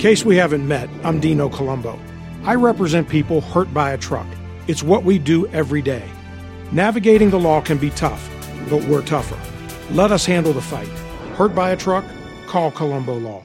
case we haven't met, I'm Dino Colombo. I represent people hurt by a truck. It's what we do every day. Navigating the law can be tough, but we're tougher. Let us handle the fight. Hurt by a truck? Call Colombo Law.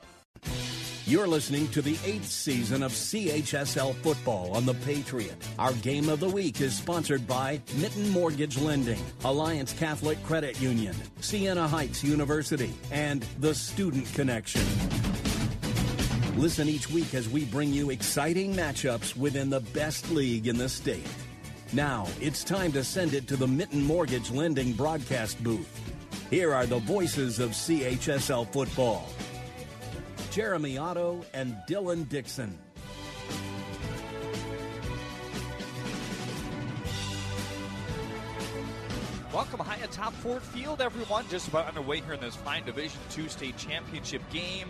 You're listening to the eighth season of CHSL football on The Patriot. Our game of the week is sponsored by Mitten Mortgage Lending, Alliance Catholic Credit Union, Siena Heights University, and The Student Connection. Listen each week as we bring you exciting matchups within the best league in the state. Now, it's time to send it to the Mitten Mortgage Lending broadcast booth. Here are the voices of CHSL football. Jeremy Otto and Dylan Dixon. Welcome high atop Ford Field, everyone. Just about underway here in this fine Division Two state championship game.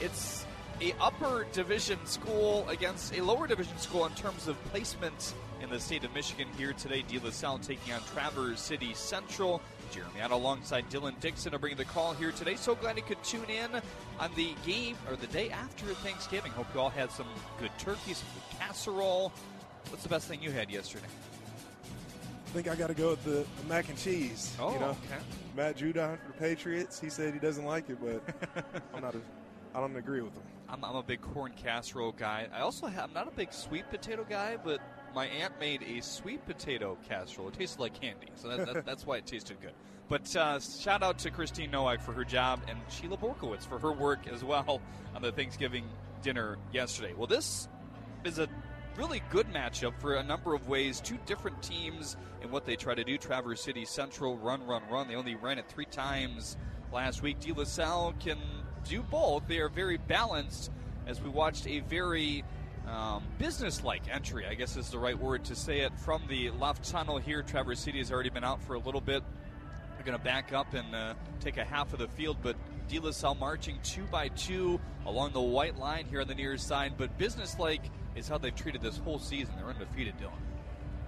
It's a upper division school against a lower division school in terms of placement in the state of Michigan here today. De La Salle taking on Traverse City Central. Jeremy out alongside Dylan Dixon to bring the call here today. So glad you could tune in on the game or the day after Thanksgiving. Hope you all had some good turkey, some good casserole. What's the best thing you had yesterday? I think I got to go with the, mac and cheese. Oh, you know, okay. Matt Judon for the Patriots. He said he doesn't like it, but I'm not. A, I don't agree with him. I'm, I'm a big corn casserole guy. I also have, I'm not a big sweet potato guy, but my aunt made a sweet potato casserole. It tasted like candy, so that, that, that's why it tasted good. But uh, shout out to Christine Nowak for her job and Sheila Borkowitz for her work as well on the Thanksgiving dinner yesterday. Well, this is a really good matchup for a number of ways. Two different teams and what they try to do. Traverse City Central run, run, run. They only ran it three times last week. De La Salle can do both. They are very balanced as we watched a very um, business-like entry, I guess is the right word to say it, from the left tunnel here. Traverse City has already been out for a little bit. They're going to back up and uh, take a half of the field, but De La Salle marching two by two along the white line here on the near side. But business-like is how they've treated this whole season. They're undefeated, Dylan.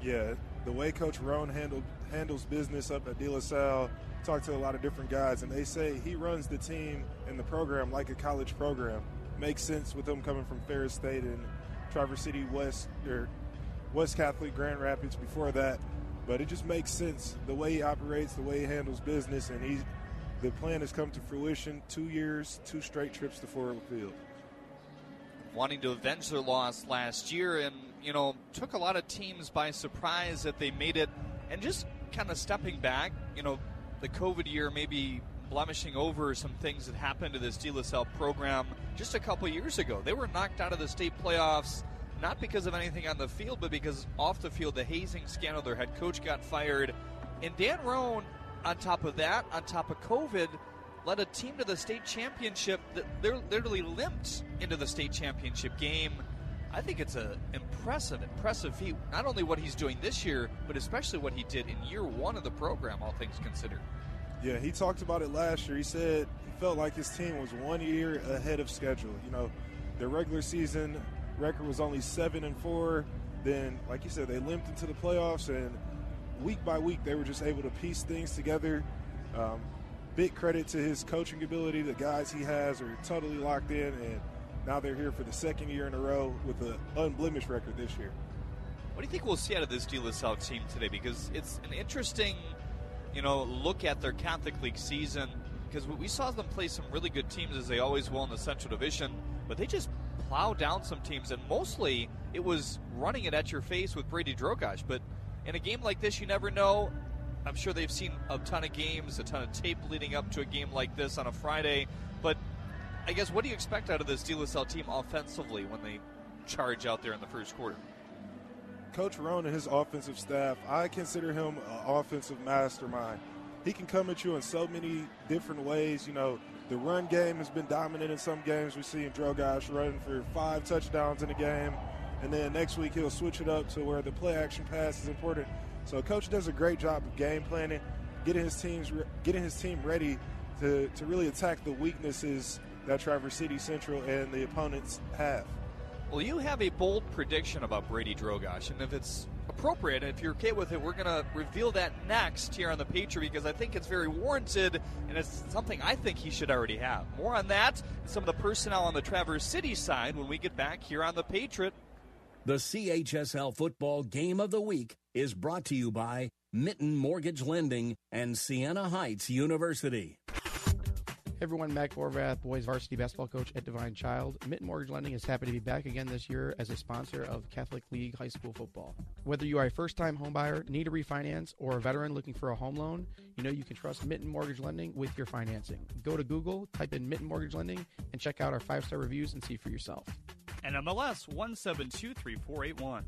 Yeah, the way Coach Rohn handled, handles business up at De La Salle, talked to a lot of different guys, and they say he runs the team and the program like a college program. Makes sense with them coming from Ferris State and Traverse City West or West Catholic Grand Rapids before that. But it just makes sense the way he operates, the way he handles business, and he the plan has come to fruition. Two years, two straight trips to Ford Field. wanting to avenge their loss last year and, you know, took a lot of teams by surprise that they made it and just kind of stepping back, you know, the COVID year maybe blemishing over some things that happened to this De La Salle program just a couple years ago. They were knocked out of the state playoffs not because of anything on the field, but because off the field, the hazing scandal, their head coach got fired. And Dan Rohn, on top of that, on top of COVID, led a team to the state championship that they're literally limped into the state championship game. I think it's an impressive, impressive feat. Not only what he's doing this year, but especially what he did in year one of the program, all things considered. Yeah, he talked about it last year. He said he felt like his team was one year ahead of schedule. You know, their regular season record was only seven and four. Then, like you said, they limped into the playoffs, and week by week they were just able to piece things together. Um, big credit to his coaching ability. The guys he has are totally locked in, and now they're here for the second year in a row with an unblemished record this year. What do you think we'll see out of this De La Salle team today? Because it's an interesting, you know, look at their Catholic League season. because we saw them play some really good teams as they always will in the Central Division, but they just plow down some teams, and mostly it was running it at your face with Brady Drogosh. But in a game like this, you never know. I'm sure they've seen a ton of games, a ton of tape leading up to a game like this on a Friday. But I guess what do you expect out of this La team offensively when they charge out there in the first quarter? Coach Rohn and his offensive staff, I consider him an offensive mastermind. He can come at you in so many different ways. You know, the run game has been dominant in some games. We see Drogosh running for five touchdowns in a game, and then next week he'll switch it up to where the play action pass is important. So coach does a great job of game planning, getting his teams getting his team ready to, to really attack the weaknesses that Traverse City Central and the opponents have. Well, you have a bold prediction about Brady Drogosh, and if it's appropriate, if you're okay with it, we're going to reveal that next here on the Patriot because I think it's very warranted, and it's something I think he should already have. More on that and some of the personnel on the Traverse City side when we get back here on the Patriot. The CHSL Football Game of the Week is brought to you by Mitten Mortgage Lending and Siena Heights University. Everyone, Mac Horvath, boys varsity basketball coach at Divine Child. Mitten Mortgage Lending is happy to be back again this year as a sponsor of Catholic League High School Football. Whether you are a first time homebuyer, need a refinance, or a veteran looking for a home loan, you know you can trust Mitten Mortgage Lending with your financing. Go to Google, type in Mitten Mortgage Lending, and check out our five star reviews and see for yourself. NMLS 1723481.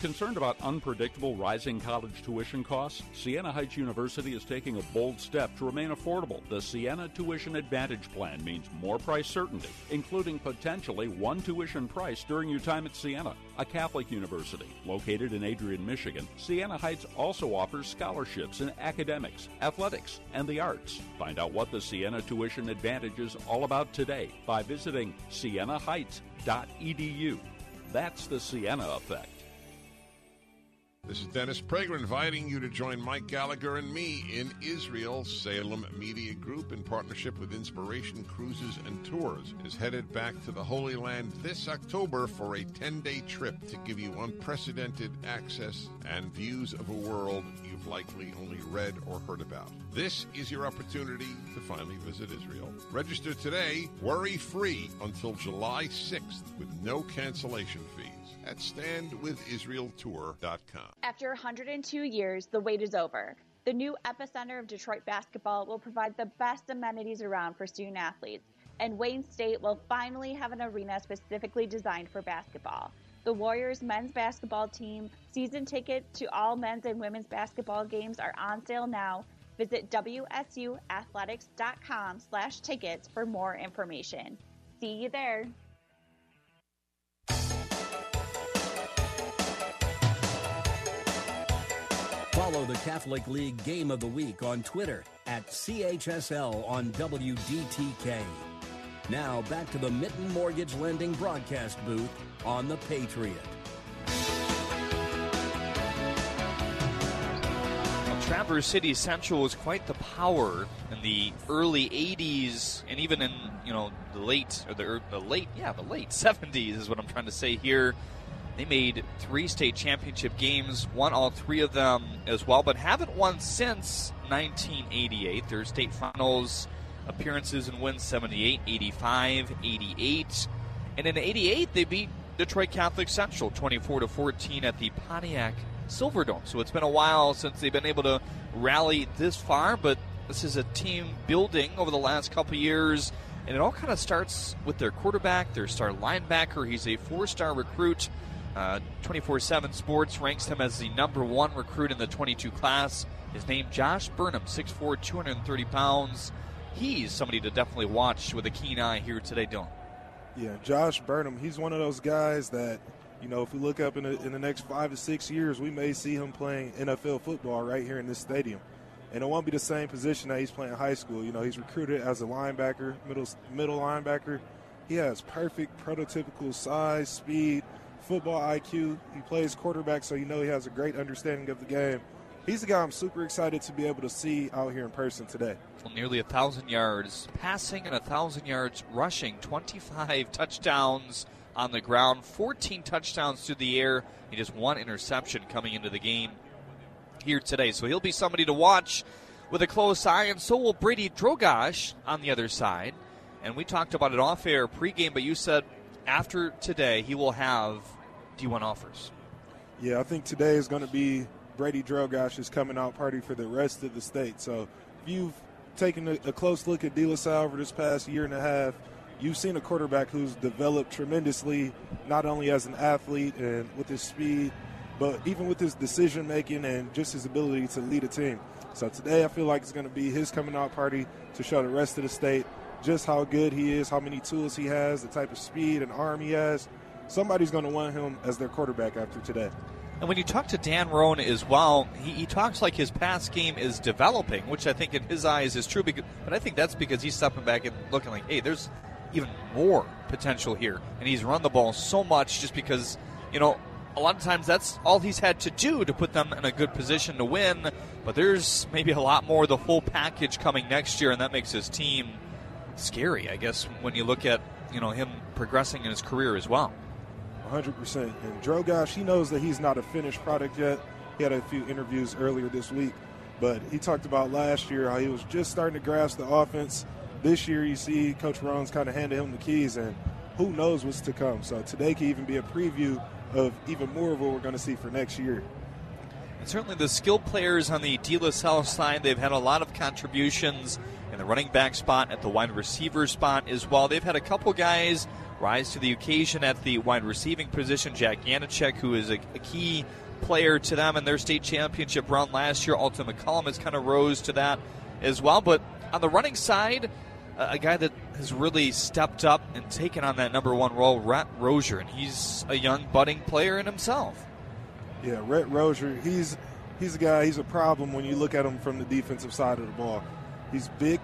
Concerned about unpredictable rising college tuition costs? Siena Heights University is taking a bold step to remain affordable. The Siena Tuition Advantage Plan means more price certainty, including potentially one tuition price during your time at Siena, a Catholic university located in Adrian, Michigan. Siena Heights also offers scholarships in academics, athletics, and the arts. Find out what the Siena Tuition Advantage is all about today by visiting sienaheights.edu. That's the Siena effect. This is Dennis Prager inviting you to join Mike Gallagher and me in Israel. Salem Media Group, in partnership with Inspiration Cruises and Tours, is headed back to the Holy Land this October for a 10 day trip to give you unprecedented access and views of a world you've likely only read or heard about. This is your opportunity to finally visit Israel. Register today, worry free, until July 6th with no cancellation fees at standwithisraeltour.com. After 102 years, the wait is over. The new epicenter of Detroit basketball will provide the best amenities around for student athletes, and Wayne State will finally have an arena specifically designed for basketball. The Warriors men's basketball team season tickets to all men's and women's basketball games are on sale now. Visit wsuathletics.com slash tickets for more information. See you there. Follow the Catholic League Game of the Week on Twitter at CHSL on WDTK. Now back to the Mitten Mortgage Lending broadcast booth on the Patriot. Traverse City Central was quite the power in the early '80s, and even in you know the late or the, er, the late yeah the late '70s is what I'm trying to say here. They made three state championship games, won all three of them as well, but haven't won since 1988. Their state finals appearances and wins 78, 85, 88. And in 88, they beat Detroit Catholic Central 24 to 14 at the Pontiac Silverdome. So it's been a while since they've been able to rally this far, but this is a team building over the last couple years. And it all kind of starts with their quarterback, their star linebacker. He's a four star recruit 24 uh, 7 Sports ranks him as the number one recruit in the 22 class. His name, Josh Burnham, 6'4, 230 pounds. He's somebody to definitely watch with a keen eye here today, Dylan. Yeah, Josh Burnham, he's one of those guys that, you know, if we look up in the, in the next five to six years, we may see him playing NFL football right here in this stadium. And it won't be the same position that he's playing in high school. You know, he's recruited as a linebacker, middle middle linebacker. He has perfect prototypical size, speed, football IQ. He plays quarterback, so you know he has a great understanding of the game. He's the guy I'm super excited to be able to see out here in person today. Well, nearly a thousand yards passing and a thousand yards rushing, 25 touchdowns, on the ground, 14 touchdowns through the air, and just one interception coming into the game here today. So he'll be somebody to watch with a close eye, and so will Brady Drogosh on the other side. And we talked about it off air pregame, but you said after today he will have D1 offers. Yeah, I think today is going to be Brady Drogosh's coming out party for the rest of the state. So if you've taken a, a close look at De La Salle over this past year and a half, you've seen a quarterback who's developed tremendously, not only as an athlete and with his speed, but even with his decision making and just his ability to lead a team. So today, I feel like it's going to be his coming out party to show the rest of the state just how good he is, how many tools he has, the type of speed and arm he has. Somebody's going to want him as their quarterback after today. And when you talk to Dan Rohn as well, he, he, talks like his pass game is developing, which I think in his eyes is true. Because, but I think that's because he's stepping back and looking like, hey, there's even more potential here. And he's run the ball so much just because, you know, a lot of times that's all he's had to do to put them in a good position to win. But there's maybe a lot more of the full package coming next year, and that makes his team scary, I guess, when you look at you know him progressing in his career as well. 100%. And Drogosh, he knows that he's not a finished product yet. He had a few interviews earlier this week, but he talked about last year how he was just starting to grasp the offense. This year, you see Coach Rohn's kind of handed him the keys, and who knows what's to come. So today can even be a preview of even more of what we're going to see for next year. And certainly the skilled players on the De La Salle side, they've had a lot of contributions in the running back spot, at the wide receiver spot as well. They've had a couple guys rise to the occasion at the wide receiving position. Jack Yanachek, who is a, a key player to them in their state championship run last year. Alton McCollum has kind of rose to that as well. But on the running side, a guy that has really stepped up and taken on that number one role, Rhett Rozier, and he's a young budding player in himself. Yeah, Rhett Rozier, he's he's a guy. He's a problem when you look at him from the defensive side of the ball. He's big.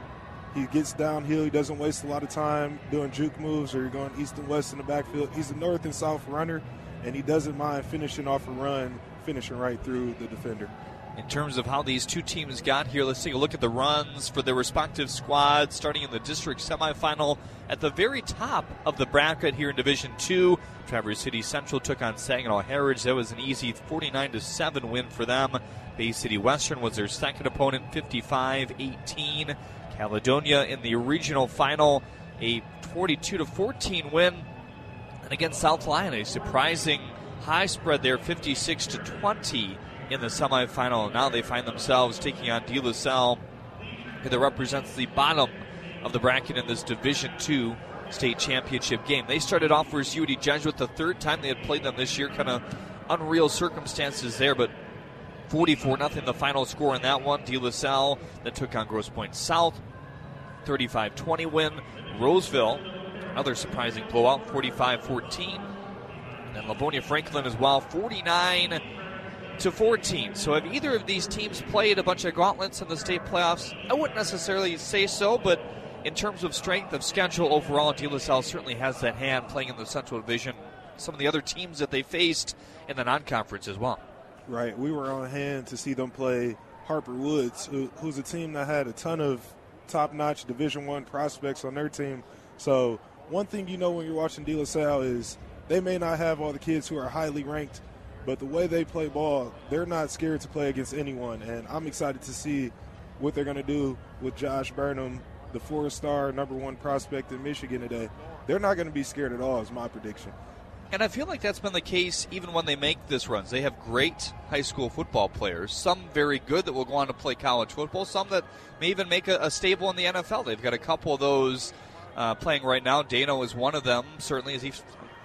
He gets downhill. He doesn't waste a lot of time doing juke moves or going east and west in the backfield. He's a north and south runner, and he doesn't mind finishing off a run, finishing right through the defender in terms of how these two teams got here. Let's take a look at the runs for their respective squads, starting in the district semifinal at the very top of the bracket here in Division Two. Traverse City Central took on Saginaw Heritage. That was an easy 49 to 7 win for them. Bay City Western was their second opponent, 55 18. Caledonia in the regional final, a 42 to 14 win. And against South Lyon, a surprising high spread there, 56 to 20 in the semifinal. Now they find themselves taking on De La Salle, that represents the bottom of the bracket in this Division Two state championship game. They started off versus UD Jesuit the third time they had played them this year. Kind of unreal circumstances there, but 44 nothing the final score in that one. De La Salle that took on Grosse Pointe South, 35-20 win. Roseville, another surprising blowout, 45-14. And then Livonia Franklin as well, 49 to 14. So have either of these teams played a bunch of gauntlets in the state playoffs? I wouldn't necessarily say so, but in terms of strength of schedule overall, De La Salle certainly has that hand playing in the Central Division. Some of the other teams that they faced in the non-conference as well. Right. We were on hand to see them play Harper Woods, who, who's a team that had a ton of top-notch Division One prospects on their team. So one thing you know when you're watching De La Salle is they may not have all the kids who are highly ranked but the way they play ball, they're not scared to play against anyone. And I'm excited to see what they're going to do with Josh Burnham, the four star number one prospect in Michigan today. They're not going to be scared at all, is my prediction. And I feel like that's been the case even when they make this runs. They have great high school football players, some very good that will go on to play college football, some that may even make a, a stable in the NFL. They've got a couple of those uh, playing right now. Dano is one of them. Certainly, is he?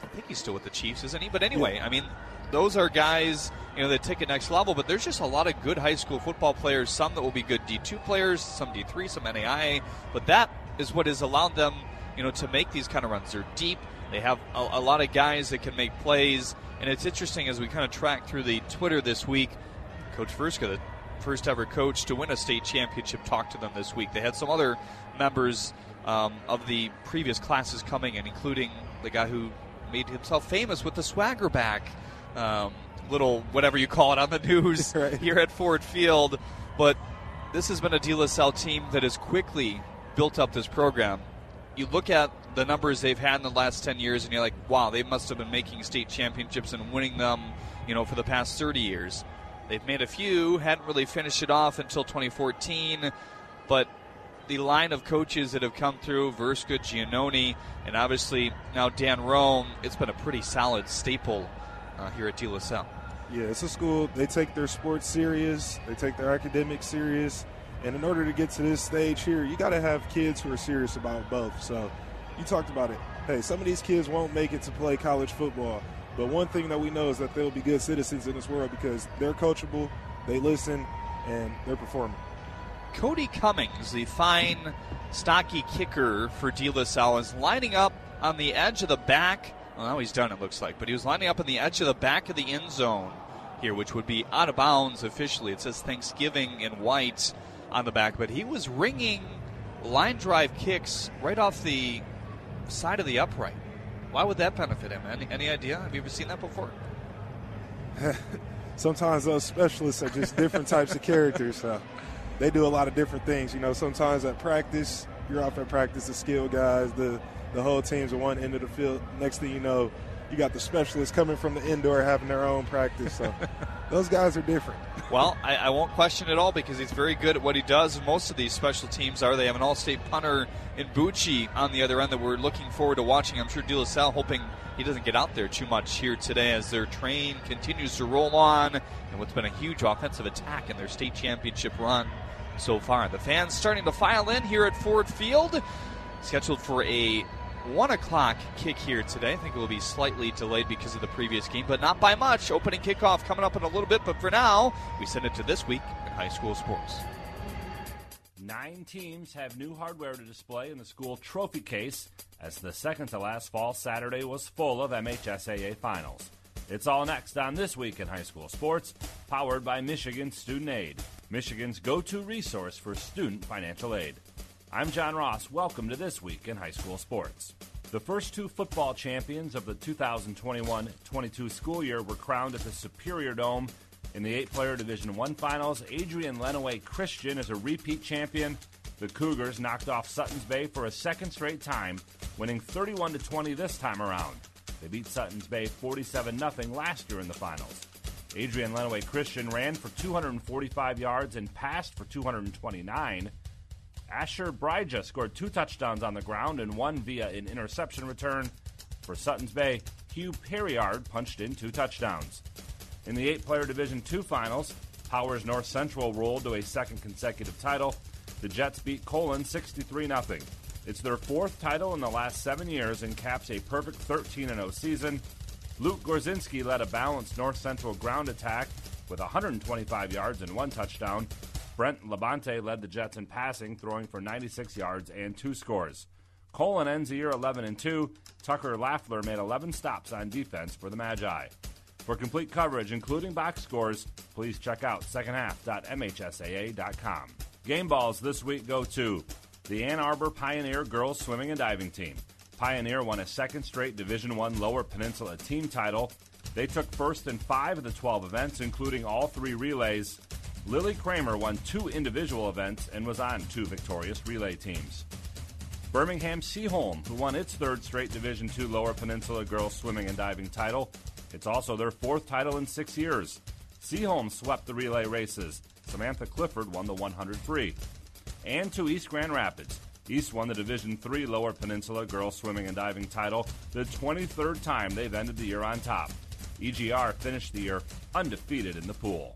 I think he's still with the Chiefs, isn't he? But anyway. I mean, those are guys you know that take it next level. But there's just a lot of good high school football players. Some that will be good D2 players, some D3, some NAIA. But that is what has allowed them, you know, to make these kind of runs. They're deep. They have a, a lot of guys that can make plays. And it's interesting as we kind of track through the Twitter this week. Coach Verska, the first ever coach to win a state championship, talked to them this week. They had some other members um, of the previous classes coming in, including the guy who made himself famous with the swagger back um, little whatever you call it on the news right. here at Ford Field. But this has been a De La Salle team that has quickly built up this program. You look at the numbers they've had in the last 10 years and you're like, wow, they must have been making state championships and winning them, you know, for the past 30 years. They've made a few, hadn't really finished it off until 2014, but the line of coaches that have come through, Verska, Giannone, and obviously now Dan Rohn, it's been a pretty solid staple uh, here at De La Salle. Yeah, it's a school. They take their sports serious. They take their academics serious. And in order to get to this stage here, you got to have kids who are serious about both. So you talked about it. Hey, some of these kids won't make it to play college football. But one thing that we know is that they'll be good citizens in this world because they're coachable, they listen, and they're performing. Cody Cummings, the fine, stocky kicker for De La Salle, is lining up on the edge of the back. Well, now he's done, it looks like. But he was lining up on the edge of the back of the end zone here, which would be out of bounds officially. It says Thanksgiving in white on the back, but he was ringing line drive kicks right off the side of the upright. Why would that benefit him? Any, any idea? Have you ever seen that before? sometimes those specialists are just different types of characters. So they do a lot of different things. You know, sometimes at practice, you're off at practice, the skill guys, the the whole team's at one end of the field. Next thing you know, you got the specialists coming from the indoor having their own practice. So those guys are different. Well, I, I, won't question it all because he's very good at what he does. Most of these special teams are. They have an all-state punter in Bucci on the other end that we're looking forward to watching. I'm sure De La Salle hoping he doesn't get out there too much here today as their train continues to roll on and what's been a huge offensive attack in their state championship run so far. The fans starting to file in here at Ford Field, scheduled for a 1 o'clock kick here today. I think it will be slightly delayed because of the previous game, but not by much. Opening kickoff coming up in a little bit, but for now, we send it to this week in high school sports. Nine teams have new hardware to display in the school trophy case as the second to last fall Saturday was full of MHSAA finals. It's all next on This Week in High School Sports, powered by Michigan Student Aid, Michigan's go to resource for student financial aid. I'm John Ross. Welcome to This Week in High School Sports. The first two football champions of the 2021 22 school year were crowned at the Superior Dome. In the eight player Division I finals, Adrian Lenawee Christian is a repeat champion. The Cougars knocked off Sutton's Bay for a second straight time, winning 31 20 this time around. They beat Sutton's Bay 47 0 last year in the finals. Adrian Lenawee Christian ran for 245 yards and passed for 229. Asher Bryja scored two touchdowns on the ground and one via an interception return. For Sutton's Bay, Hugh Perriard punched in two touchdowns. In the eight player Division II finals, Powers North Central rolled to a second consecutive title. The Jets beat Colon 63 0. It's their fourth title in the last seven years and caps a perfect 13 0 season. Luke Gorzinski led a balanced North Central ground attack with 125 yards and one touchdown. Brent Labonte led the Jets in passing, throwing for 96 yards and two scores. Colon ends the year 11 and 2. Tucker Laffler made 11 stops on defense for the Magi. For complete coverage, including box scores, please check out secondhalf.mhsaa.com. Game balls this week go to the Ann Arbor Pioneer girls swimming and diving team. Pioneer won a second straight Division One Lower Peninsula team title. They took first in five of the 12 events, including all three relays. Lily Kramer won two individual events and was on two victorious relay teams. Birmingham Seaholm, who won its third straight Division II Lower Peninsula girls swimming and diving title. It's also their fourth title in six years. Seaholm swept the relay races. Samantha Clifford won the 100 free. And to East Grand Rapids. East won the Division III Lower Peninsula girls swimming and diving title, the 23rd time they've ended the year on top. EGR finished the year undefeated in the pool.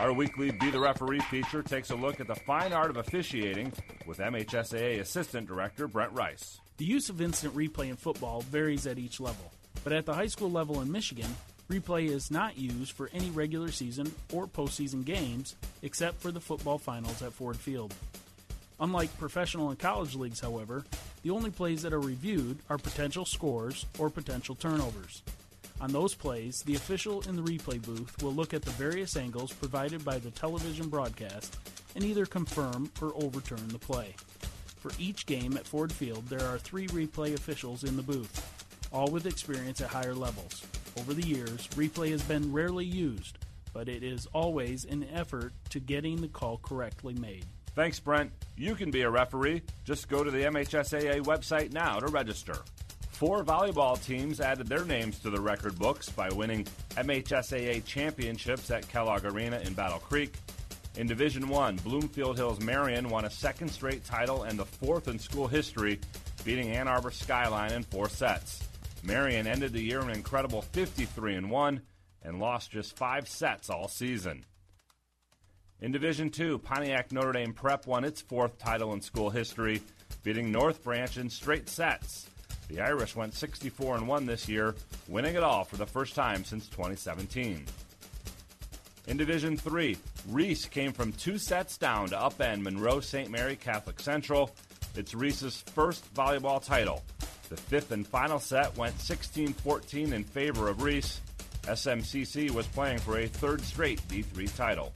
Our weekly Be the Referee feature takes a look at the fine art of officiating with MHSAA Assistant Director Brent Rice. The use of instant replay in football varies at each level, but at the high school level in Michigan, Replay is not used for any regular season or postseason games except for the football finals at Ford Field. Unlike professional and college leagues, however, the only plays that are reviewed are potential scores or potential turnovers. On those plays, the official in the replay booth will look at the various angles provided by the television broadcast and either confirm or overturn the play. For each game at Ford Field, there are three replay officials in the booth, all with experience at higher levels. Over the years, replay has been rarely used, but it is always an effort to getting the call correctly made. Thanks, Brent. You can be a referee. Just go to the MHSAA website now to register. Four volleyball teams added their names to the record books by winning MHSAA championships at Kellogg Arena in Battle Creek. In Division One, Bloomfield Hills Marian won a second straight title and the fourth in school history, beating Ann Arbor Skyline in four sets. Marian ended the year an incredible 53 and 1 and lost just five sets all season. In Division Two, Pontiac Notre Dame Prep won its fourth title in school history, beating North Branch in straight sets. The Irish went 64 and 1 this year, winning it all for the first time since 2017. In Division 3, Reese came from two sets down to upend Monroe St. Mary Catholic Central. It's Reese's first volleyball title. The fifth and final set went 16 14 in favor of Reese. SMCC was playing for a third straight D3 title.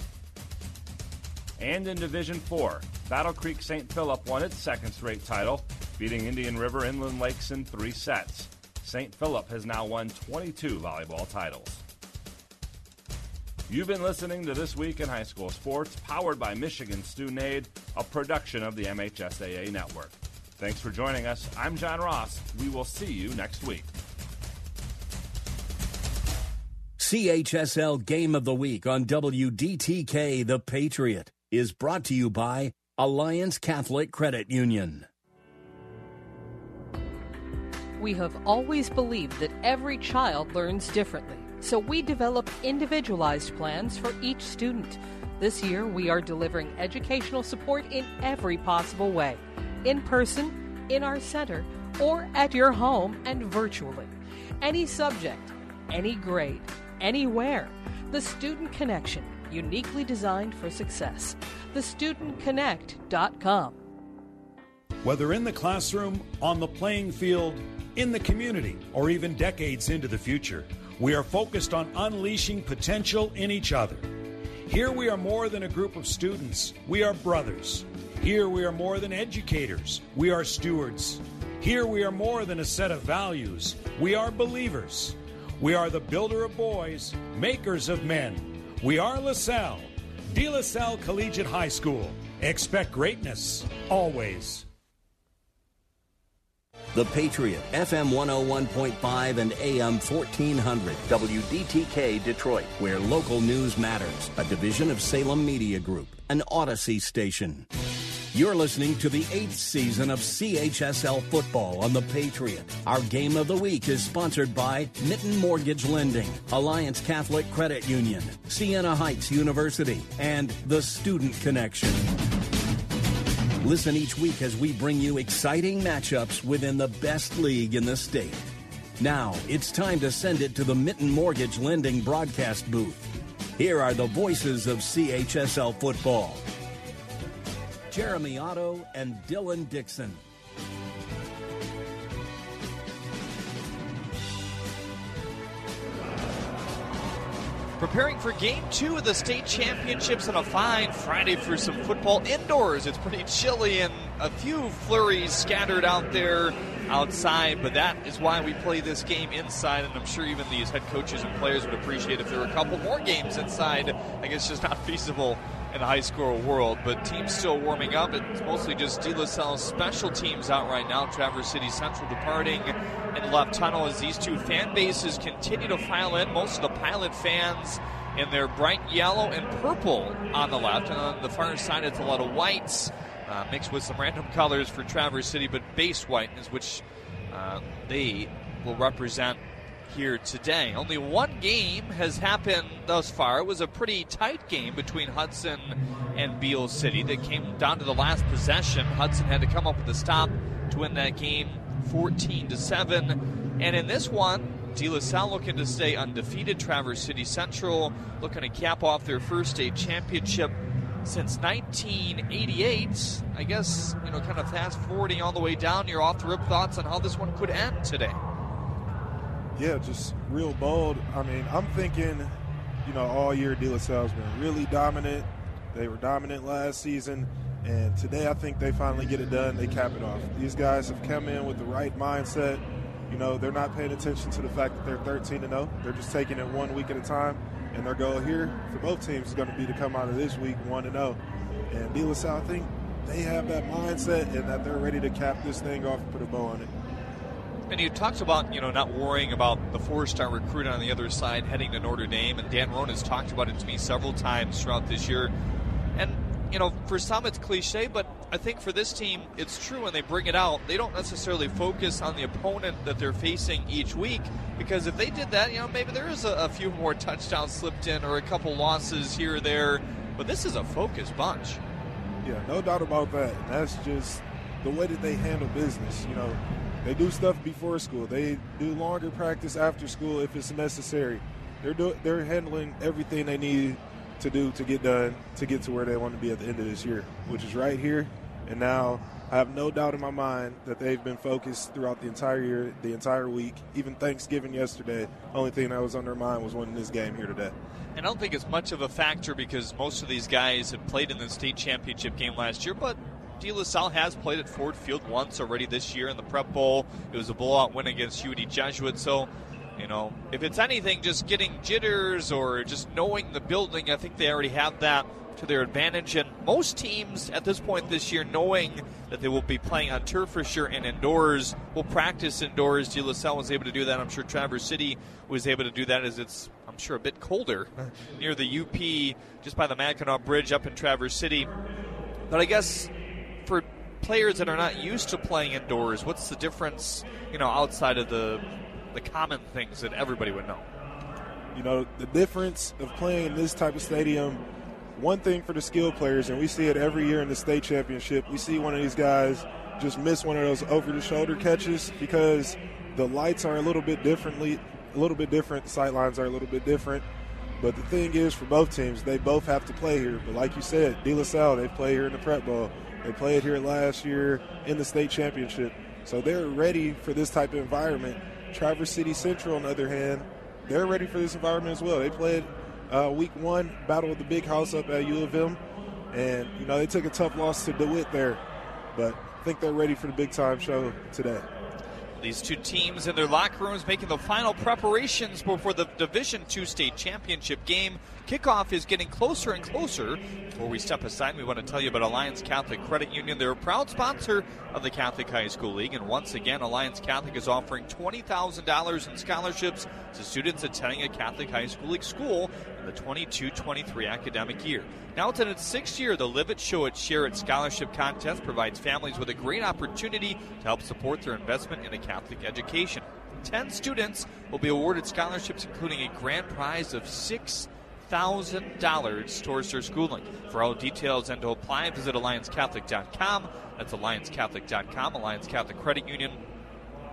And in Division 4, Battle Creek St. Philip won its second straight title, beating Indian River Inland Lakes in three sets. St. Philip has now won 22 volleyball titles. You've been listening to This Week in High School Sports, powered by Michigan Student Aid, a production of the MHSAA Network. Thanks for joining us. I'm John Ross. We will see you next week. CHSL Game of the Week on WDTK The Patriot is brought to you by Alliance Catholic Credit Union. We have always believed that every child learns differently, so we develop individualized plans for each student. This year, we are delivering educational support in every possible way in person, in our center, or at your home and virtually. Any subject, any grade, anywhere. The Student Connection, uniquely designed for success. TheStudentConnect.com. Whether in the classroom, on the playing field, in the community, or even decades into the future, we are focused on unleashing potential in each other. Here we are more than a group of students, we are brothers. Here we are more than educators, we are stewards. Here we are more than a set of values, we are believers. We are the builder of boys, makers of men. We are LaSalle, De La Salle Collegiate High School. Expect greatness, always. The Patriot, FM 101.5 and AM 1400, WDTK Detroit, where local news matters. A division of Salem Media Group, an Odyssey station. You're listening to the eighth season of CHSL football on The Patriot. Our game of the week is sponsored by Mitten Mortgage Lending, Alliance Catholic Credit Union, Siena Heights University, and The Student Connection. Listen each week as we bring you exciting matchups within the best league in the state. Now, it's time to send it to the Mitten Mortgage Lending broadcast booth. Here are the voices of CHSL football. Jeremy Otto and Dylan Dixon. Preparing for game two of the state championships on a fine Friday for some football indoors. It's pretty chilly and a few flurries scattered out there outside, but that is why we play this game inside. And I'm sure even these head coaches and players would appreciate if there were a couple more games inside. I guess it's just not feasible in a high score world, but teams still warming up. It's mostly just De La Salle special teams out right now. Traverse City Central departing the left tunnel as these two fan bases continue to file in. Most of the pilot fans in their bright yellow and purple on the left, and on the far side it's a lot of whites. Uh, mixed with some random colors for Traverse City, but base white is which uh, they will represent here today. Only one game has happened thus far. It was a pretty tight game between Hudson and Beal City that came down to the last possession. Hudson had to come up with a stop to win that game 14 to 7. And in this one, De La Salle looking to stay undefeated. Traverse City Central looking to cap off their first state championship since 1988. I guess, you know, kind of fast forwarding all the way down, your off the rip thoughts on how this one could end today. Yeah, just real bold. I mean, I'm thinking, you know, all year De La Salle's been really dominant. They were dominant last season, and today I think they finally get it done. They cap it off. These guys have come in with the right mindset. You know, they're not paying attention to the fact that they're 13 and 0. They're just taking it one week at a time. And their goal here for both teams is going to be to come out of this week 1 and 0. And De La Salle, I think they have that mindset and that they're ready to cap this thing off and put a bow on it. And you talked about, you know, not worrying about the four-star recruit on the other side heading to Notre Dame, and Dan Rohn has talked about it to me several times throughout this year. And, you know, for some it's cliche, but I think for this team, it's true when they bring it out. They don't necessarily focus on the opponent that they're facing each week, because if they did that, you know, maybe there is a, a few more touchdowns slipped in or a couple losses here or there. But this is a focused bunch. Yeah, no doubt about that. That's just the way that they handle business. You know, they do stuff before school. They do longer practice after school if it's necessary. They're do, they're handling everything they need to do to get done to get to where they want to be at the end of this year, which is right here and now. I have no doubt in my mind that they've been focused throughout the entire year, the entire week, even Thanksgiving yesterday. Only thing that was on their mind was winning this game here today. And I don't think it's much of a factor because most of these guys have played in the state championship game last year, but De La Salle has played at Ford Field once already this year in the Prep Bowl. It was a blowout win against UD Jesuit. So, you know, if it's anything, just getting jitters or just knowing the building, I think they already have that to their advantage. And most teams at this point this year, knowing that they will be playing on turf for sure and indoors, will practice indoors. De La Salle was able to do that. I'm sure Traverse City was able to do that as it's, I'm sure, a bit colder near the UP, just by the Mackinac Bridge up in Traverse City. But I guess for players that are not used to playing indoors, what's the difference, you know, outside of the the common things that everybody would know? You know, the difference of playing in this type of stadium, one thing for the skilled players, and we see it every year in the state championship, we see one of these guys just miss one of those over the shoulder catches because the lights are a little bit differently a little bit different, the sight lines are a little bit different. But the thing is, for both teams, they both have to play here. But like you said, De La Salle, they play here in the Prep Bowl. They played here last year in the state championship. So they're ready for this type of environment. Traverse City Central, on the other hand, they're ready for this environment as well. They played uh, week one, Battle of the Big House up at U of M. And, you know, they took a tough loss to DeWitt there. But I think they're ready for the big time show today. These two teams in their locker rooms making the final preparations before the Division II state championship game. Kickoff is getting closer and closer. Before we step aside, we want to tell you about Alliance Catholic Credit Union. They're a proud sponsor of the Catholic High School League. And once again, Alliance Catholic is offering $20,000 in scholarships to students attending a Catholic High School League school in the 22 23 academic year. Now it's in its sixth year, the Live It Show It Share It Scholarship Contest provides families with a great opportunity to help support their investment in a Catholic education. 10 students will be awarded scholarships, including a grand prize of $6,000 towards their schooling. For all details and to apply, visit AllianceCatholic.com. That's AllianceCatholic.com. Alliance Catholic Credit Union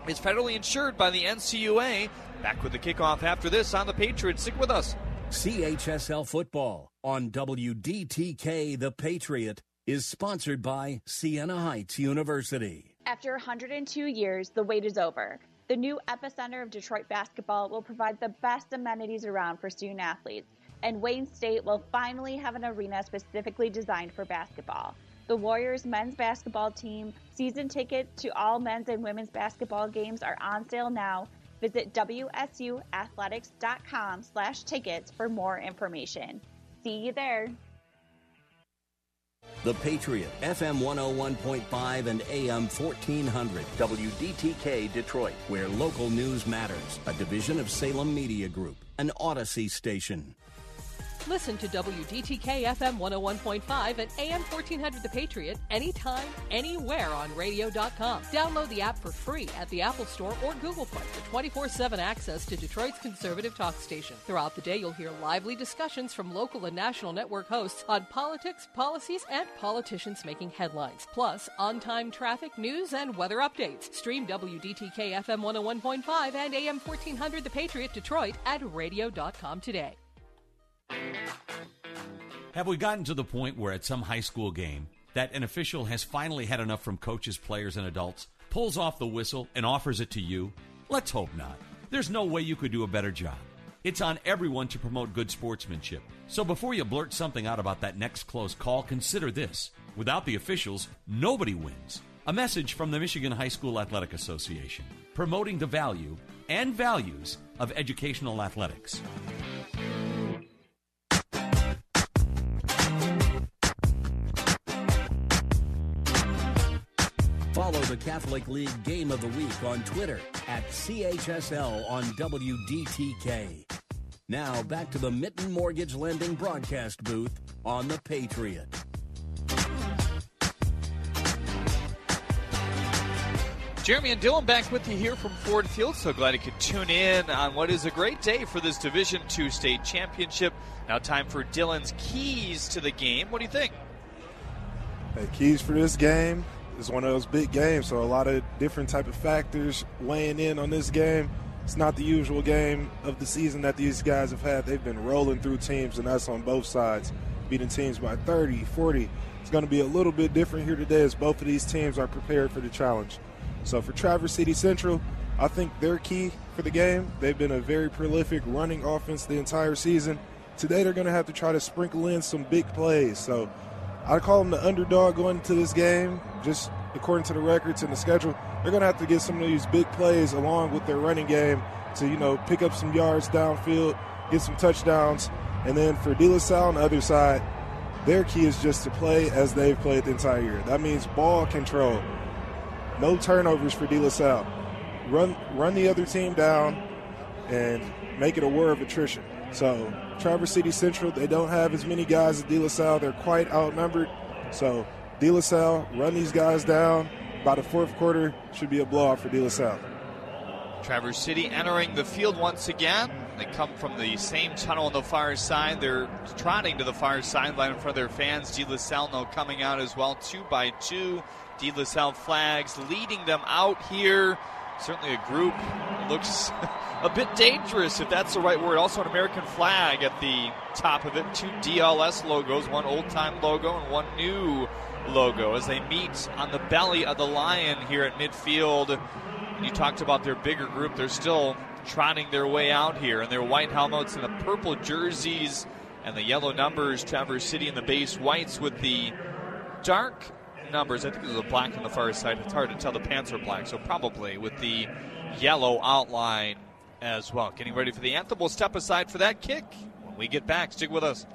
is federally insured by the NCUA. Back with the kickoff after this on the Patriots. Stick with us. CHSL football on WDTK The Patriot is sponsored by Siena Heights University. After 102 years, the wait is over. The new epicenter of Detroit basketball will provide the best amenities around for student athletes, and Wayne State will finally have an arena specifically designed for basketball. The Warriors men's basketball team season tickets to all men's and women's basketball games are on sale now. Visit wsuathletics.com slash tickets for more information. See you there. The Patriot, FM 101.5 and AM 1400, WDTK Detroit, where local news matters. A division of Salem Media Group, an Odyssey station. Listen to WDTK FM 101.5 and AM 1400 The Patriot anytime, anywhere on radio.com. Download the app for free at the Apple Store or Google Play for 24 7 access to Detroit's conservative talk station. Throughout the day, you'll hear lively discussions from local and national network hosts on politics, policies, and politicians making headlines. Plus, on time traffic, news, and weather updates. Stream WDTK FM 101.5 and AM 1400 The Patriot Detroit at radio.com today. Have we gotten to the point where at some high school game that an official has finally had enough from coaches, players, and adults, pulls off the whistle, and offers it to you? Let's hope not. There's no way you could do a better job. It's on everyone to promote good sportsmanship. So before you blurt something out about that next close call, consider this. Without the officials, nobody wins. A message from the Michigan High School Athletic Association, promoting the value and values of educational athletics. Follow the Catholic League Game of the Week on Twitter at CHSL on WDTK. Now back to the Mitten Mortgage Lending broadcast booth on the Patriot. Jeremy and Dylan back with you here from Ford Field. So glad you could tune in on what is a great day for this Division Two state championship. Now, time for Dylan's keys to the game. What do you think? Hey, keys for this game is one of those big games, so a lot of different type of factors weighing in on this game. It's not the usual game of the season that these guys have had. They've been rolling through teams, and that's on both sides, beating teams by 30, 40. It's going to be a little bit different here today as both of these teams are prepared for the challenge. So for Traverse City Central, I think their key for the game, they've been a very prolific running offense the entire season. Today they're going to have to try to sprinkle in some big plays. So I call them the underdog going into this game, just according to the records and the schedule. They're going to have to get some of these big plays along with their running game to, you know, pick up some yards downfield, get some touchdowns. And then for De La Salle on the other side, their key is just to play as they've played the entire year. That means ball control. No turnovers for De La Salle. Run, run the other team down and make it a war of attrition. So Traverse City Central, they don't have as many guys as De La Salle. They're quite outnumbered. So De La Salle, run these guys down. By the fourth quarter, should be a blowout for De La Salle. Traverse City entering the field once again. They come from the same tunnel on the far side. They're trotting to the far sideline in front of their fans. De La Salle now coming out as well, two by two. De La Salle flags leading them out here. Certainly a group looks a bit dangerous, if that's the right word. Also, an American flag at the top of it. Two DLS logos, one old time logo and one new logo as they meet on the belly of the lion here at midfield. You talked about their bigger group. They're still trotting their way out here in their white helmets and the purple jerseys and the yellow numbers. Traverse City in the base whites with the dark numbers. I think there's a black on the far side. It's hard to tell. The pants are black, so probably with the yellow outline as well. Getting ready for the anthem. We'll step aside for that kick when we get back. Stick with us.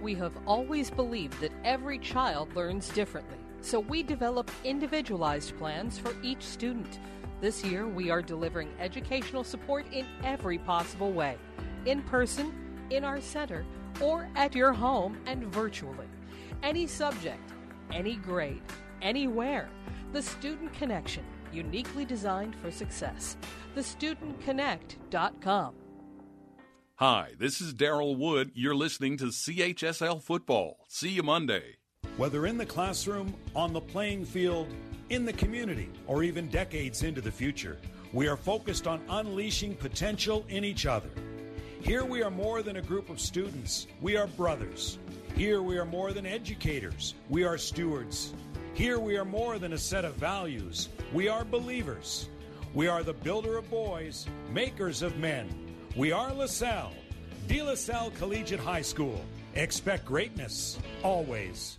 We have always believed that every child learns differently, so we develop individualized plans for each student. This year, we are delivering educational support in every possible way in person, in our center, or at your home and virtually. Any subject, any grade, anywhere. The Student Connection, uniquely designed for success. TheStudentConnect.com. Hi, this is Daryl Wood. You're listening to CHSL Football. See you Monday. Whether in the classroom, on the playing field, in the community, or even decades into the future, we are focused on unleashing potential in each other. Here we are more than a group of students, we are brothers. Here we are more than educators, we are stewards. Here we are more than a set of values, we are believers. We are the builder of boys, makers of men. We are LaSalle, De La Salle Collegiate High School. Expect greatness, always.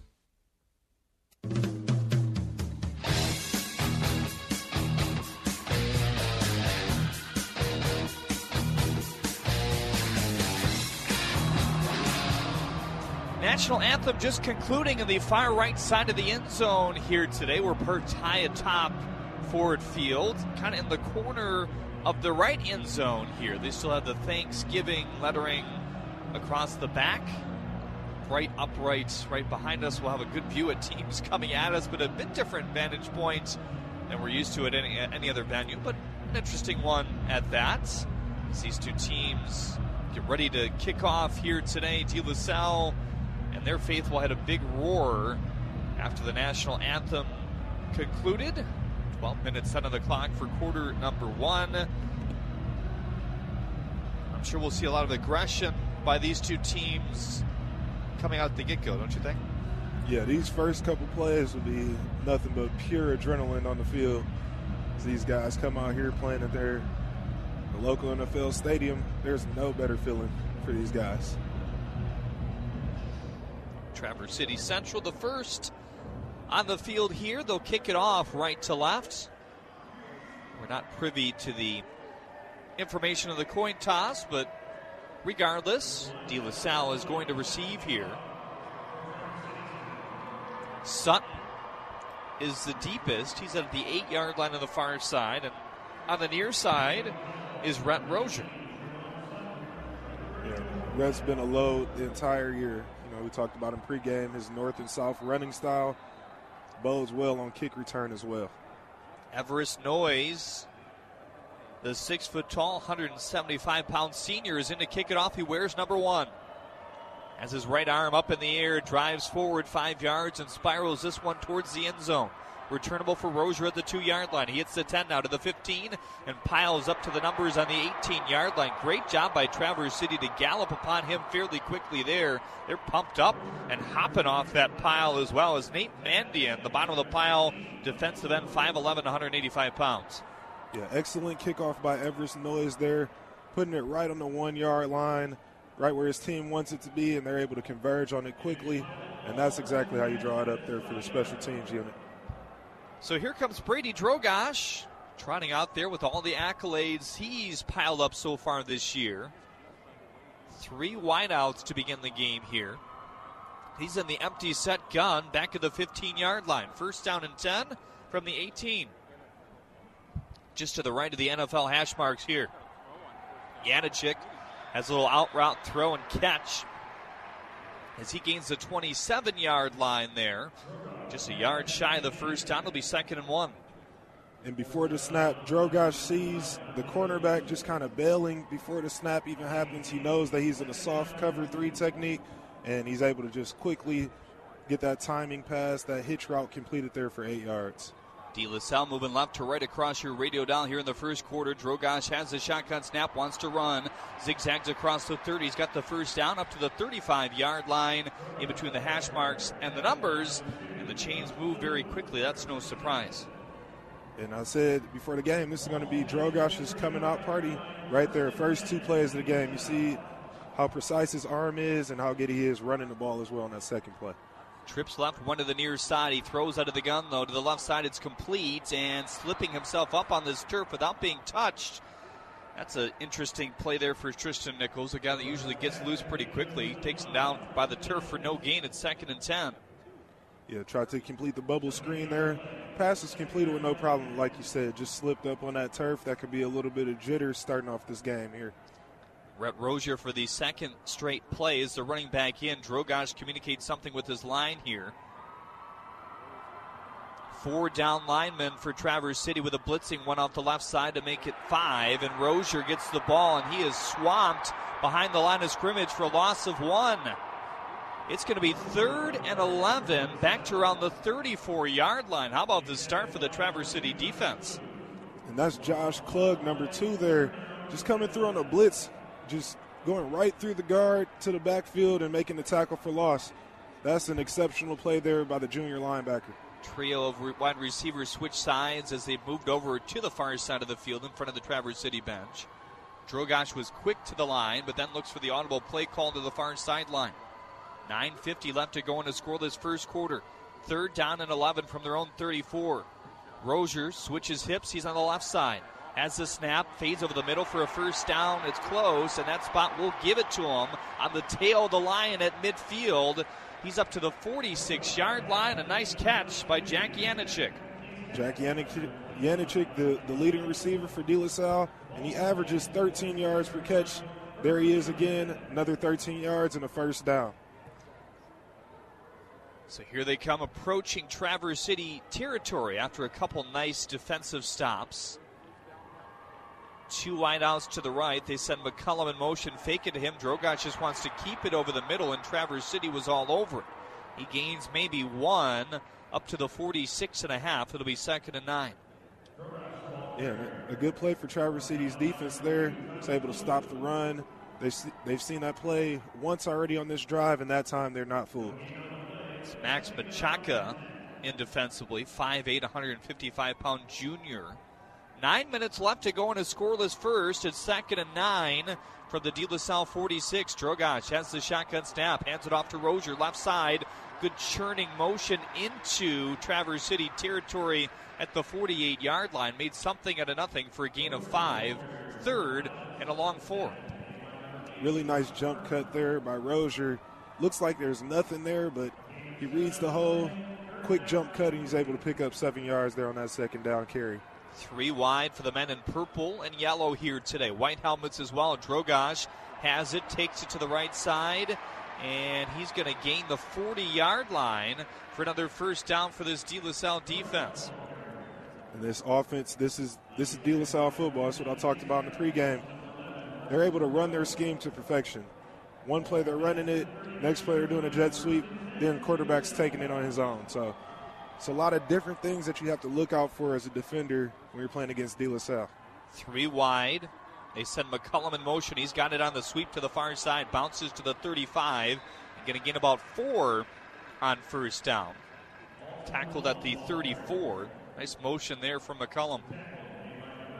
National anthem just concluding in the far right side of the end zone here today. We're perched high atop Ford Field, kind of in the corner of the right end zone here. They still have the Thanksgiving lettering across the back. Right upright, right behind us. We'll have a good view at teams coming at us, but a bit different vantage point than we're used to at any, any other venue. But an interesting one at that. As these two teams get ready to kick off here today, De La Salle and their faithful had a big roar after the national anthem concluded. 12 minutes on the clock for quarter number one. I'm sure we'll see a lot of aggression by these two teams coming out the get go, don't you think? Yeah, these first couple plays will be nothing but pure adrenaline on the field. These guys come out here playing at their local NFL stadium, there's no better feeling for these guys. Traverse City Central, the first on the field here. They'll kick it off right to left. We're not privy to the information of the coin toss, but regardless, De La Salle is going to receive here. Sutton is the deepest. He's at the eight yard line on the far side. And on the near side is Rhett Rozier. Yeah, Rhett's been a load the entire year. Know, we talked about him pregame, his north and south running style bodes well on kick return as well. Everest Noyes, the six foot tall, 175 pound senior, is in to kick it off. He wears number one. As his right arm up in the air, drives forward five yards and spirals this one towards the end zone. Returnable for Rozier at the two yard line. He hits the 10 now to the 15 and piles up to the numbers on the 18 yard line. Great job by Traverse City to gallop upon him fairly quickly there. They're pumped up and hopping off that pile as well as Nate Mandian, the bottom of the pile, defensive end, 5'11, 185 pounds. Yeah, excellent kickoff by Everest Noyes there, putting it right on the one yard line, right where his team wants it to be, and they're able to converge on it quickly. And that's exactly how you draw it up there for the special teams unit. So here comes Brady Drogosh trotting out there with all the accolades he's piled up so far this year. Three wideouts to begin the game here. He's in the empty set gun back at the 15 yard line. First down and 10 from the 18. Just to the right of the NFL hash marks here. Yanachik has a little out route throw and catch as he gains the 27 yard line there. Just a yard shy of the first down. It'll be second and one. And before the snap, Drogosh sees the cornerback just kind of bailing before the snap even happens. He knows that he's in a soft cover three technique, and he's able to just quickly get that timing pass, that hitch route completed there for eight yards. De La Salle moving left to right across your radio dial here in the first quarter. Drogosh has the shotgun snap, wants to run, zigzags across the 30. He's got the first down up to the 35 yard line in between the hash marks and the numbers. And the chains move very quickly. That's no surprise. And I said before the game, this is going to be Drogosh's coming out party right there. First two plays of the game. You see how precise his arm is and how good he is running the ball as well on that second play. Trips left, one to the near side. He throws out of the gun, though. To the left side, it's complete and slipping himself up on this turf without being touched. That's an interesting play there for Tristan Nichols, a guy that usually gets loose pretty quickly. Takes him down by the turf for no gain at second and 10. Yeah, tried to complete the bubble screen there. Pass is completed with no problem, like you said. Just slipped up on that turf. That could be a little bit of jitter starting off this game here. Rhett Rozier for the second straight play is the running back in. Drogosh communicates something with his line here. Four down linemen for Traverse City with a blitzing one off the left side to make it five. And Rozier gets the ball and he is swamped behind the line of scrimmage for a loss of one. It's going to be third and 11, back to around the 34 yard line. How about the start for the Traverse City defense? And that's Josh Klug, number two there, just coming through on a blitz, just going right through the guard to the backfield and making the tackle for loss. That's an exceptional play there by the junior linebacker. Trio of wide receivers switch sides as they moved over to the far side of the field in front of the Traverse City bench. Drogosh was quick to the line, but then looks for the audible play call to the far sideline. 9.50 left to go in to score this first quarter. Third down and 11 from their own 34. Rozier switches hips. He's on the left side. Has the snap, fades over the middle for a first down. It's close, and that spot will give it to him on the tail of the Lion at midfield. He's up to the 46 yard line. A nice catch by Jack Yanachik. Jack Yanicic, the, the leading receiver for De La Salle, and he averages 13 yards per catch. There he is again, another 13 yards and a first down. So here they come approaching Traverse City territory after a couple nice defensive stops. Two wideouts to the right. They send McCullum in motion, fake it to him. Drogosh just wants to keep it over the middle, and Traverse City was all over it. He gains maybe one up to the 46 and a half. It'll be second and nine. Yeah, a good play for Traverse City's defense there. It's able to stop the run. They've, they've seen that play once already on this drive, and that time they're not fooled. It's Max Machaka in defensively, 5'8, 155 pound junior. Nine minutes left to go in a scoreless first. It's second and nine from the De La Salle 46. Drogosh has the shotgun snap, hands it off to Rozier, left side. Good churning motion into Traverse City territory at the 48 yard line. Made something out of nothing for a gain of five. Third and a long four. Really nice jump cut there by Rozier. Looks like there's nothing there, but he reads the hole, quick jump cut, and he's able to pick up seven yards there on that second down carry. Three wide for the men in purple and yellow here today. White helmets as well. Drogosh has it, takes it to the right side, and he's going to gain the 40 yard line for another first down for this De La Salle defense. And this offense, this is this is De La Salle football. That's what I talked about in the pregame. They're able to run their scheme to perfection. One play they're running it, next play they're doing a jet sweep, then quarterback's taking it on his own. So it's a lot of different things that you have to look out for as a defender when you're playing against De La Salle. Three wide. They send McCullum in motion. He's got it on the sweep to the far side, bounces to the 35. Going to gain about four on first down. Tackled at the 34. Nice motion there from McCullum.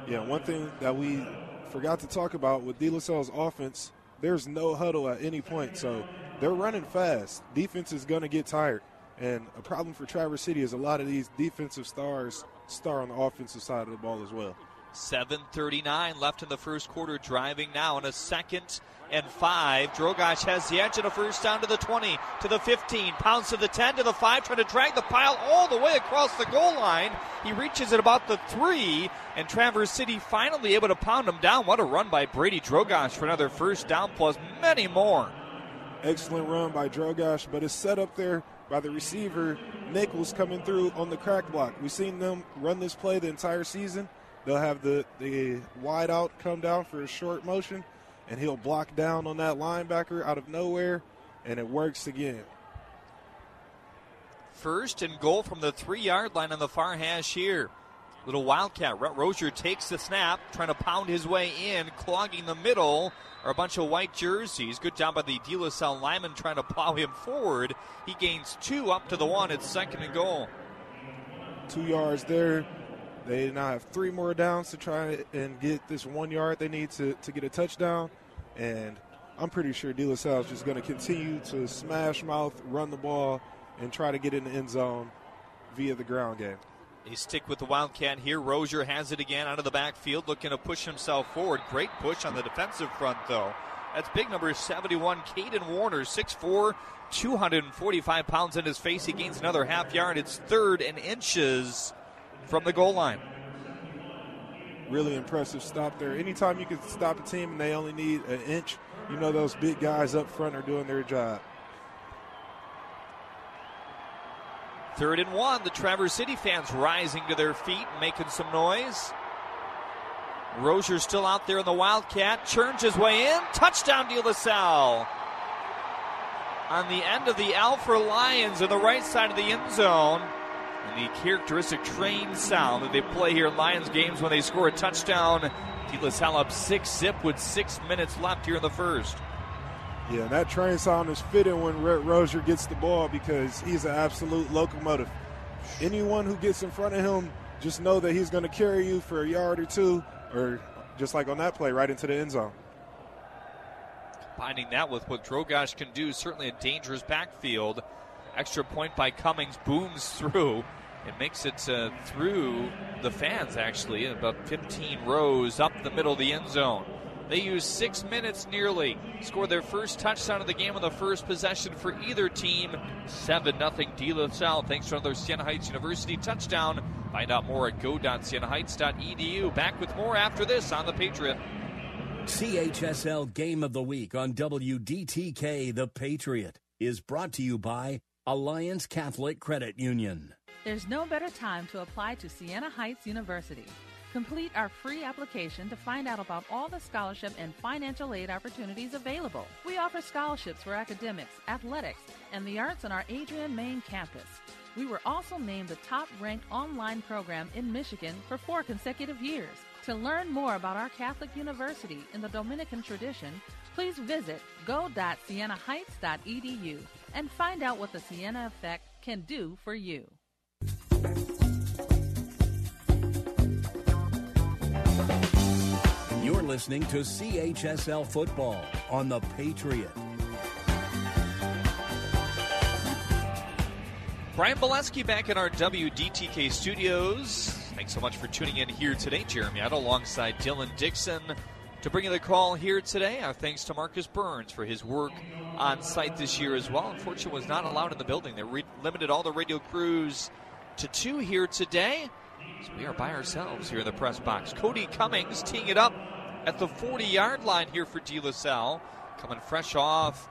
Yeah, one thing that we forgot to talk about with De La Salle's offense, there's no huddle at any point. So they're running fast. Defense is going to get tired. And a problem for Traverse City is a lot of these defensive stars star on the offensive side of the ball as well. 7.39 left in the first quarter, driving now in a second and five. Drogosh has the edge of the first down to the 20, to the 15, pounds to the 10, to the 5, trying to drag the pile all the way across the goal line. He reaches at about the 3, and Traverse City finally able to pound him down. What a run by Brady Drogosh for another first down, plus many more. Excellent run by Drogosh, but it's set up there by the receiver Nichols coming through on the crack block. We've seen them run this play the entire season. They'll have the, the wide out come down for a short motion, and he'll block down on that linebacker out of nowhere, and it works again. First and goal from the three yard line on the far hash here. Little Wildcat. Rozier takes the snap, trying to pound his way in, clogging the middle are a bunch of white jerseys. Good job by the De La Salle lineman trying to plow him forward. He gains two up to the one. It's second and goal. Two yards there. They now have three more downs to try and get this one yard they need to, to get a touchdown. And I'm pretty sure De La Salle is just going to continue to smash mouth, run the ball, and try to get in the end zone via the ground game. They stick with the Wildcat here. Rozier has it again out of the backfield, looking to push himself forward. Great push on the defensive front, though. That's big number 71, Caden Warner, 6'4, 245 pounds in his face. He gains another half yard. It's third and inches from the goal line. Really impressive stop there. Anytime you can stop a team and they only need an inch, you know those big guys up front are doing their job. Third and one. The Traverse City fans rising to their feet making some noise. Rozier still out there in the Wildcat. Churns his way in. Touchdown, De La Salle. On the end of the Alpha Lions on the right side of the end zone. And the characteristic train sound that they play here in Lions games when they score a touchdown. De La Salle up six zip with six minutes left here in the first. Yeah, that train sound is fitting when Rhett Rozier gets the ball because he's an absolute locomotive. Anyone who gets in front of him, just know that he's going to carry you for a yard or two, or just like on that play, right into the end zone. Finding that with what Drogosh can do, certainly a dangerous backfield. Extra point by Cummings booms through. It makes it uh, through the fans, actually, about 15 rows up the middle of the end zone. They used six minutes nearly. Scored their first touchdown of the game on the first possession for either team. 7 0 De La Salle thanks to another Siena Heights University touchdown. Find out more at go.sienaheights.edu. Back with more after this on The Patriot. CHSL Game of the Week on WDTK The Patriot is brought to you by Alliance Catholic Credit Union. There's no better time to apply to Siena Heights University. Complete our free application to find out about all the scholarship and financial aid opportunities available. We offer scholarships for academics, athletics, and the arts on our Adrian main campus. We were also named the top ranked online program in Michigan for four consecutive years. To learn more about our Catholic University in the Dominican tradition, please visit go.sienaheights.edu and find out what the Siena Effect can do for you. You're listening to CHSL Football on The Patriot. Brian Bolesky back in our WDTK studios. Thanks so much for tuning in here today, Jeremy alongside Dylan Dixon. To bring you the call here today, our thanks to Marcus Burns for his work on site this year as well. Unfortunately, was not allowed in the building. They re- limited all the radio crews to two here today. So we are by ourselves here in the press box. Cody Cummings teeing it up at the 40 yard line here for De La Salle. Coming fresh off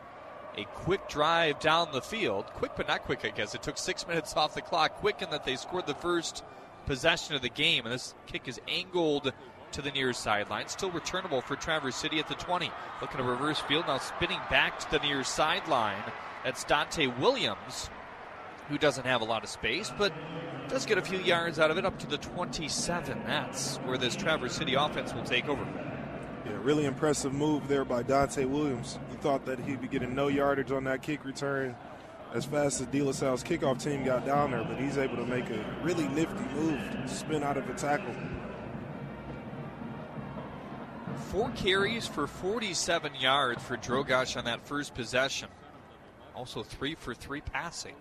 a quick drive down the field. Quick, but not quick, I guess. It took six minutes off the clock. Quick in that they scored the first possession of the game. And this kick is angled to the near sideline. Still returnable for Traverse City at the 20. Looking to reverse field now, spinning back to the near sideline. That's Dante Williams, who doesn't have a lot of space, but does get a few yards out of it up to the 27. That's where this Traverse City offense will take over. Yeah, really impressive move there by Dante Williams. You thought that he'd be getting no yardage on that kick return as fast as De La Salle's kickoff team got down there, but he's able to make a really nifty move, spin out of the tackle. Four carries for 47 yards for Drogosh on that first possession. Also three for three passing.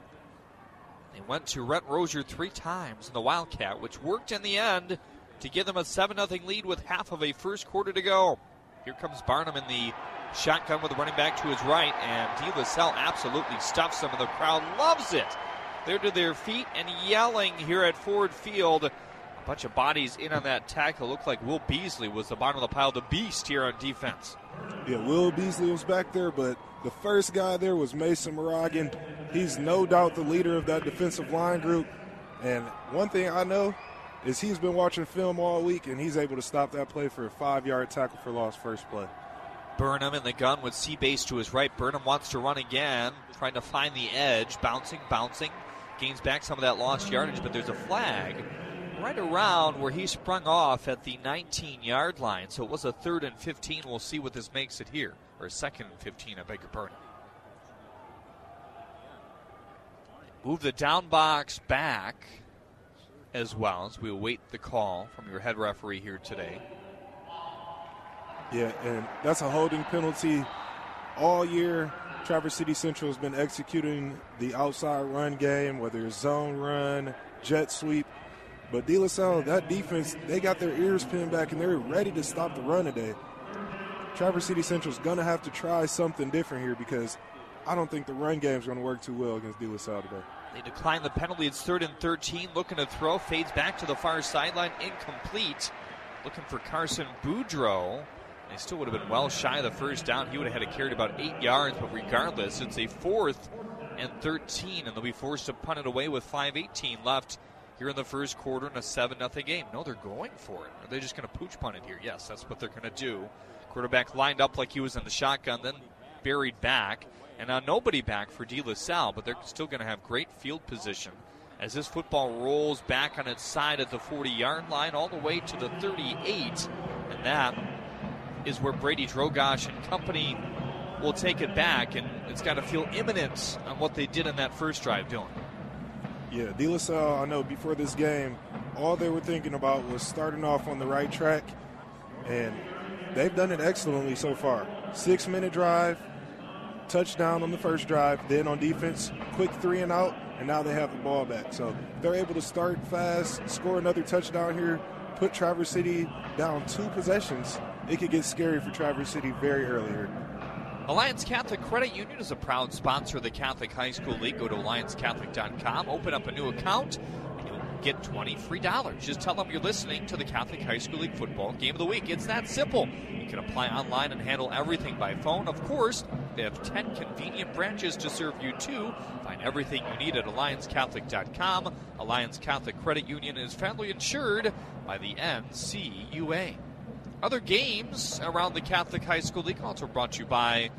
They went to Rhett Rozier three times in the Wildcat, which worked in the end to give them a 7 0 lead with half of a first quarter to go. Here comes Barnum in the shotgun with the running back to his right, and De La Salle absolutely stuffs them, and the crowd loves it. They're to their feet and yelling here at Ford Field. A bunch of bodies in on that tackle. Looked like Will Beasley was the bottom of the pile, the beast here on defense. Yeah, Will Beasley was back there, but the first guy there was Mason Moragan. He's no doubt the leader of that defensive line group. And one thing I know is he's been watching film all week, and he's able to stop that play for a five-yard tackle for loss first play. Burnham in the gun with C base to his right. Burnham wants to run again, trying to find the edge, bouncing, bouncing, gains back some of that lost yardage, but there's a flag right around where he sprung off at the 19 yard line. So it was a third and 15. We'll see what this makes it here. Or a second and 15, I beg your pardon. Move the down box back as well as we await the call from your head referee here today. Yeah, and that's a holding penalty all year. Traverse City Central has been executing the outside run game, whether it's zone run, jet sweep. But De La Salle, that defense, they got their ears pinned back and they're ready to stop the run today. Traverse City Central's going to have to try something different here because I don't think the run game's going to work too well against De La Salle today. They decline the penalty. It's third and 13. Looking to throw. Fades back to the far sideline. Incomplete. Looking for Carson Boudreau. They still would have been well shy of the first down. He would have had to carry about eight yards, but regardless, it's a fourth and 13, and they'll be forced to punt it away with 5.18 left here in the first quarter in a 7 0 game. No, they're going for it. Are they just going to pooch punt it here? Yes, that's what they're going to do. Quarterback lined up like he was in the shotgun, then buried back. And now nobody back for De La Salle, but they're still going to have great field position as this football rolls back on its side at the 40 yard line all the way to the 38. And that is where Brady Drogosh and company will take it back, and it's got to feel imminent on what they did in that first drive, Dylan. Yeah, De La Salle, I know before this game, all they were thinking about was starting off on the right track, and they've done it excellently so far. Six minute drive, touchdown on the first drive, then on defense, quick three and out, and now they have the ball back. So they're able to start fast, score another touchdown here, put Traverse City down two possessions it could get scary for Traverse City very early here. Alliance Catholic Credit Union is a proud sponsor of the Catholic High School League. Go to alliancecatholic.com, open up a new account, and you'll get 20 free dollars. Just tell them you're listening to the Catholic High School League football game of the week. It's that simple. You can apply online and handle everything by phone. Of course, they have 10 convenient branches to serve you too. Find everything you need at alliancecatholic.com. Alliance Catholic Credit Union is federally insured by the NCUA. Other games around the Catholic High School League also brought to you by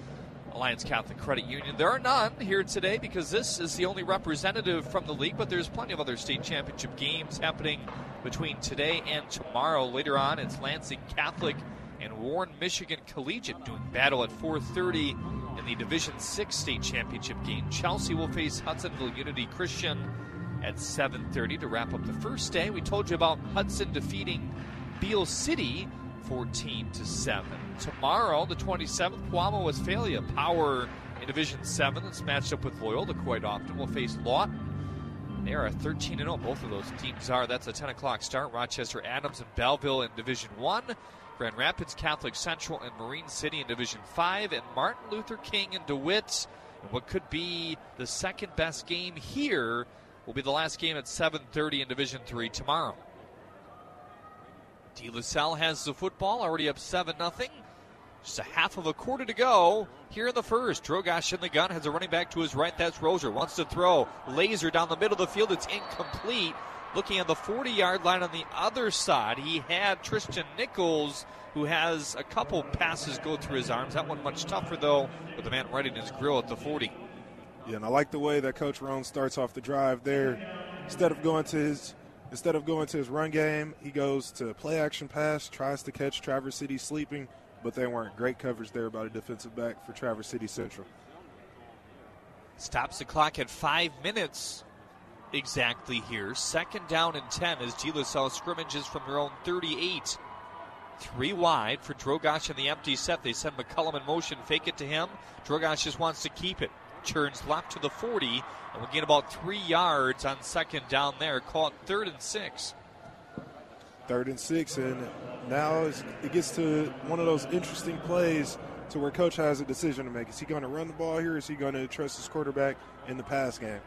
Alliance Catholic Credit Union. There are none here today because this is the only representative from the league, but there's plenty of other state championship games happening between today and tomorrow. Later on, it's Lansing Catholic and Warren Michigan Collegiate doing battle at 4:30 in the Division 6 state championship game. Chelsea will face Hudsonville Unity Christian at 7:30 to wrap up the first day. We told you about Hudson defeating Beal City 14 to 7. Tomorrow, the 27th, Pewamo-Westphalia Power in Division 7 that's matched up with Loyola quite often will face Lawton. They are a 13 0. Both of those teams are. That's a 10 o'clock start. Rochester Adams and Belleville in Division 1. Grand Rapids Catholic Central and Marine City in Division 5. And Martin Luther King and DeWitt. And what could be the second best game here will be the last game at 7.30 in Division 3 tomorrow. De La Salle has the football, already up 7 0. Just a half of a quarter to go here in the first. Drogosh in the gun has a running back to his right. That's Rozier. Wants to throw. Laser down the middle of the field. It's incomplete. Looking at the 40 yard line on the other side, he had Tristan Nichols, who has a couple passes go through his arms. That one much tougher, though, with the man right in his grill at the 40. Yeah, and I like the way that Coach Rohn starts off the drive there. Instead of going to his instead of going to his run game, he goes to play action pass, tries to catch Traverse City sleeping, but they weren't great coverage there by the defensive back for Traverse City Central. Stops the clock at five minutes exactly here. Second down and 10 as De La Salle scrimmages from their own 38. Three wide for Drogosh in the empty set. They send McCullum in motion, fake it to him. Drogosh just wants to keep it. Turns left to the 40, and we get about three yards on second down there. Caught third and six. Third and six, and now it gets to one of those interesting plays to where coach has a decision to make. Is he going to run the ball here? Is he going to trust his quarterback in the pass game?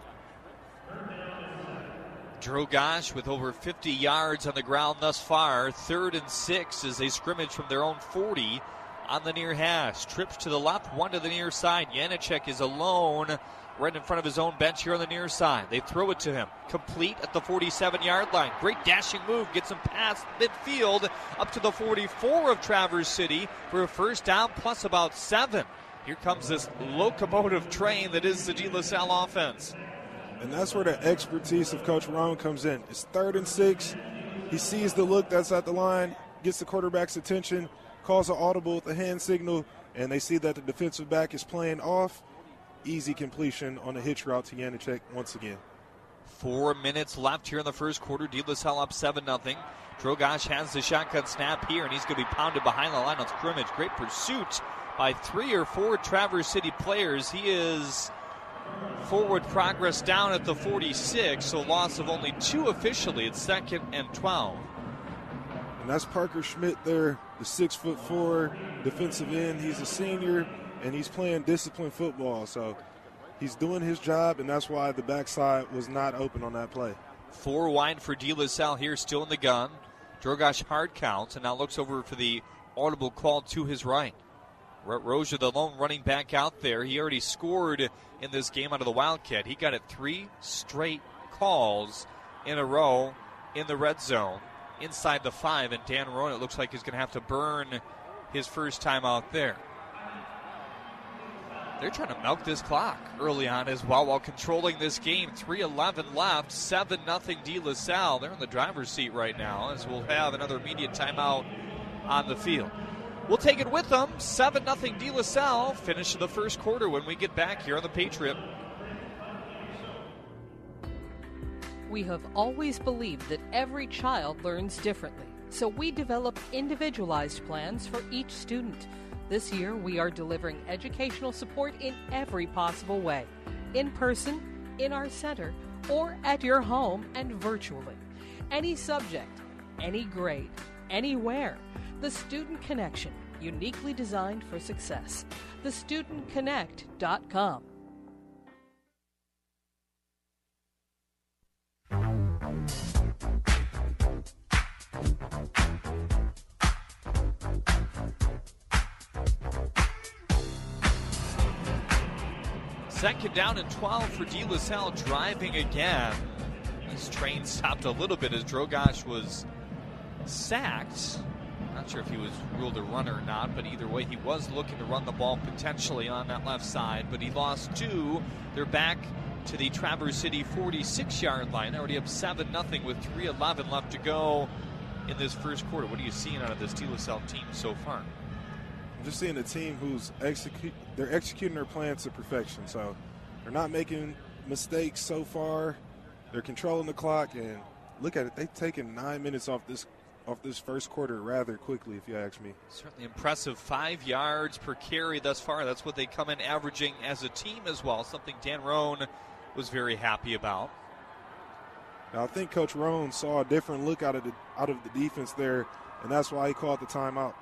Drogosh with over 50 yards on the ground thus far. Third and six as they scrimmage from their own 40 on the near hash. Trips to the left, one to the near side. Janicek is alone right in front of his own bench here on the near side. They throw it to him. Complete at the 47 yard line. Great dashing move. Gets him past midfield up to the 44 of Traverse City for a first down plus about seven. Here comes this locomotive train that is the De La Salle offense. And that's where the expertise of Coach Rohn comes in. It's third and six. He sees the look that's at the line, gets the quarterback's attention, calls an audible with a hand signal, and they see that the defensive back is playing off. Easy completion on the hitch route to Janicek once again. Four minutes left here in the first quarter. De La Salle up 7 0. Drogosh has the shotgun snap here, and he's going to be pounded behind the line of scrimmage. Great pursuit by three or four Traverse City players. He is forward progress down at the 46, so loss of only two officially. at second and 12. And that's Parker Schmidt there, the six foot four defensive end. He's a senior and he's playing disciplined football. So he's doing his job, and that's why the backside was not open on that play. Four wide for De La Salle here, still in the gun. Drogosh hard counts and now looks over for the audible call to his right. Rozier, the lone running back out there, he already scored in this game out of the Wildcat. He got it three straight calls in a row in the red zone inside the five, and Dan Rohn, it looks like he's going to have to burn his first time out there. They're trying to milk this clock early on as well while controlling this game. 3.11 left, 7 0 De La Salle. They're in the driver's seat right now as we'll have another immediate timeout on the field. We'll take it with them. 7 0 De La Salle. Finish the first quarter when we get back here on the Patriot. We have always believed that every child learns differently, so we develop individualized plans for each student. This year, we are delivering educational support in every possible way in person, in our center, or at your home and virtually. Any subject, any grade, anywhere. The Student Connection, uniquely designed for success. TheStudentConnect.com. Second down and 12 for De La Salle driving again. This train stopped a little bit as Drogosh was sacked. Not sure if he was ruled a runner or not, but either way, he was looking to run the ball potentially on that left side, but he lost two. They're back to the Traverse City 46 yard line. Already up 7 0 with 3.11 left to go in this first quarter. What are you seeing out of this La team so far? I'm just seeing a team who's execute they're executing their plans to perfection. So they're not making mistakes so far. They're controlling the clock and look at it. They've taken nine minutes off this off this first quarter rather quickly, if you ask me. Certainly impressive. Five yards per carry thus far. That's what they come in averaging as a team as well. Something Dan Rohn was very happy about. Now, I think Coach Rohn saw a different look out of the out of the defense there, and that's why he called the timeout.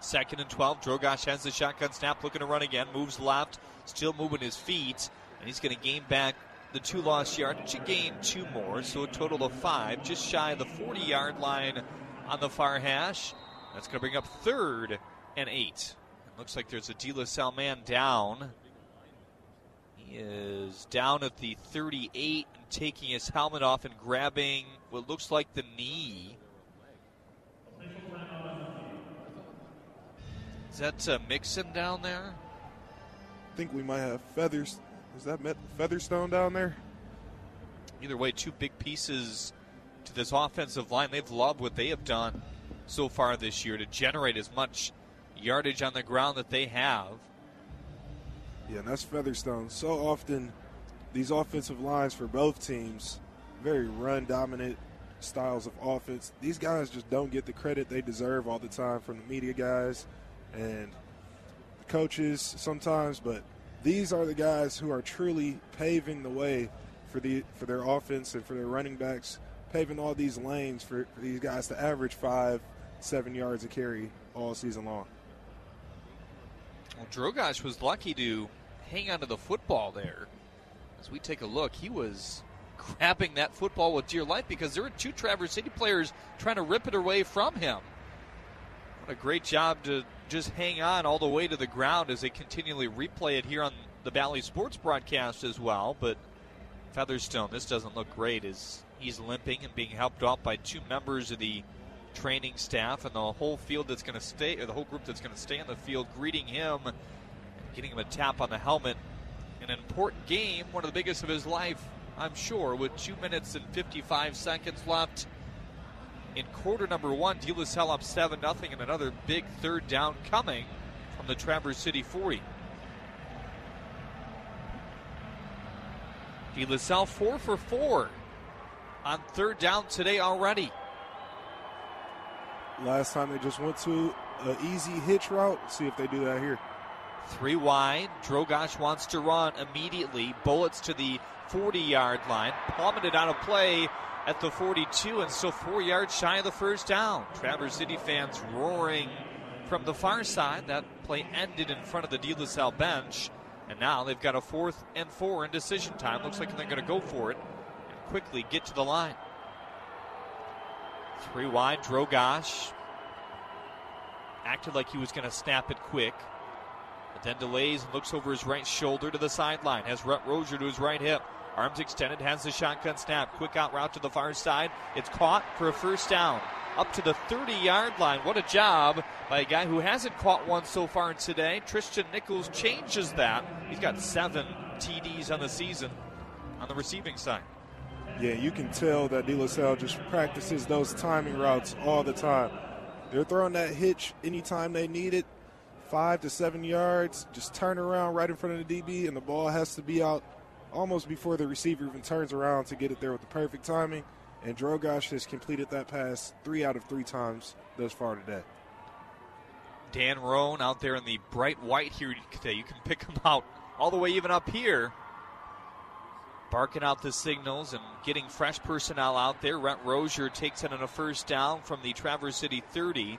Second and 12. Drogosh has the shotgun snap, looking to run again. Moves left, still moving his feet, and he's going to gain back the two lost yards. Should gain two more, so a total of five, just shy of the 40 yard line on the far hash. That's going to bring up third and eight. It looks like there's a De La Salle man down. He is down at the 38 and taking his helmet off and grabbing what looks like the knee. Is that uh, Mixon down there? I think we might have feathers. Is that Met- Featherstone down there? Either way, two big pieces to this offensive line. They've loved what they have done so far this year to generate as much yardage on the ground that they have. Yeah, and that's Featherstone. So often, these offensive lines for both teams, very run dominant styles of offense. These guys just don't get the credit they deserve all the time from the media guys and the coaches sometimes, but these are the guys who are truly paving the way for the for their offense and for their running backs, paving all these lanes for, for these guys to average five, seven yards a carry all season long. Well, Drogosh was lucky to hang onto the football there. As we take a look, he was grabbing that football with dear life because there were two Traverse City players trying to rip it away from him. What a great job to just hang on all the way to the ground as they continually replay it here on the Valley Sports broadcast as well. But Featherstone, this doesn't look great as he's limping and being helped off by two members of the training staff and the whole field that's going to stay, or the whole group that's going to stay on the field, greeting him, getting him a tap on the helmet. In an important game, one of the biggest of his life, I'm sure, with two minutes and 55 seconds left in quarter number one. De La Salle up 7 0, and another big third down coming from the Traverse City 40. De La Salle 4 for 4 on third down today already. Last time they just went to an easy hitch route. See if they do that here. Three wide. Drogosh wants to run immediately. Bullets to the 40 yard line. Plummeted out of play at the 42 and still four yards shy of the first down. Traverse City fans roaring from the far side. That play ended in front of the De La Salle bench. And now they've got a fourth and four in decision time. Looks like they're going to go for it quickly get to the line. Three wide, Drogosh acted like he was going to snap it quick, but then delays and looks over his right shoulder to the sideline. Has Rhett Rozier to his right hip. Arms extended, has the shotgun snap. Quick out route to the far side. It's caught for a first down. Up to the 30 yard line. What a job by a guy who hasn't caught one so far today. Tristan Nichols changes that. He's got seven TDs on the season on the receiving side. Yeah, you can tell that De La Salle just practices those timing routes all the time. They're throwing that hitch anytime they need it, five to seven yards, just turn around right in front of the DB, and the ball has to be out almost before the receiver even turns around to get it there with the perfect timing. And Drogosh has completed that pass three out of three times thus far today. Dan Rohn out there in the bright white here today. You can pick him out all the way even up here. Barking out the signals and getting fresh personnel out there. Rhett Rozier takes it on a first down from the Traverse City 30.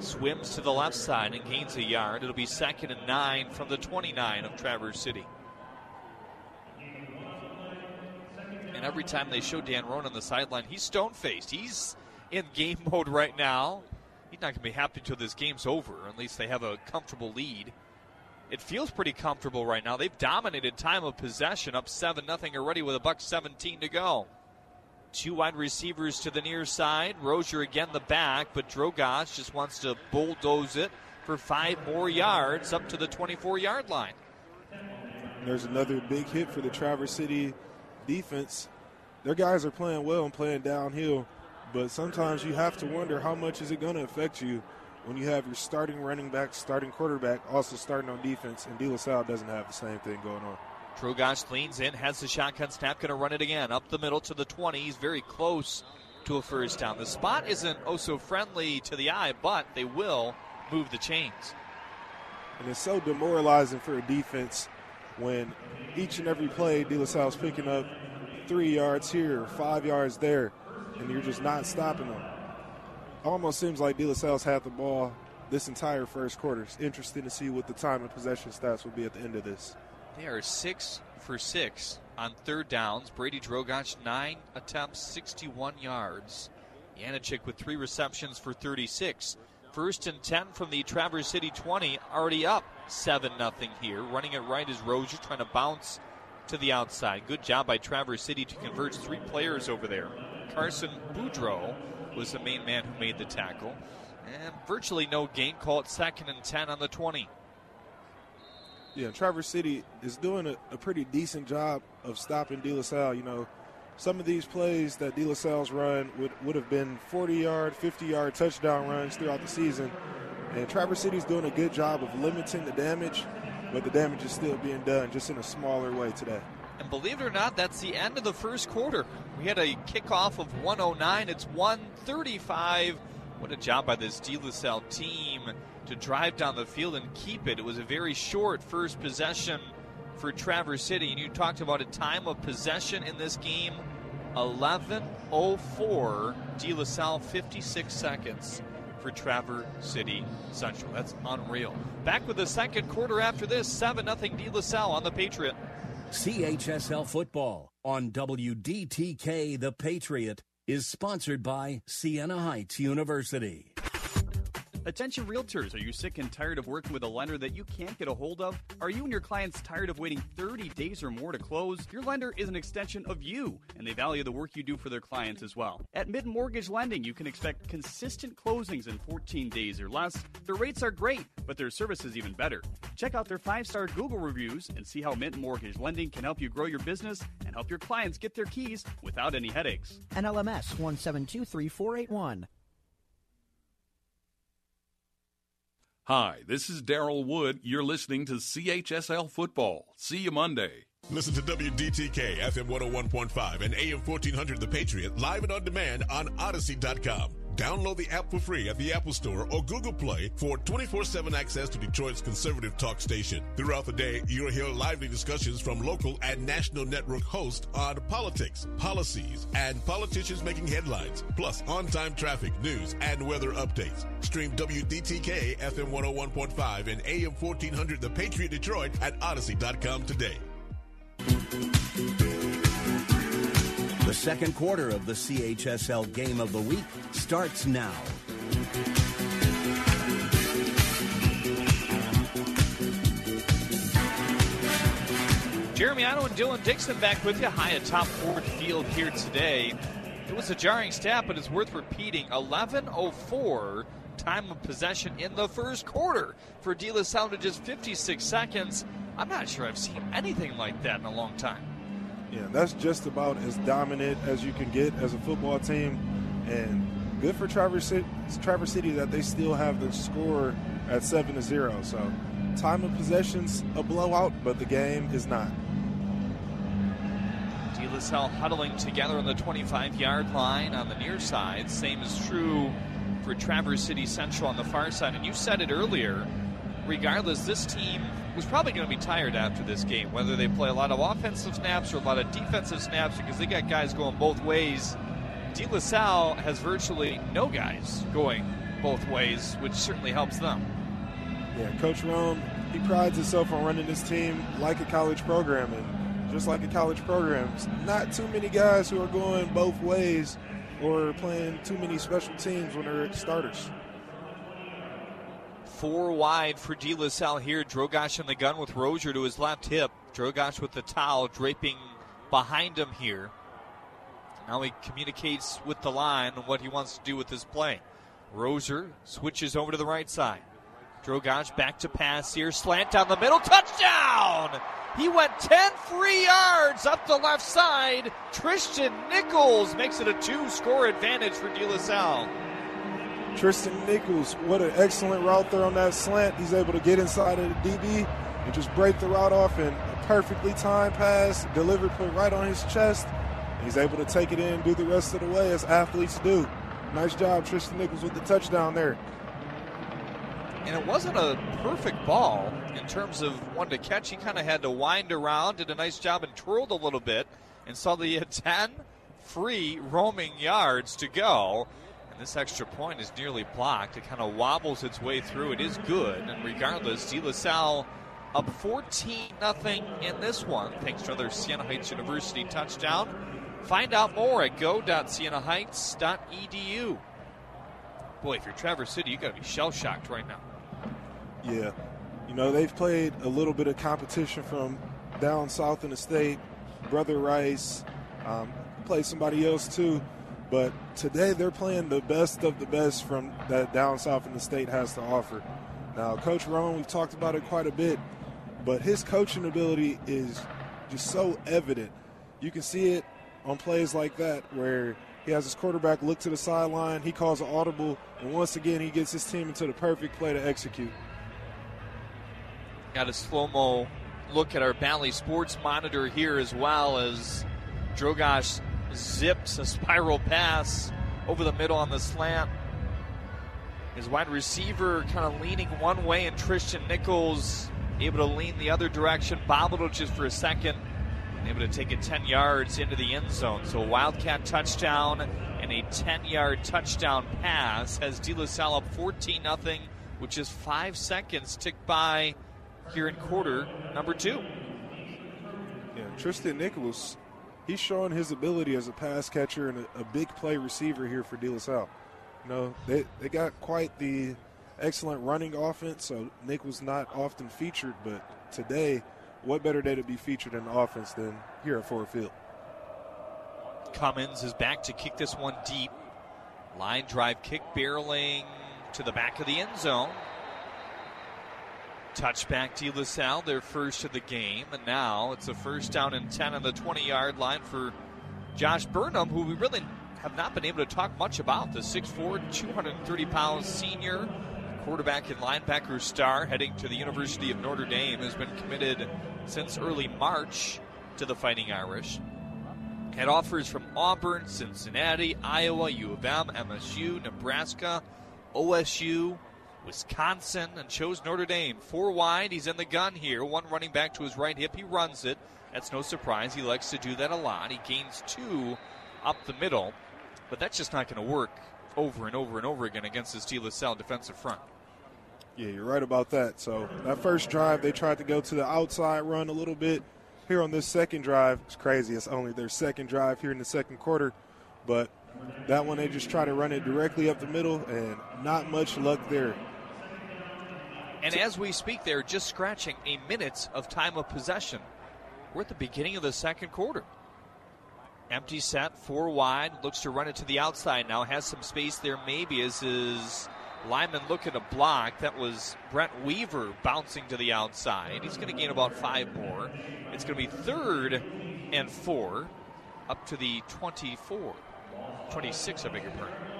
Swims to the left side and gains a yard. It'll be second and nine from the 29 of Traverse City. And every time they show Dan Rohn on the sideline, he's stone faced. He's in game mode right now. He's not going to be happy until this game's over. Least they have a comfortable lead. It feels pretty comfortable right now. They've dominated time of possession, up 7 0 already with a buck 17 to go. Two wide receivers to the near side. Rozier again the back, but Drogosh just wants to bulldoze it for five more yards up to the 24 yard line. There's another big hit for the Traverse City defense. Their guys are playing well and playing downhill, but sometimes you have to wonder how much is it going to affect you when you have your starting running back, starting quarterback also starting on defense, and De La Salle doesn't have the same thing going on. Drogosh leans in, has the shotgun snap, going to run it again up the middle to the 20. He's very close to a first down. The spot isn't oh so friendly to the eye, but they will move the chains. And it's so demoralizing for a defense when each and every play De La Salle's picking up three yards here, five yards there, and you're just not stopping them. Almost seems like De La Salle's had the ball this entire first quarter. It's interesting to see what the time and possession stats will be at the end of this. They are six for six on third downs. Brady Drogosh, nine attempts, 61 yards. Yanachik with three receptions for 36. First and 10 from the Traverse City 20, already up 7 0 here. Running it right is Rozier trying to bounce to the outside. Good job by Traverse City to convert three players over there. Carson Boudreau was the main man who made the tackle. And virtually no gain. Call it second and 10 on the 20. Yeah, Traverse City is doing a, a pretty decent job of stopping De La Salle. You know, some of these plays that De La Salle's run would, would have been 40 yard, 50 yard touchdown runs throughout the season. And Traverse City's doing a good job of limiting the damage, but the damage is still being done just in a smaller way today. And believe it or not, that's the end of the first quarter. We had a kickoff of 109. It's 135. What a job by this De La Salle team to drive down the field and keep it. It was a very short first possession for Traverse City. And you talked about a time of possession in this game 11.04. De La Salle, 56 seconds for Traverse City Central. That's unreal. Back with the second quarter after this 7 0 De La Salle on the Patriot. CHSL football on WDTK The Patriot is sponsored by Siena Heights University. Attention realtors, are you sick and tired of working with a lender that you can't get a hold of? Are you and your clients tired of waiting 30 days or more to close? Your lender is an extension of you, and they value the work you do for their clients as well. At Mint Mortgage Lending, you can expect consistent closings in 14 days or less. Their rates are great, but their service is even better. Check out their five star Google reviews and see how Mint Mortgage Lending can help you grow your business and help your clients get their keys without any headaches. NLMS 1723481. Hi, this is Daryl Wood. You're listening to CHSL Football. See you Monday. Listen to WDTK FM 101.5 and AM 1400 The Patriot live and on demand on Audacy.com. Download the app for free at the Apple Store or Google Play for 24-7 access to Detroit's conservative talk station. Throughout the day, you'll hear lively discussions from local and national network hosts on politics, policies, and politicians making headlines, plus on-time traffic, news, and weather updates. Stream WDTK FM 101.5 and AM 1400 The Patriot Detroit at Audacy.com today. The second quarter of the CHSL Game of the Week starts now. Jeremy Otto and Dylan Dixon back with you high atop Ford Field here today. It was a jarring stat, but it's worth repeating. 11.04 time of possession in the first quarter for De La to just 56 seconds. I'm not sure I've seen anything like that in a long time. Yeah, that's just about as dominant as you can get as a football team. And good for Traverse City, Traverse City that they still have the score at 7 to 0. So, time of possession's a blowout, but the game is not. De La Salle huddling together on the 25 yard line on the near side. Same is true for Traverse City Central on the far side. And you said it earlier, regardless, this team was probably going to be tired after this game, whether they play a lot of offensive snaps or a lot of defensive snaps, because they got guys going both ways. De La Salle has virtually no guys going both ways, which certainly helps them. Yeah, Coach Rohn, he prides himself on running this team like a college program, and just like a college program, not too many guys who are going both ways or playing too many special teams when they're starters. Four wide for De La Salle here. Drogosh in the gun with Rozier to his left hip. Drogosh with the towel draping behind him here. Now he communicates with the line what he wants to do with this play. Rozier switches over to the right side. Drogosh back to pass here. Slant down the middle. Touchdown! He went 10 free yards up the left side. Tristan Nichols makes it a two score advantage for De La Salle. Tristan Nichols, what an excellent route there on that slant. He's able to get inside of the DB and just break the route off and a perfectly timed pass, delivered, put right on his chest. He's able to take it in and do the rest of the way as athletes do. Nice job, Tristan Nichols, with the touchdown there. And it wasn't a perfect ball in terms of one to catch. He kind of had to wind around, did a nice job, and twirled a little bit, and saw that he had 10 free roaming yards to go. And this extra point is nearly blocked. It kind of wobbles its way through. It is good. And regardless, De La Salle up 14 nothing in this one, thanks to another Siena Heights University touchdown. Find out more at go.sienaheights.edu. Boy, if you're Traverse City, you got to be shell shocked right now. Yeah. You know, they've played a little bit of competition from down south in the state. Brother Rice, um, played somebody else too. But today they're playing the best of the best from that down south in the state has to offer. Now, Coach Rohn, we've talked about it quite a bit, but his coaching ability is just so evident. You can see it on plays like that where he has his quarterback look to the sideline, he calls an audible, and once again he gets his team into the perfect play to execute. Got a slow mo look at our Bally Sports monitor here as well as Drogosh zips a spiral pass over the middle on the slant. His wide receiver kind of leaning one way, and Tristan Nichols able to lean the other direction, bobbled it just for a second, able to take it 10 yards into the end zone. So a Wildcat touchdown and a 10 yard touchdown pass has De La Salle up 14 0, which is five seconds ticked by here in quarter number two. Yeah, Tristan Nichols, he's showing his ability as a pass catcher and a, a big play receiver here for De La Salle. You know, they, they got quite the excellent running offense, so Nick was not often featured, but today, what better day to be featured in the offense than here at Ford Field? Cummins is back to kick this one deep. Line drive kick barreling to the back of the end zone. Touchback De La Salle, their first of the game, and now it's a first down and 10 on the 20 yard line for Josh Burnham, who we really have not been able to talk much about. The 6'4, 230 pound senior quarterback and linebacker star heading to the University of Notre Dame has been committed since early March to the Fighting Irish. Had offers from Auburn, Cincinnati, Iowa, U of M, MSU, Nebraska, OSU, Wisconsin, and chose Notre Dame. Four wide, he's in the gun here. One running back to his right hip, he runs it. That's no surprise. He likes to do that a lot. He gains two up the middle, but that's just not going to work over and over and over again against this De La Salle defensive front. Yeah, you're right about that. So that first drive, they tried to go to the outside run a little bit. Here on this second drive, it's crazy. It's only their second drive here in the second quarter, but that one they just try to run it directly up the middle, and not much luck there. And as we speak, they're just scratching a minute of time of possession. We're at the beginning of the second quarter. Empty set, four wide, looks to run it to the outside now, has some space there maybe as his lineman looking to block. That was Brent Weaver bouncing to the outside. He's going to gain about five more. It's going to be third and four up to the 24. 26, I beg your pardon.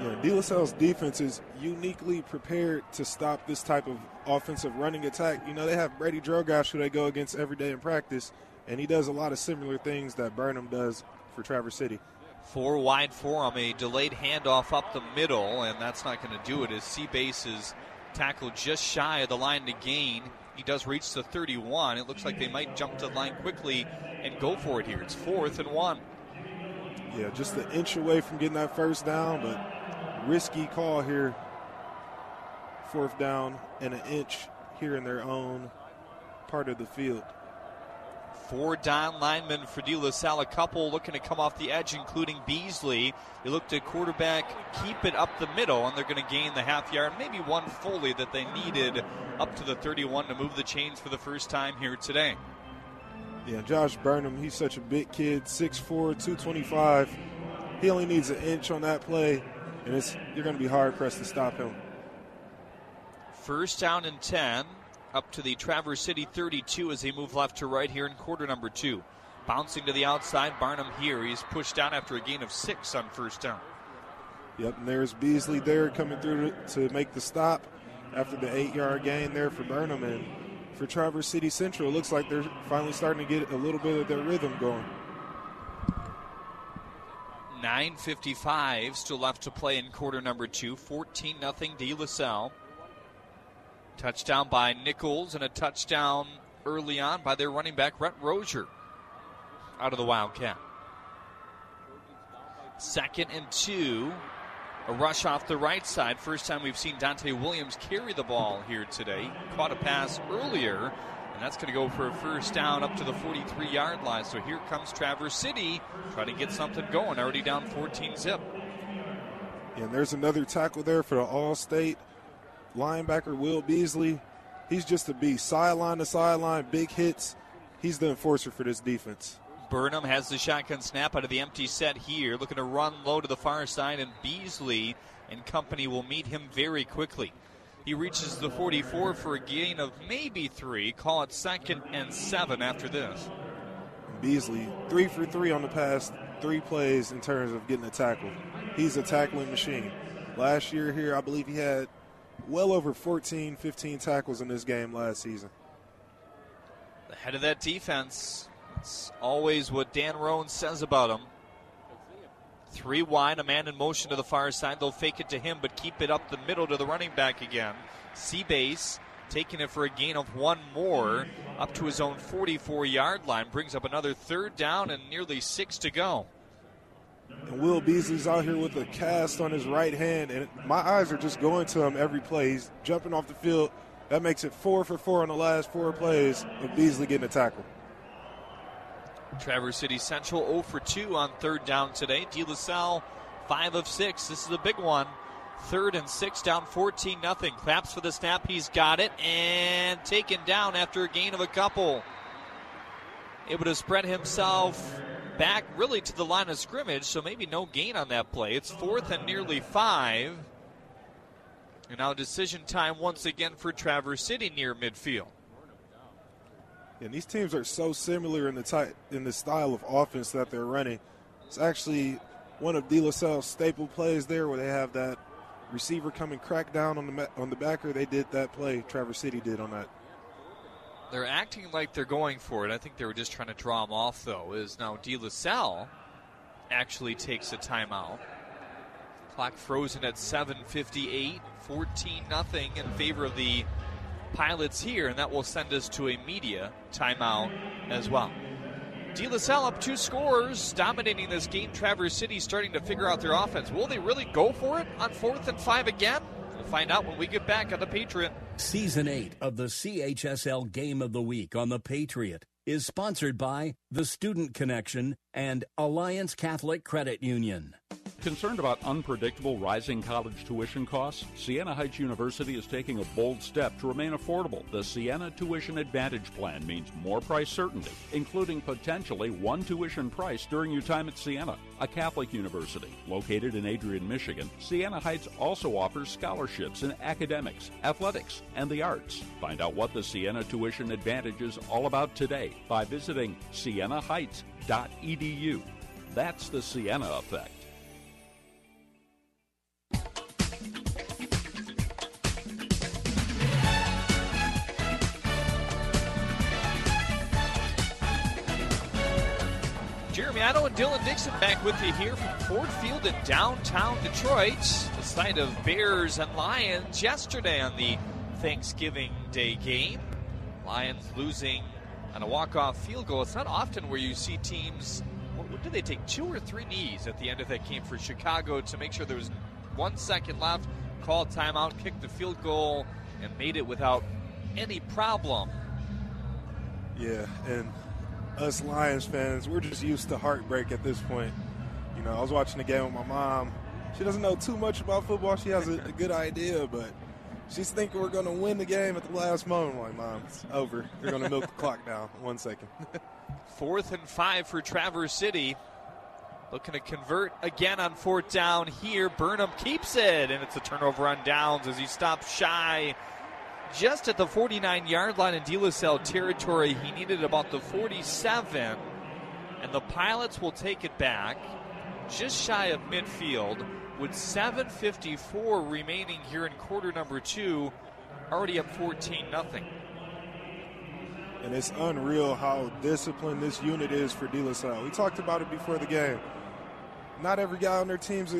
Yeah, De La Salle's defense is uniquely prepared to stop this type of offensive running attack. You know, they have Brady Drogosh who they go against every day in practice, and he does a lot of similar things that Burnham does for Traverse City. Four wide for him, a delayed handoff up the middle, and that's not going to do it as Seabase is tackled just shy of the line to gain. He does reach the 31. It looks like they might jump to the line quickly and go for it here. It's fourth and one. Yeah, just an inch away from getting that first down, but risky call here. Fourth down and an inch here in their own part of the field. Four down linemen for De La Salle. A couple looking to come off the edge, including Beasley. They looked at quarterback, keep it up the middle, and they're going to gain the half yard, maybe one fully that they needed up to the 31 to move the chains for the first time here today. Yeah, Josh Burnham, he's such a big kid, 6'4, 225. He only needs an inch on that play, and it's you're going to be hard pressed to stop him. First down and 10 up to the Traverse City 32 as they move left to right here in quarter number two. Bouncing to the outside, Burnham here. He's pushed down after a gain of six on first down. Yep, and there's Beasley there coming through to make the stop after the eight yard gain there for Burnham. And for Traverse City Central, it looks like they're finally starting to get a little bit of their rhythm going. 9.55 still left to play in quarter number two. 14 0 De La Salle. Touchdown by Nichols and a touchdown early on by their running back, Rhett Rozier, out of the Wildcat. Second and two. A rush off the right side. First time we've seen Dante Williams carry the ball here today. Caught a pass earlier, and that's going to go for a first down up to the 43 yard line. So here comes Traverse City trying to get something going. Already down 14 zip. And there's another tackle there for the All State linebacker Will Beasley. He's just a beast. Sideline to sideline, big hits. He's the enforcer for this defense. Burnham has the shotgun snap out of the empty set here, looking to run low to the far side, and Beasley and company will meet him very quickly. He reaches the 44 for a gain of maybe three. Call it second and seven after this. Beasley, three for three on the past three plays in terms of getting a tackle. He's a tackling machine. Last year here, I believe he had well over 14, 15 tackles in this game last season. The head of that defense. It's always what Dan Rohn says about him. Three wide, a man in motion to the far side. They'll fake it to him, but keep it up the middle to the running back again. Seabase taking it for a gain of one more up to his own 44 yard line. Brings up another third down and nearly six to go. And Will Beasley's out here with a cast on his right hand, and my eyes are just going to him every play. He's jumping off the field. That makes it four for four on the last four plays of Beasley getting a tackle. Traverse City Central 0 for 2 on third down today. De La Salle 5 of 6. This is a big one. Third and six down 14 nothing. Claps for the snap. He's got it and taken down after a gain of a couple. Able to spread himself back really to the line of scrimmage, so maybe no gain on that play. It's fourth and nearly five. And now decision time once again for Traverse City near midfield. And these teams are so similar in the type in the style of offense that they're running. It's actually one of De La Salle's staple plays there, where they have that receiver coming crack down on the on the backer. They did that play. Traverse City did on that. They're acting like they're going for it. I think they were just trying to draw them off, though. Is now De La Salle actually takes a timeout. Clock frozen at 7:58, 14 nothing in favor of the Pilots here, and that will send us to a media timeout as well. De La Salle up two scores, dominating this game. Traverse City starting to figure out their offense. Will they really go for it on fourth and five again? We'll find out when we get back on the Patriot. Season 8 of the CHSL Game of the Week on the Patriot is sponsored by The Student Connection and Alliance Catholic Credit Union. Concerned about unpredictable rising college tuition costs? Siena Heights University is taking a bold step to remain affordable. The Siena Tuition Advantage Plan means more price certainty, including potentially one tuition price during your time at Siena, a Catholic university located in Adrian, Michigan. Siena Heights also offers scholarships in academics, athletics, and the arts. Find out what the Siena Tuition Advantage is all about today by visiting sienaheights.edu. That's the Siena effect. Jeremy Otto and Dylan Dixon back with you here from Ford Field in downtown Detroit, the site of Bears and Lions yesterday on the Thanksgiving Day game. Lions losing on a walk-off field goal. It's not often where you see teams. What, what did they take? Two or three knees at the end of that game for Chicago to make sure there was one second left, called timeout, kicked the field goal, and made it without any problem. Yeah, and us Lions fans, we're just used to heartbreak at this point. You know, I was watching the game with my mom. She doesn't know too much about football. She has a, a good idea, but she's thinking we're going to win the game at the last moment. I'm like, mom, it's over. They're going to milk the clock now. One second. Fourth and five for Traverse City. Looking to convert again on fourth down here. Burnham keeps it, and it's a turnover on downs as he stops shy just at the 49 yard line in De La Salle territory. He needed about the 47, and the Pilots will take it back just shy of midfield with 7.54 remaining here in quarter number two, already up 14 nothing. And it's unreal how disciplined this unit is for De La Salle. We talked about it before the game. Not every guy on their teams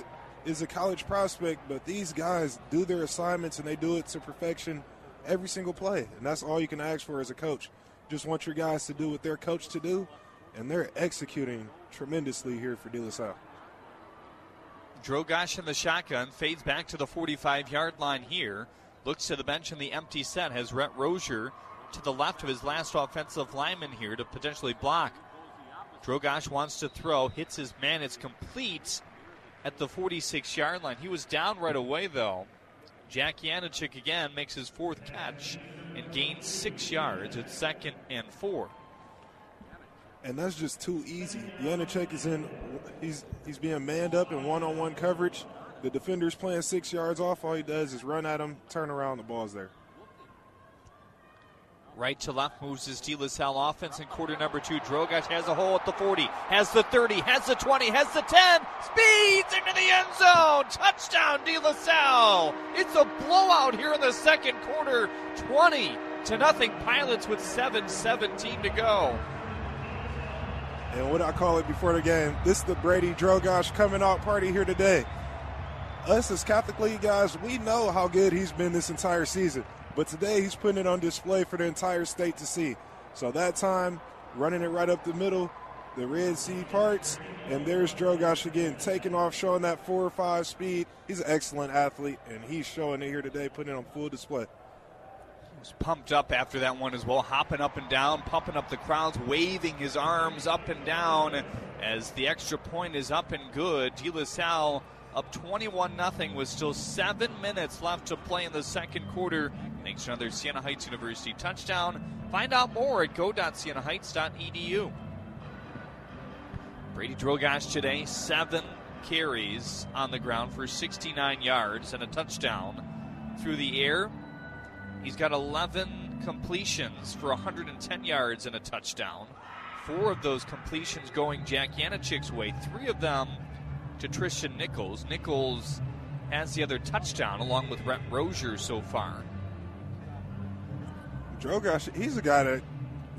is a college prospect, but these guys do their assignments and they do it to perfection every single play. And that's all you can ask for as a coach. Just want your guys to do what they're coached to do, and they're executing tremendously here for De La Salle. Drogosh in the shotgun fades back to the 45 yard line here. Looks to the bench in the empty set. Has Rhett Rozier to the left of his last offensive lineman here to potentially block. Drogosh wants to throw, hits his man. It's complete at the 46 yard line. He was down right away, though. Jack Yanachik again makes his fourth catch and gains six yards. It's second and four. And that's just too easy. Yanachik is in, he's, he's being manned up in one on one coverage. The defender's playing six yards off. All he does is run at him, turn around, the ball's there. Right to left moves his De La Salle offense in quarter number two. Drogosh has a hole at the 40, has the 30, has the 20, has the 10, speeds into the end zone. Touchdown, De La Salle. It's a blowout here in the second quarter. 20 to nothing. Pilots with 7.17 to go. And what I call it before the game, this is the Brady Drogosh coming out party here today. Us as Catholic League guys, we know how good he's been this entire season. But today he's putting it on display for the entire state to see. So that time, running it right up the middle, the Red Sea parts, and there's Drogosh again, taking off, showing that four or five speed. He's an excellent athlete, and he's showing it here today, putting it on full display. Was pumped up after that one as well, hopping up and down, pumping up the crowds, waving his arms up and down as the extra point is up and good. De La Salle up 21 0 with still seven minutes left to play in the second quarter. To another Siena Heights University touchdown. Find out more at go.sienaheights.edu. Brady Drogosh today, seven carries on the ground for 69 yards and a touchdown. Through the air, he's got 11 completions for 110 yards and a touchdown. Four of those completions going Jack Yanachik's way, three of them to Tristan Nichols. Nichols has the other touchdown along with Rhett Rozier so far. Drogosh, he's a guy that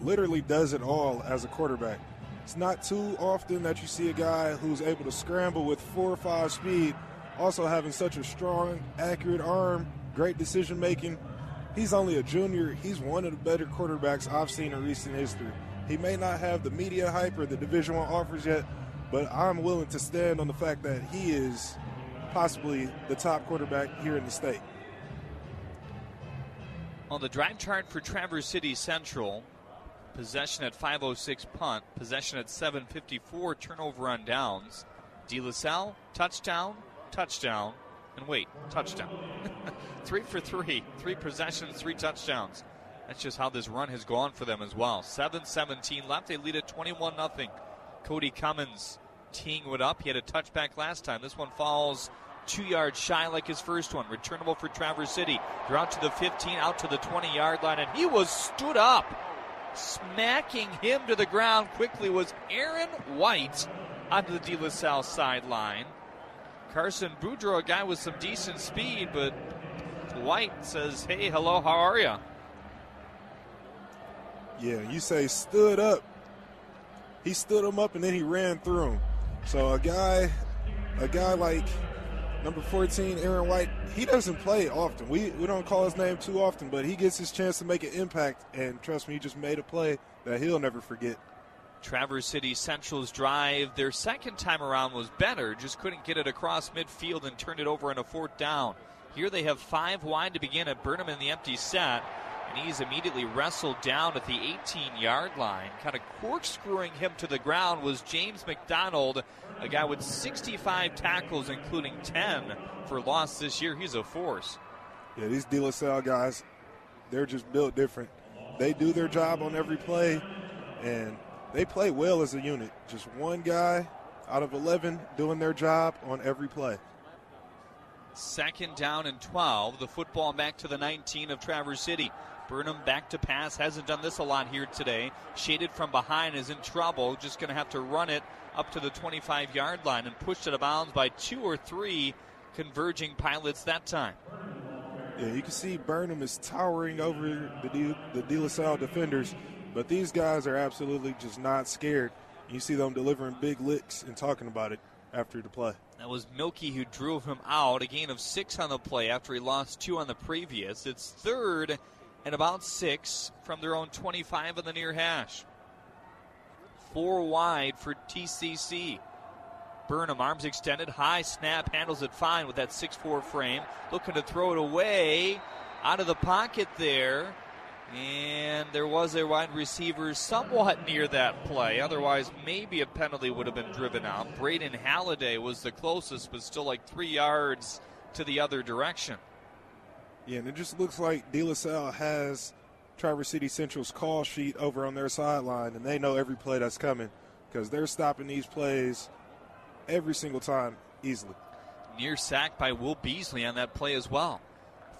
literally does it all as a quarterback. It's not too often that you see a guy who's able to scramble with four or five speed, also having such a strong, accurate arm, great decision making. He's only a junior. He's one of the better quarterbacks I've seen in recent history. He may not have the media hype or the Division One offers yet, but I'm willing to stand on the fact that he is possibly the top quarterback here in the state. On the drive chart for Traverse City Central, possession at 506 punt, possession at 754 turnover on downs. De La Salle, touchdown, touchdown, and wait, touchdown. three for three, three possessions, three touchdowns. That's just how this run has gone for them as well. 7 17 left. They lead at 21 0. Cody Cummins teeing it up. He had a touchback last time. This one falls two yards shy like his first one. Returnable for Traverse City. They're out to the 15, out to the 20 yard line, and he was stood up. Smacking him to the ground quickly was Aaron White onto the De La Salle sideline. Carson Boudreaux, a guy with some decent speed, but White says, Hey, hello, how are you? Yeah, you say stood up. He stood him up and then he ran through him. So a guy, a guy like number 14, Aaron White, he doesn't play often. We we don't call his name too often, but he gets his chance to make an impact. And trust me, he just made a play that he'll never forget. Traverse City Central's drive, their second time around was better, just couldn't get it across midfield and turn it over in a fourth down. Here they have five wide to begin at Burnham in the empty set, and he's immediately wrestled down at the 18 yard line. Kind of corkscrewing him to the ground was James McDonald, a guy with 65 tackles, including 10 for loss this year. He's a force. Yeah, these De La Salle guys, they're just built different. They do their job on every play, and they play well as a unit. Just one guy out of 11 doing their job on every play. Second down and 12. The football back to the 19 of Traverse City. Burnham back to pass. Hasn't done this a lot here today. Shaded from behind is in trouble. Just going to have to run it up to the 25 yard line and pushed it out of bounds by two or three converging pilots that time. Yeah, you can see Burnham is towering over the De, the De La Salle defenders, but these guys are absolutely just not scared. You see them delivering big licks and talking about it after the play. That was Milky who drove him out. A gain of six on the play after he lost two on the previous. It's third and about six from their own 25 of the near hash. Four wide for TCC. Burnham, arms extended, high snap, handles it fine with that 6 4 frame. Looking to throw it away out of the pocket there. And there was a wide receiver somewhat near that play. Otherwise, maybe a penalty would have been driven out. Braden Halliday was the closest, but still like three yards to the other direction. Yeah, and it just looks like De La Salle has Traverse City Central's call sheet over on their sideline, and they know every play that's coming because they're stopping these plays every single time easily. Near sack by Will Beasley on that play as well.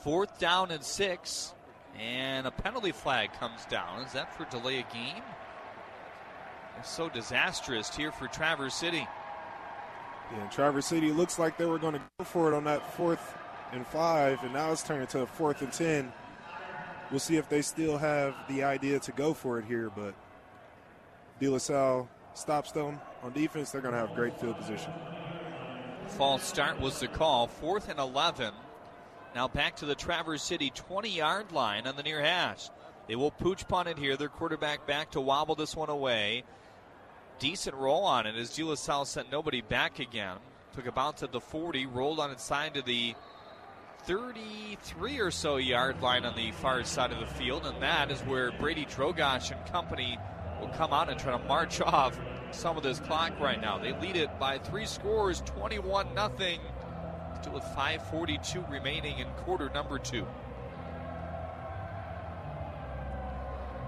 Fourth down and six, and a penalty flag comes down. Is that for delay a game? It's so disastrous here for Traverse City. Yeah, Traverse City looks like they were going to go for it on that fourth and five, and now it's turned into a fourth and ten. We'll see if they still have the idea to go for it here, but De La Salle stops them on defense. They're going to have great field position. False start was the call. Fourth and 11. Now back to the Traverse City 20 yard line on the near hash. They will pooch punt it here. Their quarterback back to wobble this one away. Decent roll on it as De La Salle sent nobody back again. Took a bounce at the 40, rolled on its side to the 33 or so yard line on the far side of the field, and that is where Brady Drogosh and company will come out and try to march off some of this clock right now. They lead it by three scores, 21 nothing. Still with 5:42 remaining in quarter number two.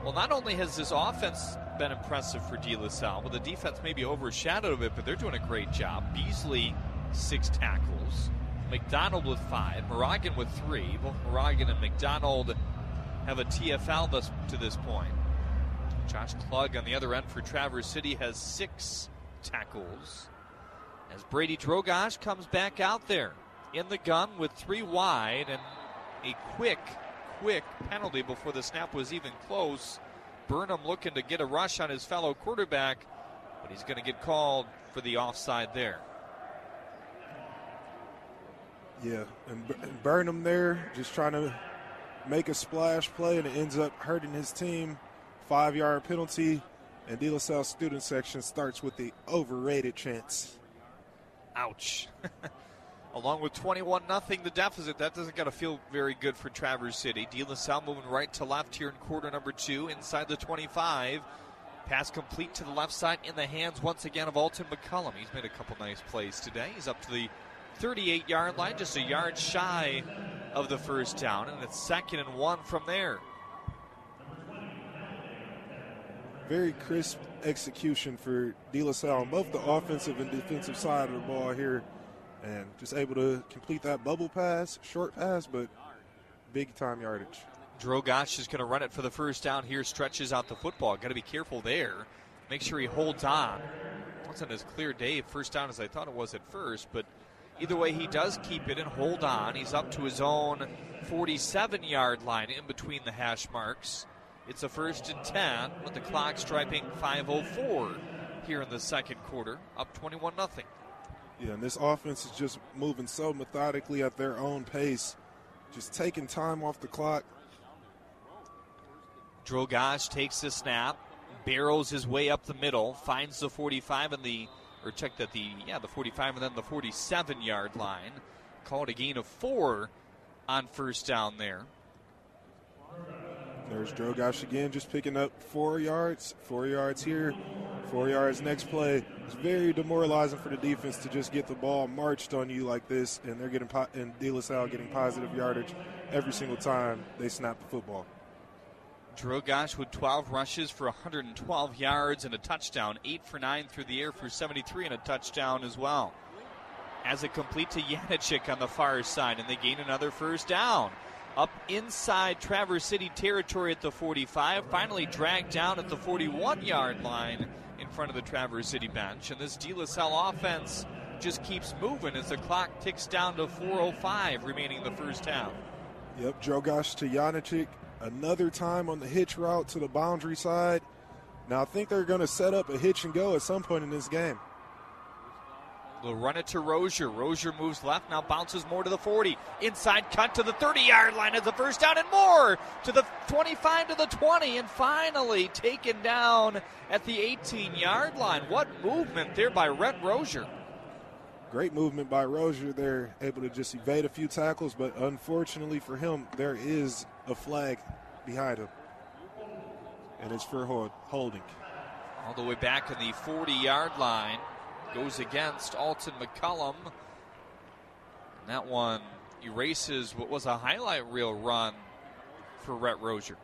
Well, not only has this offense been impressive for De La Salle, but the defense maybe overshadowed a bit, but they're doing a great job. Beasley, six tackles. McDonald with five. Moragan with three. Both Moragan and McDonald have a TFL this, to this point. Josh Klug on the other end for Traverse City has six tackles. As Brady Drogosh comes back out there in the gun with three wide and a quick, quick penalty before the snap was even close. Burnham looking to get a rush on his fellow quarterback, but he's going to get called for the offside there. Yeah, and, and Burnham there just trying to make a splash play, and it ends up hurting his team. Five yard penalty, and De La Salle student section starts with the overrated chants. Ouch. Along with 21 nothing, the deficit. That doesn't got to feel very good for Traverse City. De La Salle moving right to left here in quarter number two, inside the 25. Pass complete to the left side in the hands once again of Alton McCullum. He's made a couple nice plays today. He's up to the 38 yard line, just a yard shy of the first down, and it's second and one from there. Very crisp execution for De La Salle on both the offensive and defensive side of the ball here, and just able to complete that bubble pass, short pass, but big time yardage. Drogosh is going to run it for the first down here, stretches out the football. Got to be careful there. Make sure he holds on. Wasn't as clear day first down as I thought it was at first, but Either way, he does keep it and hold on. He's up to his own 47 yard line in between the hash marks. It's a first and 10 with the clock striping 5.04 here in the second quarter, up 21 0. Yeah, and this offense is just moving so methodically at their own pace, just taking time off the clock. Drogosh takes the snap, barrels his way up the middle, finds the 45 and the, or check that the, yeah, the 45 and then the 47 yard line. Called a gain of four on first down there. There's Drogosh again, just picking up four yards, four yards here, four yards next play. It's very demoralizing for the defense to just get the ball marched on you like this, and they're getting po- and De La Salle getting positive yardage every single time they snap the football. Drogosh with 12 rushes for 112 yards and a touchdown, 8 for 9 through the air for 73 and a touchdown as well. As it complete to Yanachik on the far side, and they gain another first down. Up inside Traverse City territory at the 45, finally dragged down at the 41 yard line in front of the Traverse City bench. And this De La Salle offense just keeps moving as the clock ticks down to 4.05 remaining in the first half. Yep, Drogosh to Yanachik another time on the hitch route to the boundary side. Now, I think they're going to set up a hitch and go at some point in this game. They'll run it to Rozier. Rozier moves left, now bounces more to the 40. Inside cut to the 30 yard line as the first down and more to the 25 to the 20, and finally taken down at the 18 yard line. What movement there by Rhett Rozier. Great movement by Rozier. They're able to just evade a few tackles, but unfortunately for him, there is a flag behind him. And it's for holding. All the way back in the 40 yard line goes against Alton McCullum. And that one erases what was a highlight reel run for Rhett Rozier.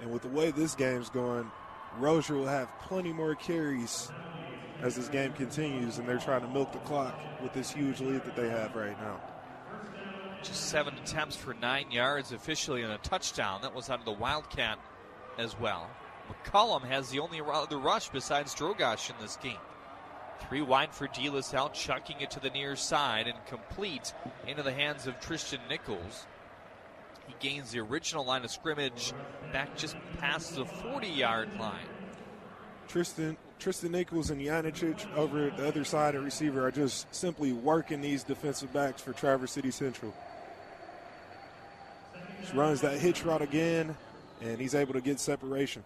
And with the way this game's going, Rozier will have plenty more carries as this game continues, and they're trying to milk the clock with this huge lead that they have right now. Just seven attempts for nine yards officially and a touchdown. That was out of the Wildcat as well. McCullum has the only other rush besides Drogosh in this game. Three wide for La Salle, chucking it to the near side and complete into the hands of Tristan Nichols. He gains the original line of scrimmage back just past the 40 yard line. Tristan Tristan Nichols and Yanachik over the other side of receiver are just simply working these defensive backs for Traverse City Central. Just runs that hitch route again, and he's able to get separation.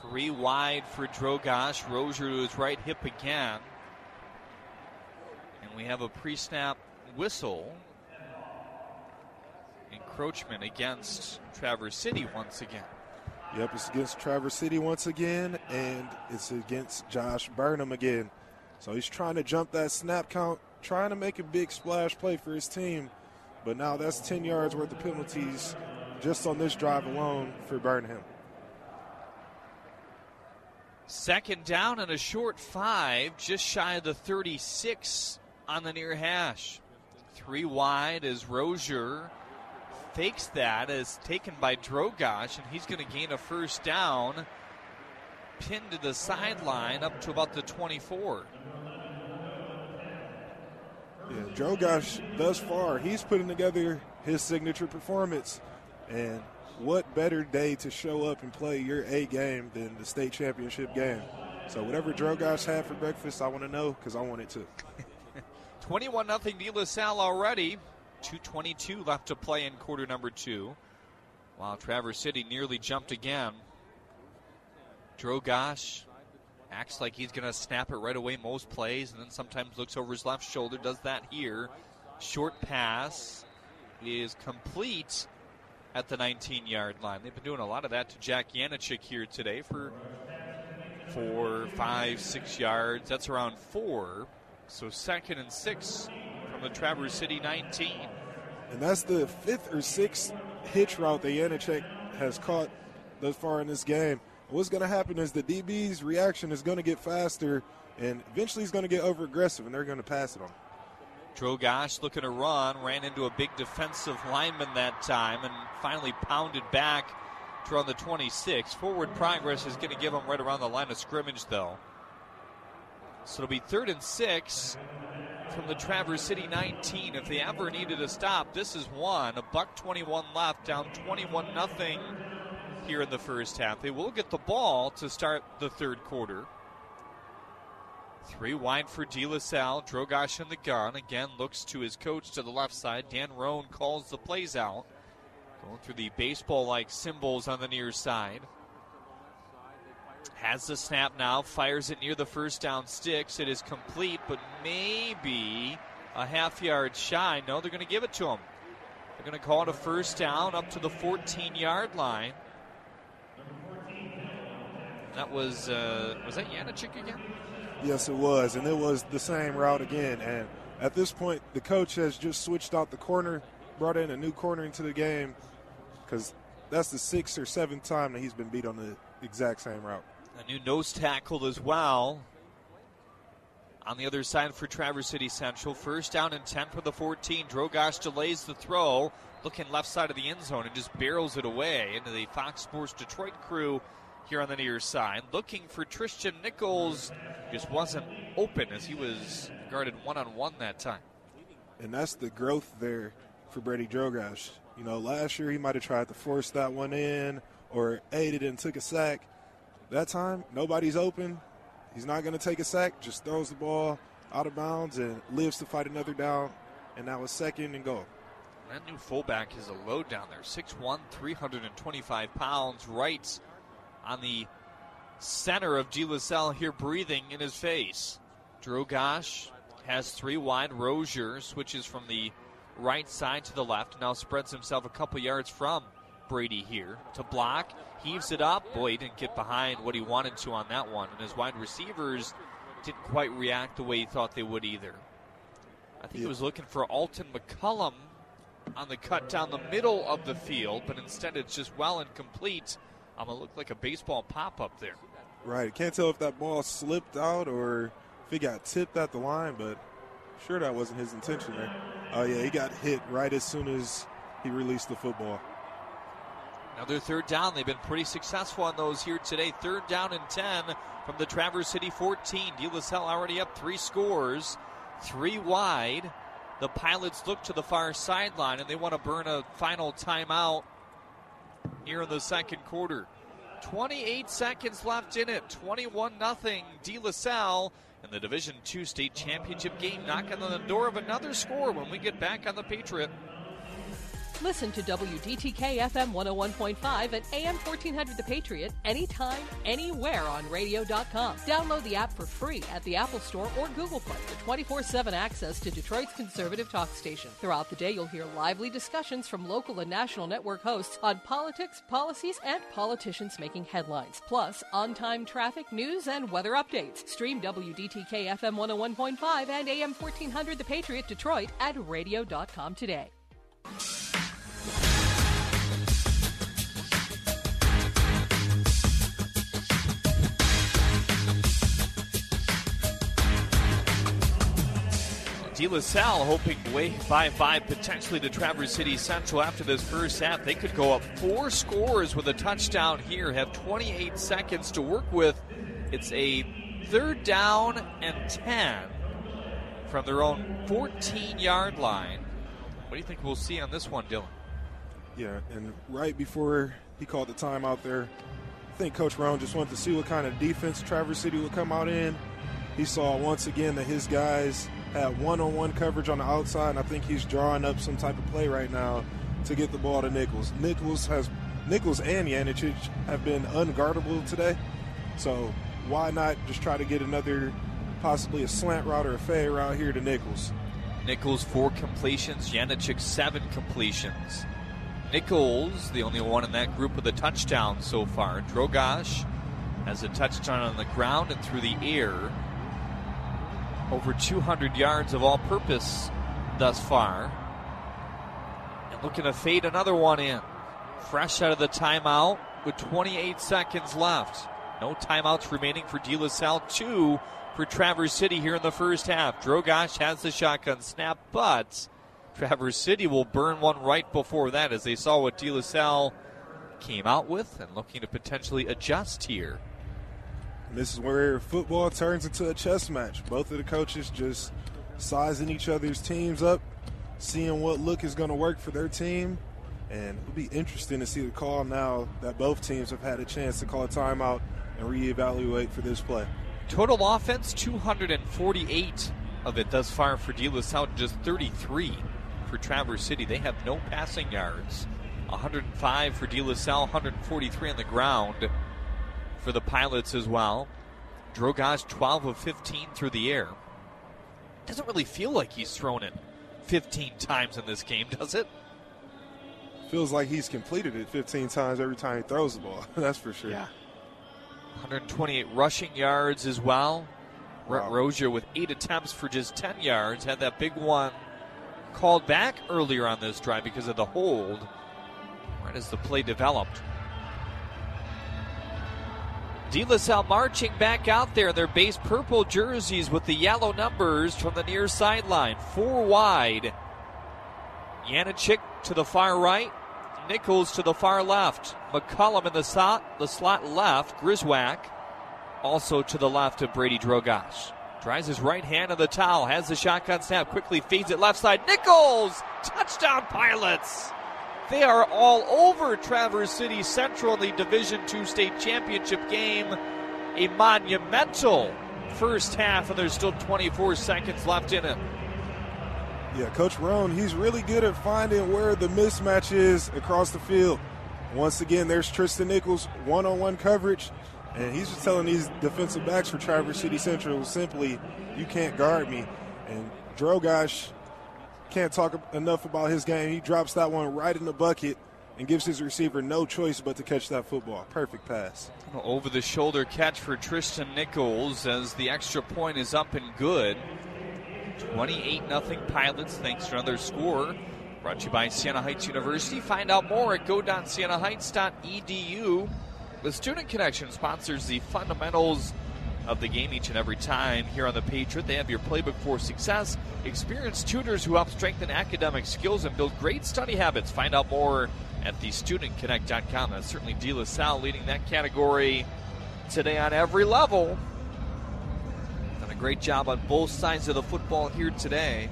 Three wide for Drogosh. Rozier to his right hip again. And we have a pre snap whistle. Encroachment against Traverse City once again. Yep, it's against Traverse City once again, and it's against Josh Burnham again. So he's trying to jump that snap count, trying to make a big splash play for his team. But now that's 10 yards worth of penalties just on this drive alone for Burnham. Second down and a short five, just shy of the 36 on the near hash. Three wide as Rozier fakes that as taken by Drogosh, and he's going to gain a first down, pinned to the sideline up to about the 24. Yeah, Drogosh, thus far, he's putting together his signature performance. And what better day to show up and play your A game than the state championship game? So whatever Drogosh had for breakfast, I want to know because I want it too. 21 nothing De La Salle already. 2.22 left to play in quarter number two. While Traverse City nearly jumped again. Drogosh acts like he's going to snap it right away most plays, and then sometimes looks over his left shoulder, does that here. Short pass is complete at the 19 yard line. They've been doing a lot of that to Jack Yanachik here today for four, five, six yards. That's around four. So second and six from the Traverse City 19. And that's the fifth or sixth hitch route that Yanachik has caught thus far in this game. What's going to happen is the DB's reaction is going to get faster, and eventually he's going to get over aggressive, and they're going to pass it on. Drogosh looking to run, ran into a big defensive lineman that time, and finally pounded back to around the 26. Forward progress is going to give him right around the line of scrimmage, though. So it'll be third and six from the Traverse City 19. If they ever needed a stop, this is one. A buck 21 left, down 21 nothing here in the first half. They will get the ball to start the third quarter. Three wide for De La Salle. Drogosh in the gun. Again, looks to his coach to the left side. Dan Rohn calls the plays out. Going through the baseball like symbols on the near side. Has the snap now, fires it near the first down sticks. It is complete, but maybe a half yard shy. No, they're going to give it to him. They're going to call it a first down up to the 14 yard line. That was uh, was that Yanachik again? Yes, it was, and it was the same route again. And at this point, the coach has just switched out the corner, brought in a new corner into the game, because that's the sixth or seventh time that he's been beat on the exact same route. A new nose tackle as well. On the other side for Traverse City Central, first down and 10 for the 14. Drogosh delays the throw, looking left side of the end zone and just barrels it away into the Fox Sports Detroit crew here on the near side. Looking for Tristan Nichols, just wasn't open as he was guarded one on one that time. And that's the growth there for Brady Drogosh. You know, last year he might have tried to force that one in or aided and took a sack. That time, nobody's open. He's not going to take a sack, just throws the ball out of bounds and lives to fight another down. And now a second and goal. That new fullback is a load down there. 6'1, 325 pounds, right on the center of De La Salle here, breathing in his face. Drogosh has three wide. Rozier switches from the right side to the left, now spreads himself a couple yards from Brady here to block, heaves it up. Boy, he didn't get behind what he wanted to on that one, and his wide receivers didn't quite react the way he thought they would either. I think he was looking for Alton McCullum on the cut down the middle of the field, but instead it's just well incomplete. I'm gonna look like a baseball pop up there. Right. Can't tell if that ball slipped out or if he got tipped at the line, but sure that wasn't his intention there. Oh yeah, he got hit right as soon as he released the football. Another third down. They've been pretty successful on those here today. Third down and 10 from the Traverse City 14. De La Salle already up three scores, three wide. The Pilots look to the far sideline and they want to burn a final timeout here in the second quarter. 28 seconds left in it. 21 0 De La Salle in the Division II state championship game, knocking on the door of another score when we get back on the Patriot. Listen to WDTK FM 101.5 and AM 1400 The Patriot anytime, anywhere on radio.com. Download the app for free at the Apple Store or Google Play for 24 7 access to Detroit's conservative talk station. Throughout the day, you'll hear lively discussions from local and national network hosts on politics, policies, and politicians making headlines. Plus, on time traffic, news, and weather updates. Stream WDTK FM 101.5 and AM 1400 The Patriot Detroit at radio.com today. De La Salle hoping way by five potentially to Traverse City Central after this first half. They could go up four scores with a touchdown here, have 28 seconds to work with. It's a third down and 10 from their own 14 yard line. What do you think we'll see on this one, Dylan? Yeah, and right before he called the timeout there, I think Coach Rohn just wanted to see what kind of defense Traverse City would come out in. He saw once again that his guys had one-on-one coverage on the outside, and I think he's drawing up some type of play right now to get the ball to Nichols. Nichols has Nichols and Yanachik have been unguardable today, so why not just try to get another, possibly a slant route or a fade route here to Nichols? Nichols four completions, Yanachik seven completions. Nichols, the only one in that group with a touchdown so far. Drogosh has a touchdown on the ground and through the air over 200 yards of all purpose thus far. And looking to fade another one in. Fresh out of the timeout with 28 seconds left. No timeouts remaining for De La Salle. Two for Traverse City here in the first half. Drogosh has the shotgun snap, but Traverse City will burn one right before that as they saw what De La Salle came out with and looking to potentially adjust here. This is where football turns into a chess match. Both of the coaches just sizing each other's teams up, seeing what look is going to work for their team. And it'll be interesting to see the call now that both teams have had a chance to call a timeout and reevaluate for this play. Total offense 248 of it thus far for De La Salle, just 33 for Traverse City. They have no passing yards 105 for De La Salle, 143 on the ground for the Pilots as well. Drogosh 12 of 15 through the air. Doesn't really feel like he's thrown it 15 times in this game, does it? Feels like he's completed it 15 times every time he throws the ball. That's for sure. Yeah. 128 rushing yards as well. Rhett Rozier with eight attempts for just 10 yards. Had that big one called back earlier on this drive because of the hold right as the play developed. De La Salle marching back out there in their base purple jerseys with the yellow numbers from the near sideline. Four wide. Yanachik to the far right. Nichols to the far left. McCullum in the slot, the slot left. Griswack also to the left of Brady Drogosh. Tries his right hand on the towel, has the shotgun snap, quickly feeds it left side. Nichols! Touchdown Pilots! They are all over Traverse City Central in the Division II state championship game. A monumental first half, and there's still 24 seconds left in it. Yeah, Coach Rohn, he's really good at finding where the mismatch is across the field. Once again, there's Tristan Nichols, one on one coverage, and he's just telling these defensive backs for Traverse City Central simply, you can't guard me. And Drogosh can't talk enough about his game. He drops that one right in the bucket and gives his receiver no choice but to catch that football. Perfect pass. Over the shoulder catch for Tristan Nichols as the extra point is up and good. 28 0 Pilots, thanks to another score. Brought to you by Siena Heights University. Find out more at go.sienaheights.edu. The Student Connection sponsors the fundamentals of the game each and every time here on the Patriot. They have your playbook for success, experienced tutors who help strengthen academic skills and build great study habits. Find out more at thestudentconnect.com. That's certainly De La Salle leading that category today on every level. Done a great job on both sides of the football here today.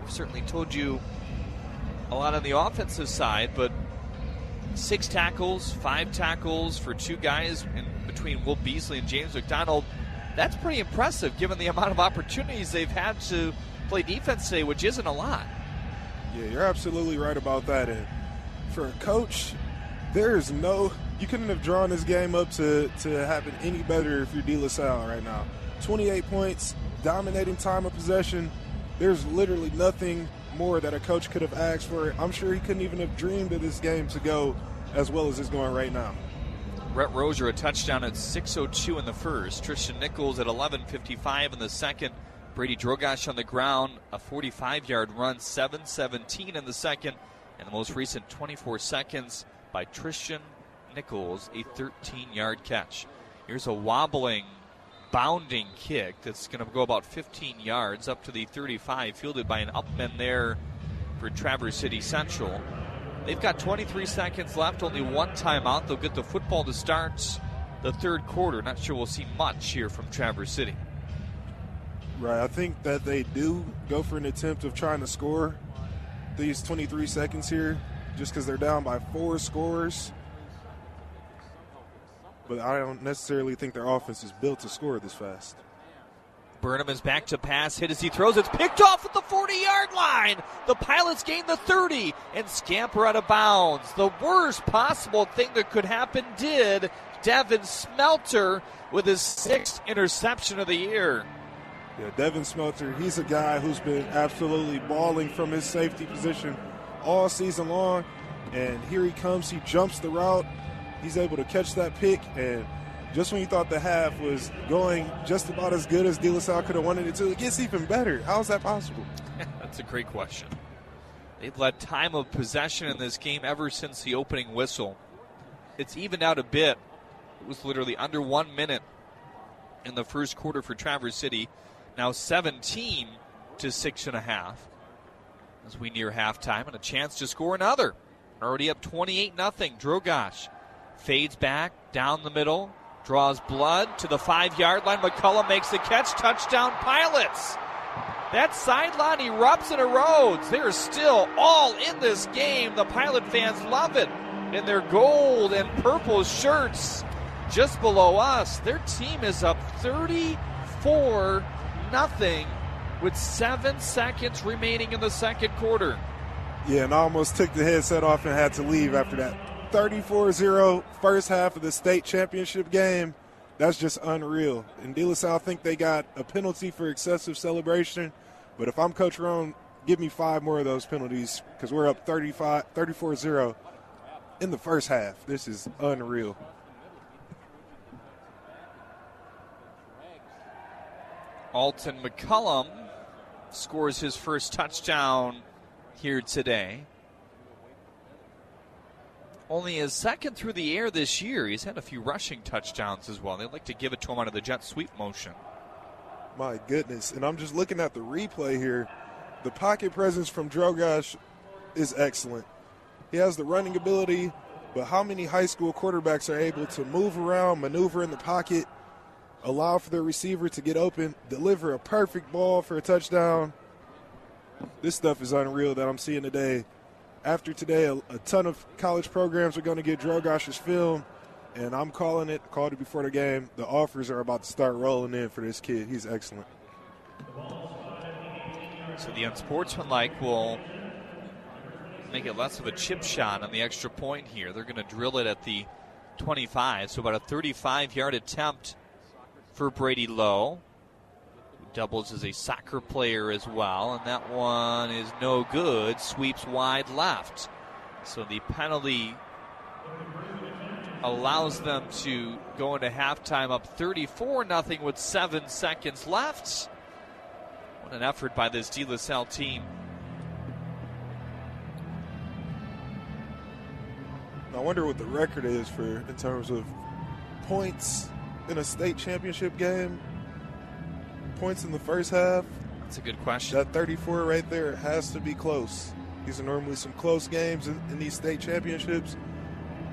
We've certainly told you a lot on the offensive side, but six tackles, five tackles for two guys in between Will Beasley and James McDonald. That's pretty impressive given the amount of opportunities they've had to play defense today, which isn't a lot. Yeah, you're absolutely right about that. And for a coach, there is no you couldn't have drawn this game up to, to happen any better if you're De La Salle right now. 28 points, dominating time of possession. There's literally nothing more that a coach could have asked for. I'm sure he couldn't even have dreamed of this game to go as well as it's going right now. Rhett Rozier a touchdown at 6:02 in the first. Tristan Nichols at 11:55 in the second. Brady Drogosh on the ground, a 45-yard run, 7:17 in the second, and the most recent 24 seconds by Tristan Nichols, a 13-yard catch. Here's a wobbling, bounding kick that's going to go about 15 yards up to the 35, fielded by an upman there for Traverse City Central. They've got 23 seconds left, only one timeout. They'll get the football to start the third quarter. Not sure we'll see much here from Traverse City. Right. I think that they do go for an attempt of trying to score these 23 seconds here just because they're down by four scores. But I don't necessarily think their offense is built to score this fast. Burnham is back to pass, hit as he throws. It's picked off at the 40 yard line. The Pilots gain the 30 and scamper out of bounds. The worst possible thing that could happen did. Devin Smelter with his sixth interception of the year. Yeah, Devin Smelter, he's a guy who's been absolutely balling from his safety position all season long. And here he comes. He jumps the route. He's able to catch that pick. And just when you thought the half was going just about as good as De La Salle could have wanted it to, it gets even better. How is that possible? That's a great question. They've led time of possession in this game ever since the opening whistle. It's evened out a bit. It was literally under one minute in the first quarter for Traverse City. Now 17 to six and a half as we near halftime and a chance to score another. Already up 28 nothing. Drogosh fades back down the middle, draws blood to the five yard line. McCullum makes the catch. Touchdown, Pilots. That sideline erupts and erodes. They're still all in this game. The Pilot fans love it in their gold and purple shirts. Just below us, their team is up 34 nothing with seven seconds remaining in the second quarter. Yeah, and I almost took the headset off and had to leave after that 34-0 first half of the state championship game. That's just unreal. And De La Salle think they got a penalty for excessive celebration, but if I'm Coach Rohn, give me five more of those penalties because we're up 35, 34-0 in the first half. This is unreal. Alton McCullum scores his first touchdown here today. Only his second through the air this year. He's had a few rushing touchdowns as well. They like to give it to him out of the jet sweep motion. My goodness. And I'm just looking at the replay here. The pocket presence from Drogosh is excellent. He has the running ability, but how many high school quarterbacks are able to move around, maneuver in the pocket, allow for their receiver to get open, deliver a perfect ball for a touchdown? This stuff is unreal that I'm seeing today. After today, a, a ton of college programs are going to get Drogosh's film, and I'm calling it, called it before the game. The offers are about to start rolling in for this kid. He's excellent. So the unsportsmanlike will make it less of a chip shot on the extra point here. They're going to drill it at the 25, so about a 35 yard attempt for Brady Lowe. Doubles as a soccer player as well, and that one is no good. Sweeps wide left. So the penalty allows them to go into halftime up 34 nothing with seven seconds left. What an effort by this De La Salle team. I wonder what the record is for in terms of points in a state championship game. Points in the first half. That's a good question. That 34 right there has to be close. These are normally some close games in, in these state championships.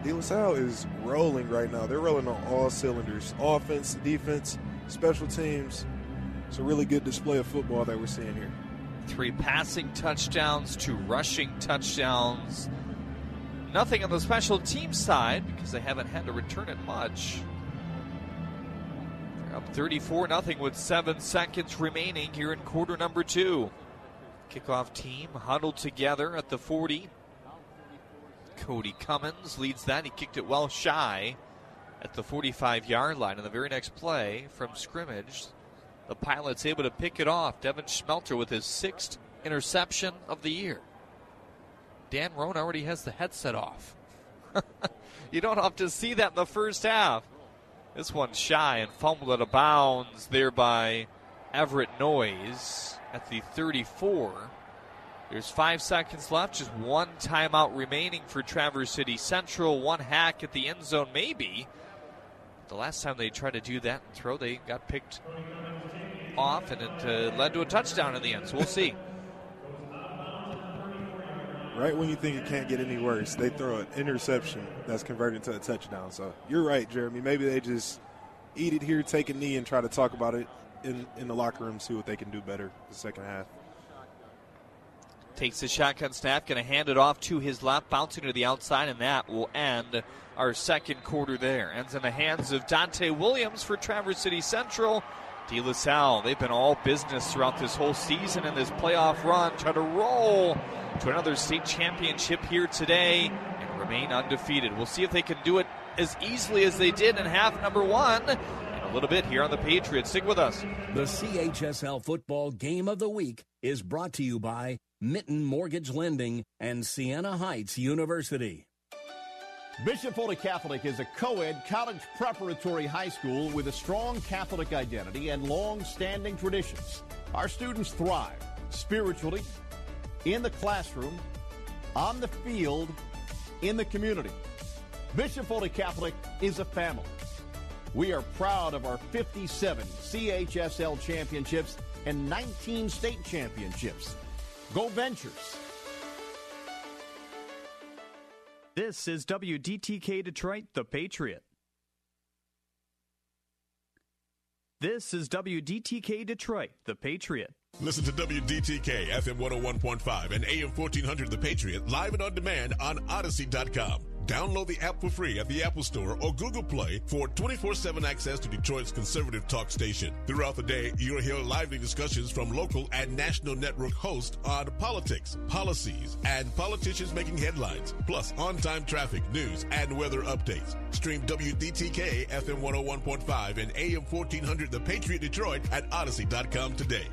De La Salle is rolling right now. They're rolling on all cylinders offense, defense, special teams. It's a really good display of football that we're seeing here. Three passing touchdowns, two rushing touchdowns. Nothing on the special team side because they haven't had to return it much. Up 34 0 with seven seconds remaining here in quarter number two. Kickoff team huddled together at the 40. Cody Cummins leads that. He kicked it well shy at the 45 yard line. And the very next play from scrimmage, the Pilots able to pick it off. Devin Schmelter with his sixth interception of the year. Dan Rohn already has the headset off. you don't have to see that in the first half. This one shy and fumbled out of bounds there by Everett Noyes at the 34. There's five seconds left, just one timeout remaining for Traverse City Central. One hack at the end zone, maybe. The last time they tried to do that and throw, they got picked off, and it uh, led to a touchdown in the end. So we'll see. Right when you think it can't get any worse, they throw an interception that's converted into a touchdown. So you're right, Jeremy. Maybe they just eat it here, take a knee, and try to talk about it in, in the locker room, see what they can do better the second half. Takes the shotgun snap, going to hand it off to his left, bouncing to the outside, and that will end our second quarter there. Ends in the hands of Dante Williams for Traverse City Central. De La Salle, they've been all business throughout this whole season and this playoff run. Try to roll to another state championship here today and remain undefeated. We'll see if they can do it as easily as they did in half number one in a little bit here on the Patriots. Stick with us. The CHSL Football Game of the Week is brought to you by Mint Mortgage Lending and Siena Heights University. Bishop Foley Catholic is a co ed college preparatory high school with a strong Catholic identity and long standing traditions. Our students thrive spiritually, in the classroom, on the field, in the community. Bishop Foley Catholic is a family. We are proud of our 57 CHSL championships and 19 state championships. Go Ventures! This is WDTK Detroit, The Patriot. This is WDTK Detroit, The Patriot. Listen to WDTK FM 101.5 and AM 1400 The Patriot live and on demand on Audacy.com. Download the app for free at the Apple Store or Google Play for 24-7 access to Detroit's conservative talk station. Throughout the day, you'll hear lively discussions from local and national network hosts on politics, policies, and politicians making headlines, plus on-time traffic, news, and weather updates. Stream WDTK FM 101.5 and AM 1400 The Patriot Detroit at Audacy.com today.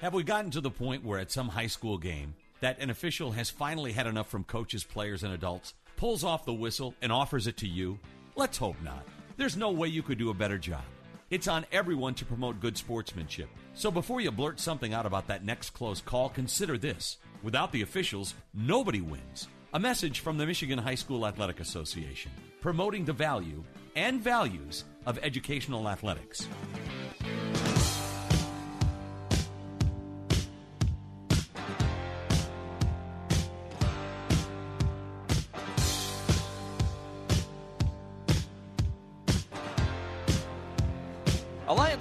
Have we gotten to the point where at some high school game that an official has finally had enough from coaches, players, and adults, pulls off the whistle, and offers it to you? Let's hope not. There's no way you could do a better job. It's on everyone to promote good sportsmanship. So before you blurt something out about that next close call, consider this. Without the officials, nobody wins. A message from the Michigan High School Athletic Association, promoting the value and values of educational athletics.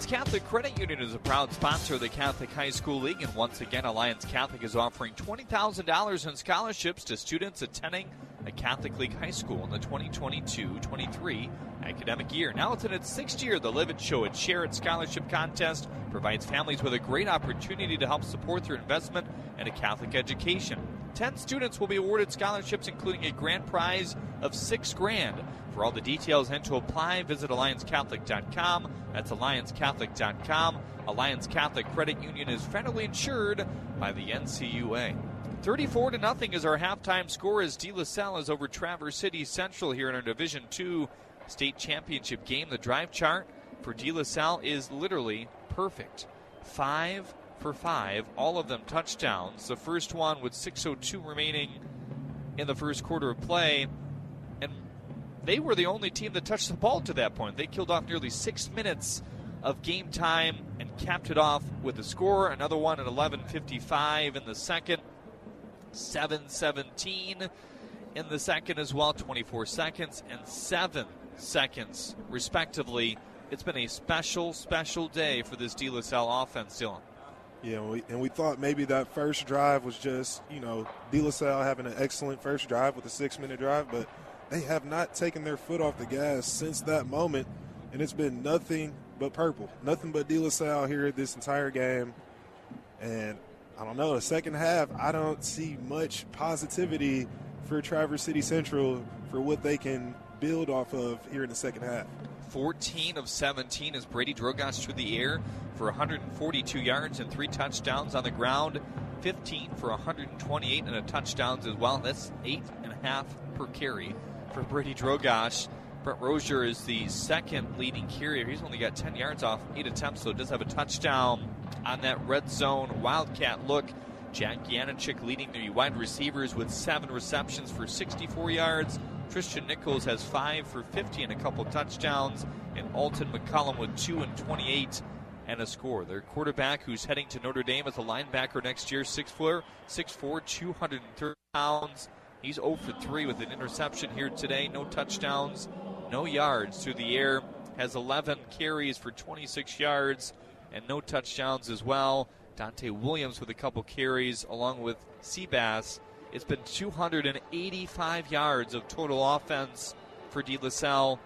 Catholic Credit Union is a proud sponsor of the Catholic High School League, and once again, Alliance Catholic is offering $20,000 in scholarships to students attending a Catholic League high school in the 2022 23 academic year. Now it's in its sixth year. The Live It Show It Share It Scholarship Contest provides families with a great opportunity to help support their investment in a Catholic education. Ten students will be awarded scholarships, including a grand prize of six grand. For all the details and to apply, visit AllianceCatholic.com. That's AllianceCatholic.com. Alliance Catholic Credit Union is federally insured by the NCUA. 34 to nothing is our halftime score as De La Salle is over Traverse City Central here in our Division Two state championship game. The drive chart for De La Salle is literally perfect. Five for five, all of them touchdowns. The first one with 6.02 remaining in the first quarter of play. And they were the only team that touched the ball to that point. They killed off nearly six minutes of game time and capped it off with a score. Another one at 11.55 in the second. 7.17 in the second as well, 24 seconds and 7 seconds, respectively. It's been a special, special day for this De La Salle offense, Dylan. Yeah, and we, and we thought maybe that first drive was just, you know, De La Salle having an excellent first drive with a six minute drive, but they have not taken their foot off the gas since that moment, and it's been nothing but purple. Nothing but De La Salle here this entire game. And I don't know, the second half, I don't see much positivity for Traverse City Central for what they can build off of here in the second half. 14 of 17 as Brady Drogosh through the air for 142 yards and three touchdowns on the ground. 15 for 128 and a touchdowns as well. That's eight and a half per carry for Brady Drogosh. Rhett Rozier is the second leading carrier. He's only got 10 yards off eight attempts, so does have a touchdown on that red zone Wildcat look. Jack Yanachik leading the wide receivers with seven receptions for 64 yards. Tristan Nichols has five for 50 and a couple touchdowns, and Alton McCollum with two and 28 and a score. Their quarterback, who's heading to Notre Dame as a linebacker next year, six 6'4", 6'4", 230 pounds. He's 0 for 3 with an interception here today. No touchdowns, no yards through the air. Has 11 carries for 26 yards and no touchdowns as well. Dante Williams with a couple carries along with Seabass. It's been 285 yards of total offense for De La Salle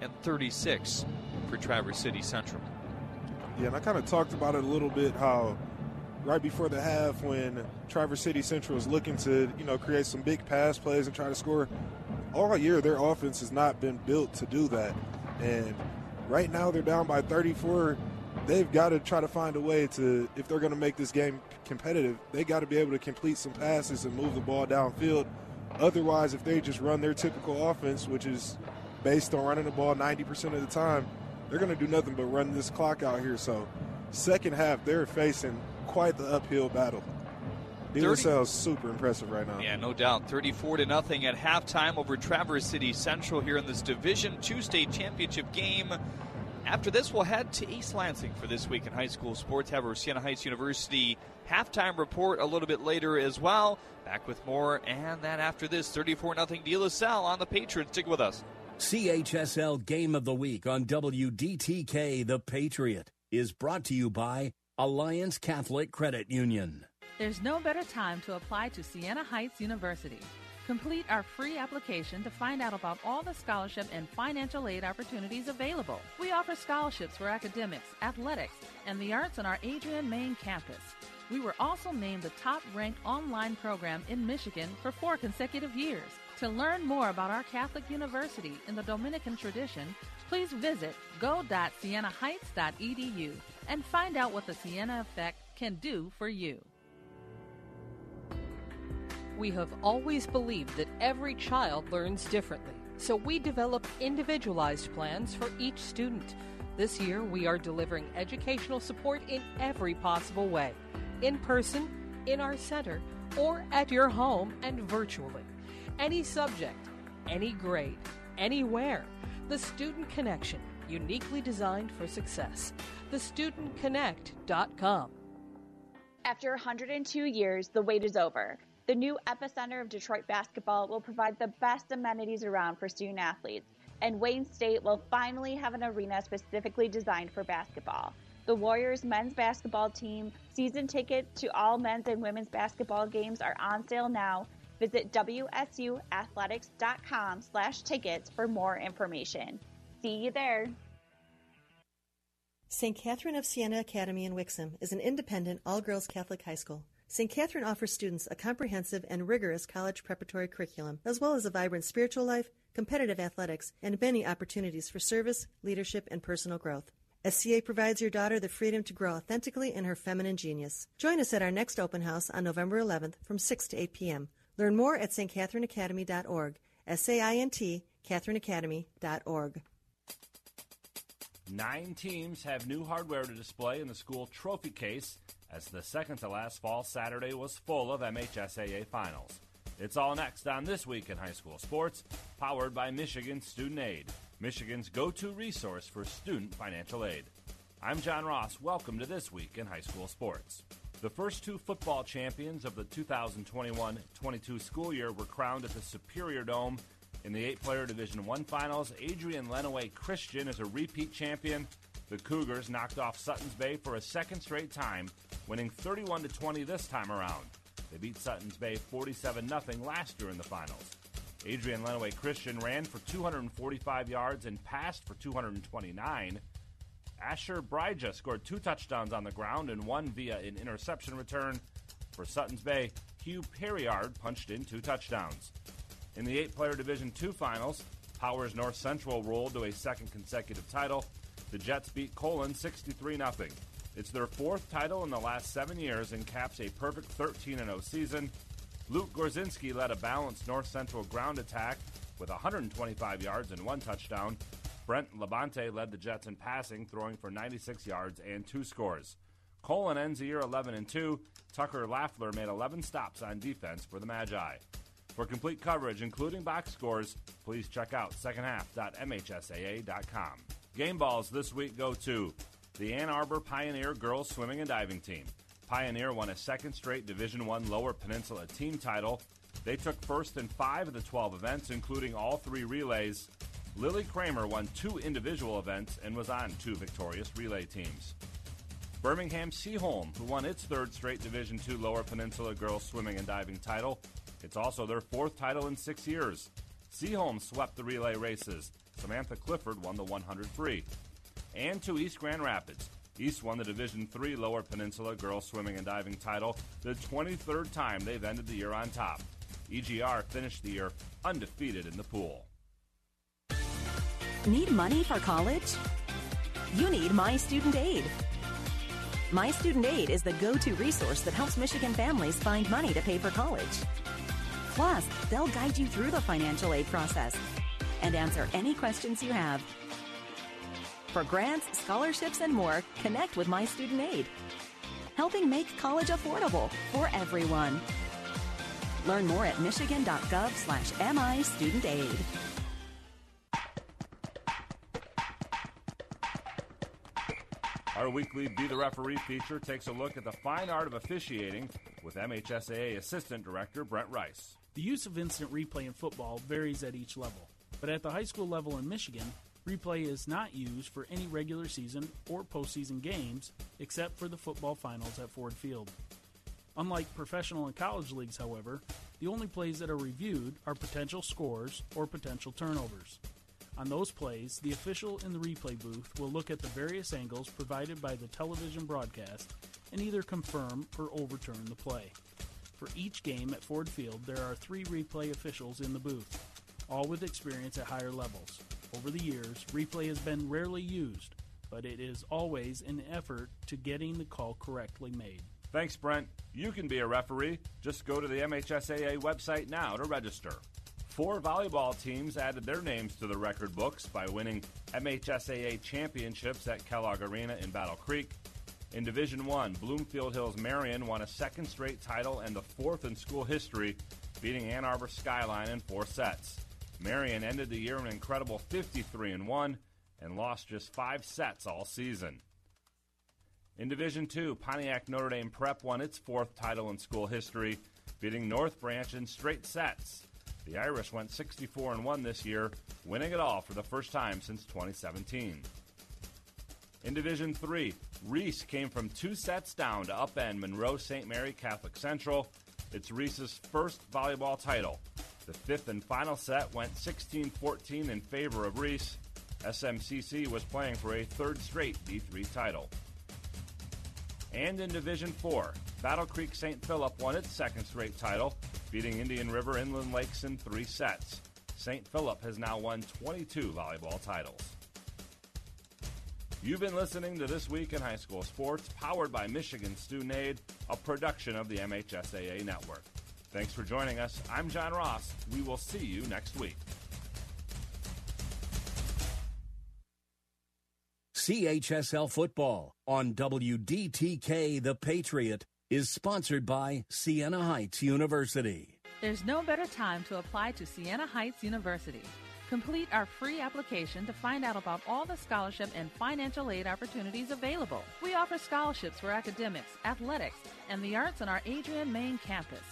and 36 for Traverse City Central. Yeah, and I kind of talked about it a little bit how right before the half when Traverse City Central is looking to, you know, create some big pass plays and try to score, all year their offense has not been built to do that. And right now they're down by 34. They've got to try to find a way to, if they're going to make this game competitive, they got to be able to complete some passes and move the ball downfield. Otherwise, if they just run their typical offense, which is based on running the ball 90% of the time, they're going to do nothing but run this clock out here. So, second half, they're facing quite the uphill battle. De La Salle is super impressive right now. Yeah, no doubt. 34 to nothing at halftime over Traverse City Central here in this Division Two state championship game. After this, we'll head to East Lansing for this week in high school sports. Have our Siena Heights University halftime report a little bit later as well. Back with more, and then after this, 34 0 De La Salle on the Patriots. Stick with us. CHSL Game of the Week on WDTK The Patriot is brought to you by Alliance Catholic Credit Union. There's no better time to apply to Siena Heights University. Complete our free application to find out about all the scholarship and financial aid opportunities available. We offer scholarships for academics, athletics, and the arts on our Adrian, Main campus. We were also named the top ranked online program in Michigan for four consecutive years. To learn more about our Catholic University in the Dominican tradition, please visit go.sienaheights.edu and find out what the Siena Effect can do for you. We have always believed that every child learns differently, so we develop individualized plans for each student. This year, we are delivering educational support in every possible way in person, in our center, or at your home and virtually. Any subject, any grade, anywhere. The Student Connection, uniquely designed for success. TheStudentConnect.com. After 102 years, the wait is over. The new epicenter of Detroit basketball will provide the best amenities around for student athletes, and Wayne State will finally have an arena specifically designed for basketball. The Warriors men's basketball team season tickets to all men's and women's basketball games are on sale now. Visit wsuathletics.com slash tickets for more information. See you there. St. Catherine of Siena Academy in Wixom is an independent all-girls Catholic high school. St. Catherine offers students a comprehensive and rigorous college preparatory curriculum, as well as a vibrant spiritual life, competitive athletics, and many opportunities for service, leadership, and personal growth. SCA provides your daughter the freedom to grow authentically in her feminine genius. Join us at our next open house on November 11th from 6 to 8 p.m. Learn more at stcatherineacademy.org. S-A-I-N-T, catherineacademy.org. Nine teams have new hardware to display in the school trophy case as the second to last fall Saturday was full of MHSAA finals. It's all next on This Week in High School Sports, powered by Michigan Student Aid, Michigan's go to resource for student financial aid. I'm John Ross. Welcome to This Week in High School Sports. The first two football champions of the 2021 22 school year were crowned at the Superior Dome. In the eight player Division One finals, Adrian Lenawee Christian is a repeat champion. The Cougars knocked off Suttons Bay for a second straight time, winning 31 20 this time around. They beat Suttons Bay 47 0 last year in the finals. Adrian Lenawee Christian ran for 245 yards and passed for 229. Asher Bryja scored two touchdowns on the ground and one via an interception return. For Suttons Bay, Hugh Perriard punched in two touchdowns. In the eight player Division II finals, Powers North Central rolled to a second consecutive title. The Jets beat Colon 63 0. It's their fourth title in the last seven years and caps a perfect 13 0 season. Luke Gorzinski led a balanced North Central ground attack with 125 yards and one touchdown. Brent Labonte led the Jets in passing, throwing for 96 yards and two scores. Colon ends the year 11 and 2. Tucker Laffler made 11 stops on defense for the Magi. For complete coverage, including box scores, please check out secondhalf.mhsaa.com. Game balls this week go to the Ann Arbor Pioneer girls swimming and diving team. Pioneer won a second straight Division One Lower Peninsula team title. They took first in five of the 12 events, including all three relays. Lily Kramer won two individual events and was on two victorious relay teams. Birmingham Seaholm, who won its third straight Division II Lower Peninsula girls swimming and diving title. It's also their fourth title in six years. Seaholm swept the relay races. Samantha Clifford won the 100 free. And to East Grand Rapids. East won the Division III Lower Peninsula girls swimming and diving title, the 23rd time they've ended the year on top. EGR finished the year undefeated in the pool. Need money for college? You need My Student Aid. My Student Aid is the go to resource that helps Michigan families find money to pay for college. Plus, they'll guide you through the financial aid process and answer any questions you have. For grants, scholarships, and more, connect with My Student Aid, helping make college affordable for everyone. Learn more at michigan.gov slash MI Student Aid. Our weekly Be the Referee feature takes a look at the fine art of officiating with MHSAA Assistant Director Brent Rice. The use of instant replay in football varies at each level, but at the high school level in Michigan, replay is not used for any regular season or postseason games except for the football finals at Ford Field. Unlike professional and college leagues, however, The only plays that are reviewed are potential scores or potential turnovers. On those plays, the official in the replay booth will look at the various angles provided by the television broadcast and either confirm or overturn the play. For each game at Ford Field, there are three replay officials in the booth, all with experience at higher levels. Over the years, replay has been rarely used, but it is always an effort to getting the call correctly made. Thanks, Brent. You can be a referee. Just go to the MHSAA website now to register. Four volleyball teams added their names to the record books by winning MHSAA championships at Kellogg Arena in Battle Creek. In Division 1, Bloomfield Hills Marian won a second straight title and the fourth in school history, beating Ann Arbor Skyline in four sets. Marian ended the year an incredible 53 and 1 and lost just 5 sets all season. In Division 2, Pontiac Notre Dame Prep won its fourth title in school history, beating North Branch in straight sets. The Irish went 64 and 1 this year, winning it all for the first time since 2017. In Division 3, Reese came from two sets down to upend Monroe St. Mary Catholic Central. It's Reese's first volleyball title. The fifth and final set went 16 14 in favor of Reese. SMCC was playing for a third straight D3 title. And in Division 4, Battle Creek St. Philip won its second straight title, beating Indian River Inland Lakes in three sets. St. Philip has now won 22 volleyball titles. You've been listening to This Week in High School Sports, powered by Michigan Student Aid, a production of the MHSAA Network. Thanks for joining us. I'm John Ross. We will see you next week. CHSL football on WDTK The Patriot is sponsored by Siena Heights University. There's no better time to apply to Siena Heights University. Complete our free application to find out about all the scholarship and financial aid opportunities available. We offer scholarships for academics, athletics, and the arts on our Adrian main campus.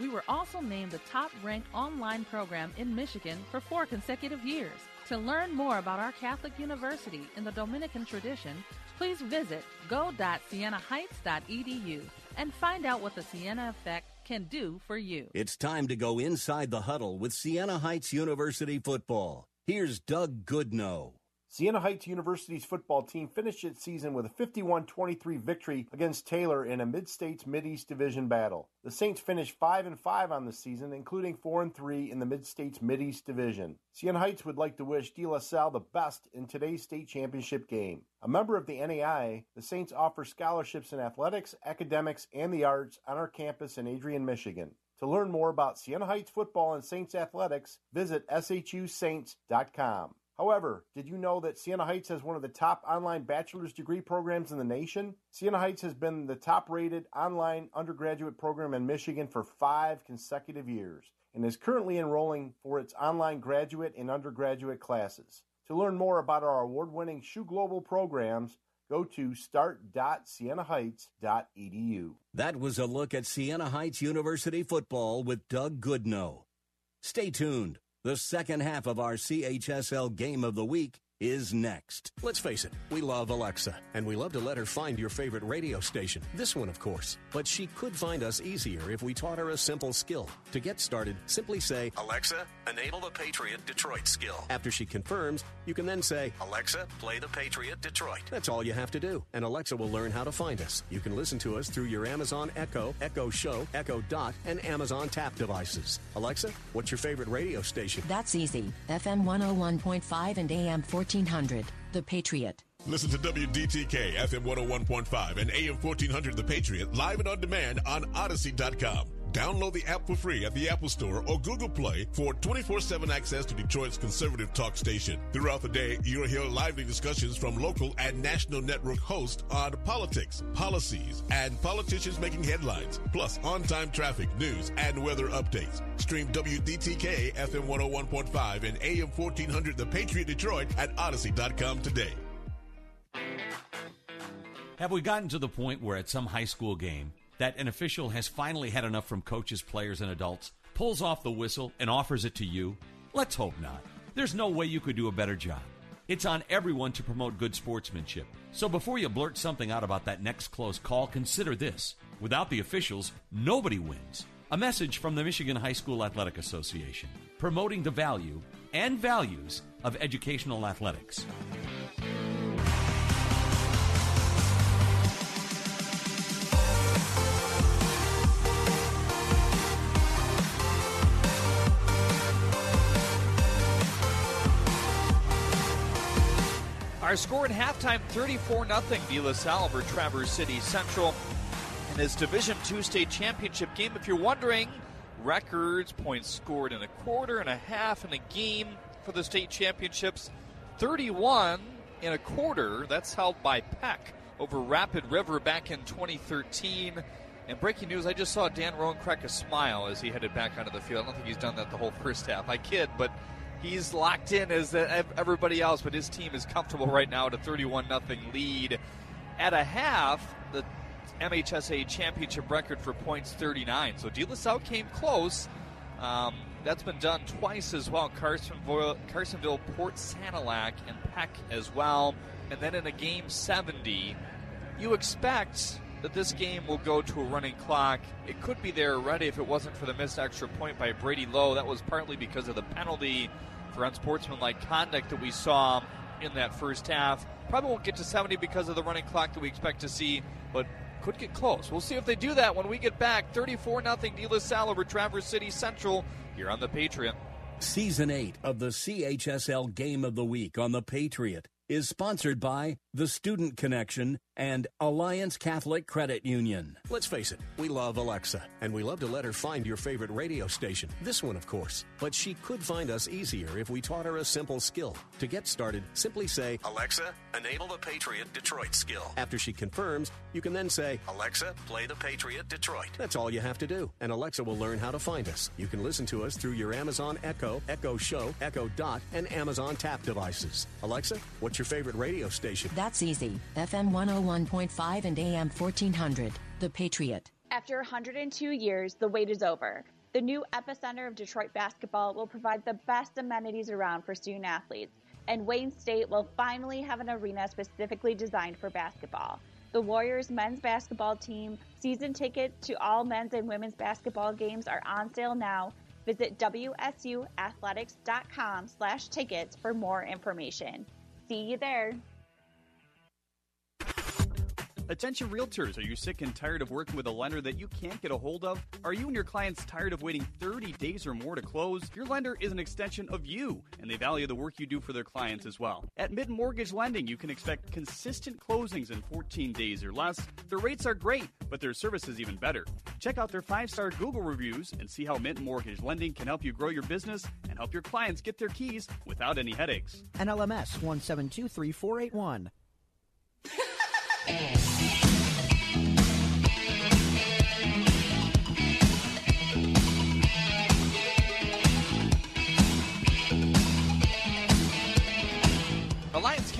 We were also named the top ranked online program in Michigan for four consecutive years. To learn more about our Catholic University in the Dominican tradition, please visit go.sienaheights.edu and find out what the Siena Effect can do for you. It's time to go inside the huddle with Siena Heights University football. Here's Doug Goodnow. Siena Heights University's football team finished its season with a 51 23 victory against Taylor in a Mid States Mid East Division battle. The Saints finished 5 and 5 on the season, including 4 and 3 in the Mid States Mid East Division. Siena Heights would like to wish De La Salle the best in today's state championship game. A member of the NAI, the Saints offer scholarships in athletics, academics, and the arts on our campus in Adrian, Michigan. To learn more about Siena Heights football and Saints athletics, visit shusaints.com. However, did you know that Siena Heights has one of the top online bachelor's degree programs in the nation? Siena Heights has been the top rated online undergraduate program in Michigan for five consecutive years and is currently enrolling for its online graduate and undergraduate classes. To learn more about our award winning SHU Global programs, go to start.sienaheights.edu. That was a look at Siena Heights University football with Doug Goodnow. Stay tuned. The second half of our CHSL Game of the Week is next. Let's face it, we love Alexa, and we love to let her find your favorite radio station. This one, of course. But she could find us easier if we taught her a simple skill. To get started, simply say, Alexa, enable the Patriot Detroit skill. After she confirms, you can then say, Alexa, play the Patriot Detroit. That's all you have to do, and Alexa will learn how to find us. You can listen to us through your Amazon Echo, Echo Show, Echo Dot, and Amazon Tap devices. Alexa, what's your favorite radio station? That's easy. FM 101.5 and AM 1400. The Patriot. Listen to WDTK FM 101.5 and AM 1400 The Patriot live and on demand on Audacy.com. Download the app for free at the Apple Store or Google Play for 24-7 access to Detroit's conservative talk station. Throughout the day, you'll hear lively discussions from local and national network hosts on politics, policies, and politicians making headlines, plus on-time traffic, news, and weather updates. Stream WDTK FM 101.5 and AM 1400 The Patriot Detroit at Audacy.com today. Have we gotten to the point where at some high school game that an official has finally had enough from coaches, players, and adults, pulls off the whistle, and offers it to you? Let's hope not. There's no way you could do a better job. It's on everyone to promote good sportsmanship. So before you blurt something out about that next close call, consider this. Without the officials, nobody wins. A message from the Michigan High School Athletic Association, promoting the value and values of educational athletics. Our score at halftime 34 0 De La Salle over Traverse City Central in this Division II state championship game. If you're wondering, records, points scored in a quarter and a half in a game for the state championships 31 in a quarter. That's held by Peck over Rapid River back in 2013. And breaking news, I just saw Dan Rohn crack a smile as he headed back onto the field. I don't think he's done that the whole first half. I kid, but he's locked in as everybody else, but his team is comfortable right now at a 31 0 lead. At a half, the MHSA championship record for points 39. So De La Salle came close. Um, that's been done twice as well. Carsonville, Carsonville, Port Sanilac, and Peck as well. And then in a game 70, you expect that this game will go to a running clock. It could be there already if it wasn't for the missed extra point by Brady Lowe. That was partly because of the penalty for unsportsmanlike conduct that we saw in that first half. Probably won't get to 70 because of the running clock that we expect to see, but could get close. We'll see if they do that when we get back. 34 0 De La Salle over Traverse City Central here on The Patriot. Season 8 of the CHSL Game of the Week on The Patriot is sponsored by The Student Connection and Alliance Catholic Credit Union. Let's face it, we love Alexa, and we love to let her find your favorite radio station. This one, of course. But she could find us easier if we taught her a simple skill. To get started, simply say, Alexa, enable the Patriot Detroit skill. After she confirms, you can then say, Alexa, play the Patriot Detroit. That's all you have to do, and Alexa will learn how to find us. You can listen to us through your Amazon Echo, Echo Show, Echo Dot, and Amazon Tap devices. Alexa, what's your favorite radio station? That's easy. FM 101.5 and AM 1400. The Patriot. After 102 years, the wait is over. The new epicenter of Detroit basketball will provide the best amenities around for student athletes, and Wayne State will finally have an arena specifically designed for basketball. The Warriors men's basketball team season ticket to all men's and women's basketball games are on sale now. Visit wsuathletics.com slash tickets for more information. See you there. Attention realtors, are you sick and tired of working with a lender that you can't get a hold of? Are you and your clients tired of waiting 30 days or more to close? Your lender is an extension of you, and they value the work you do for their clients as well. At Mint Mortgage Lending, you can expect consistent closings in 14 days or less. Their rates are great, but their service is even better. Check out their five star Google reviews and see how Mint Mortgage Lending can help you grow your business and help your clients get their keys without any headaches. NLMS 1723481. Alliance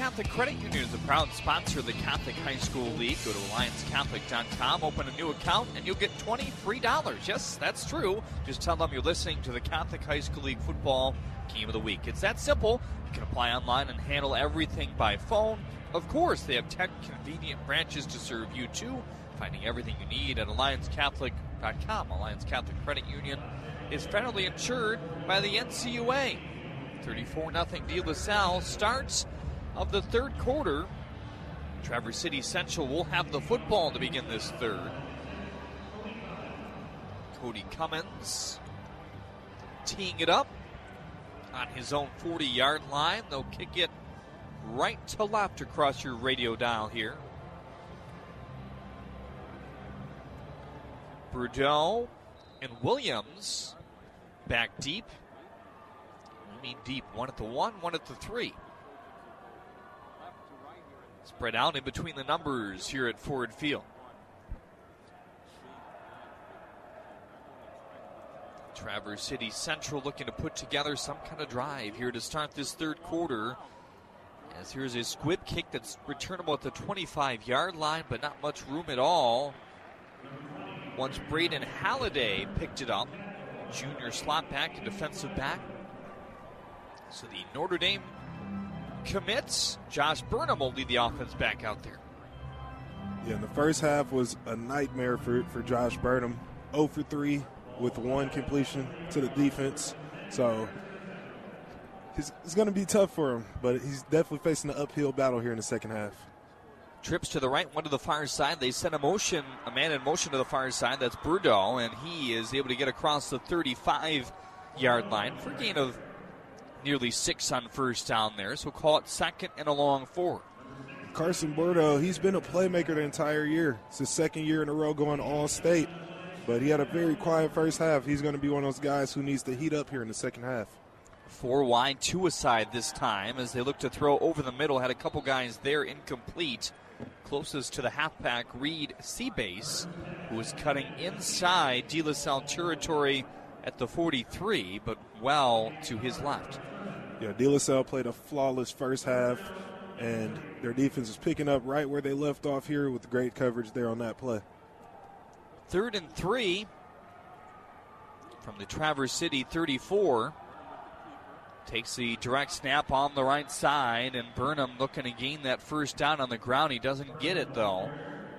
Catholic Credit Union is a proud sponsor of the Catholic High School League. Go to alliancecatholic.com, open a new account, and you'll get $23. Yes, that's true. Just tell them you're listening to the Catholic High School League football game of the week. It's that simple. You can apply online and handle everything by phone. Of course, they have 10 convenient branches to serve you too. Finding everything you need at alliancecatholic.com. Alliance Catholic Credit Union is federally insured by the NCUA. 34 0 De La Salle starts of the third quarter. Traverse City Central will have the football to begin this third. Cody Cummins teeing it up on his own 40 yard line. They'll kick it right to left across your radio dial here. Brudeau and Williams back deep. I mean deep. One at the one, one at the three. Spread out in between the numbers here at Ford Field. Traverse City Central looking to put together some kind of drive here to start this third quarter. As here's a squib kick that's returnable at the 25 yard line, but not much room at all. Once Braden Halliday picked it up, junior slot back and defensive back. So the Notre Dame commits. Josh Burnham will lead the offense back out there. Yeah, the first half was a nightmare for, for Josh Burnham. 0 for 3 with one completion to the defense. So it's, it's going to be tough for him, but he's definitely facing an uphill battle here in the second half. Trips to the right, one to the far side. They send a motion, a man in motion to the far side. That's Burdo, and he is able to get across the 35 yard line for a gain of nearly six on first down there. So call it second and a long four. Carson Burdo, he's been a playmaker the entire year. It's his second year in a row going all state, but he had a very quiet first half. He's going to be one of those guys who needs to heat up here in the second half. Four wide, two aside this time as they look to throw over the middle. Had a couple guys there incomplete. Closest to the halfback, Reed Seabase, who was cutting inside De La Salle territory at the 43, but well to his left. Yeah, De La Salle played a flawless first half, and their defense is picking up right where they left off here with great coverage there on that play. Third and three from the Traverse City 34. Takes the direct snap on the right side, and Burnham looking to gain that first down on the ground. He doesn't get it, though.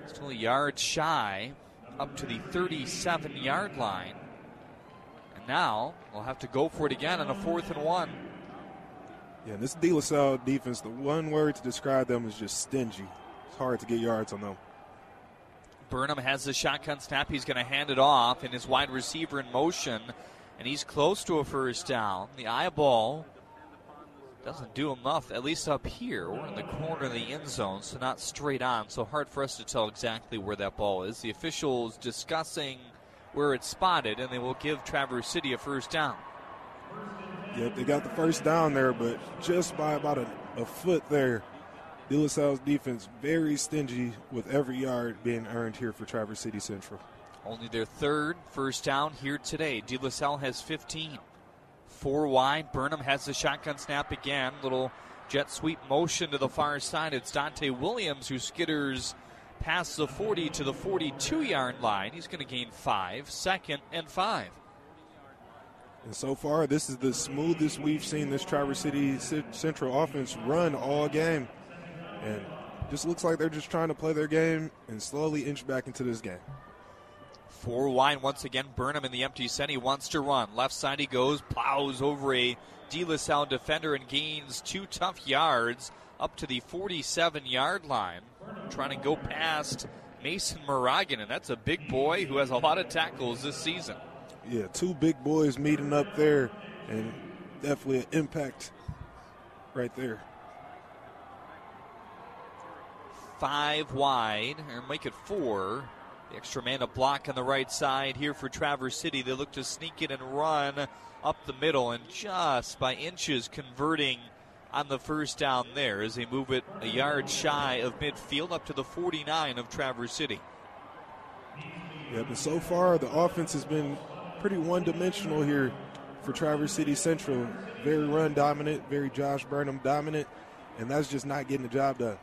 Still a yard shy, up to the 37 yard line. Now we'll have to go for it again on a fourth and one. Yeah, this De La Salle defense, the one word to describe them is just stingy. It's hard to get yards on them. Burnham has the shotgun snap. He's going to hand it off, and his wide receiver in motion and he's close to a first down. The eyeball doesn't do enough, at least up here. We're in the corner of the end zone, so not straight on, so hard for us to tell exactly where that ball is. The officials discussing where it's spotted, and they will give Traverse City a first down. Yep, they got the first down there, but just by about a, a foot there. De La Salle's defense very stingy with every yard being earned here for Traverse City Central. Only their third first down here today. De La Salle has 15. Four wide. Burnham has the shotgun snap again. Little jet sweep motion to the far side. It's Dante Williams who skitters past the 40 to the 42 yard line. He's going to gain five. Second and five. And so far, this is the smoothest we've seen this Traverse City Central offense run all game. And just looks like they're just trying to play their game and slowly inch back into this game. Four wide once again. Burnham in the empty set. He wants to run. Left side he goes, plows over a De La Salle defender and gains two tough yards up to the 47 yard line. Trying to go past Mason Moragan, and that's a big boy who has a lot of tackles this season. Yeah, two big boys meeting up there, and definitely an impact right there. Five wide, or make it four. The extra man to block on the right side here for Traverse City. They look to sneak it and run up the middle, and just by inches converting on the first down there as they move it a yard shy of midfield up to the 49 of Traverse City. Yeah, but so far the offense has been pretty one dimensional here for Traverse City Central. Very run dominant, very Josh Burnham dominant, and that's just not getting the job done.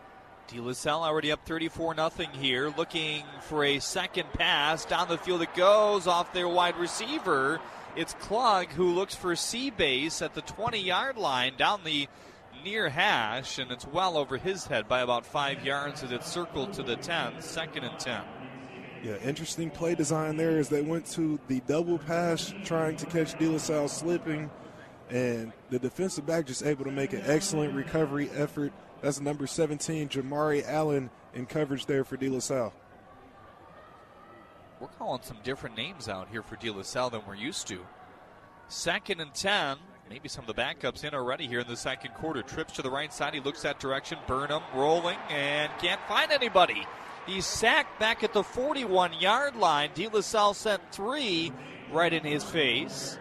De La Salle already up 34 0 here, looking for a second pass. Down the field it goes off their wide receiver. It's Klug who looks for Seabase at the 20 yard line down the near hash, and it's well over his head by about five yards as it's circled to the 10, second and 10. Yeah, interesting play design there as they went to the double pass, trying to catch De La Salle slipping, and the defensive back just able to make an excellent recovery effort that's number 17, Jamari Allen, in coverage there for De La Salle. We're calling some different names out here for De La Salle than we're used to. Second and 10. Maybe some of the backups in already here in the second quarter. Trips to the right side. He looks that direction. Burnham rolling and can't find anybody. He's sacked back at the 41 yard line. De La Salle sent three right in his face.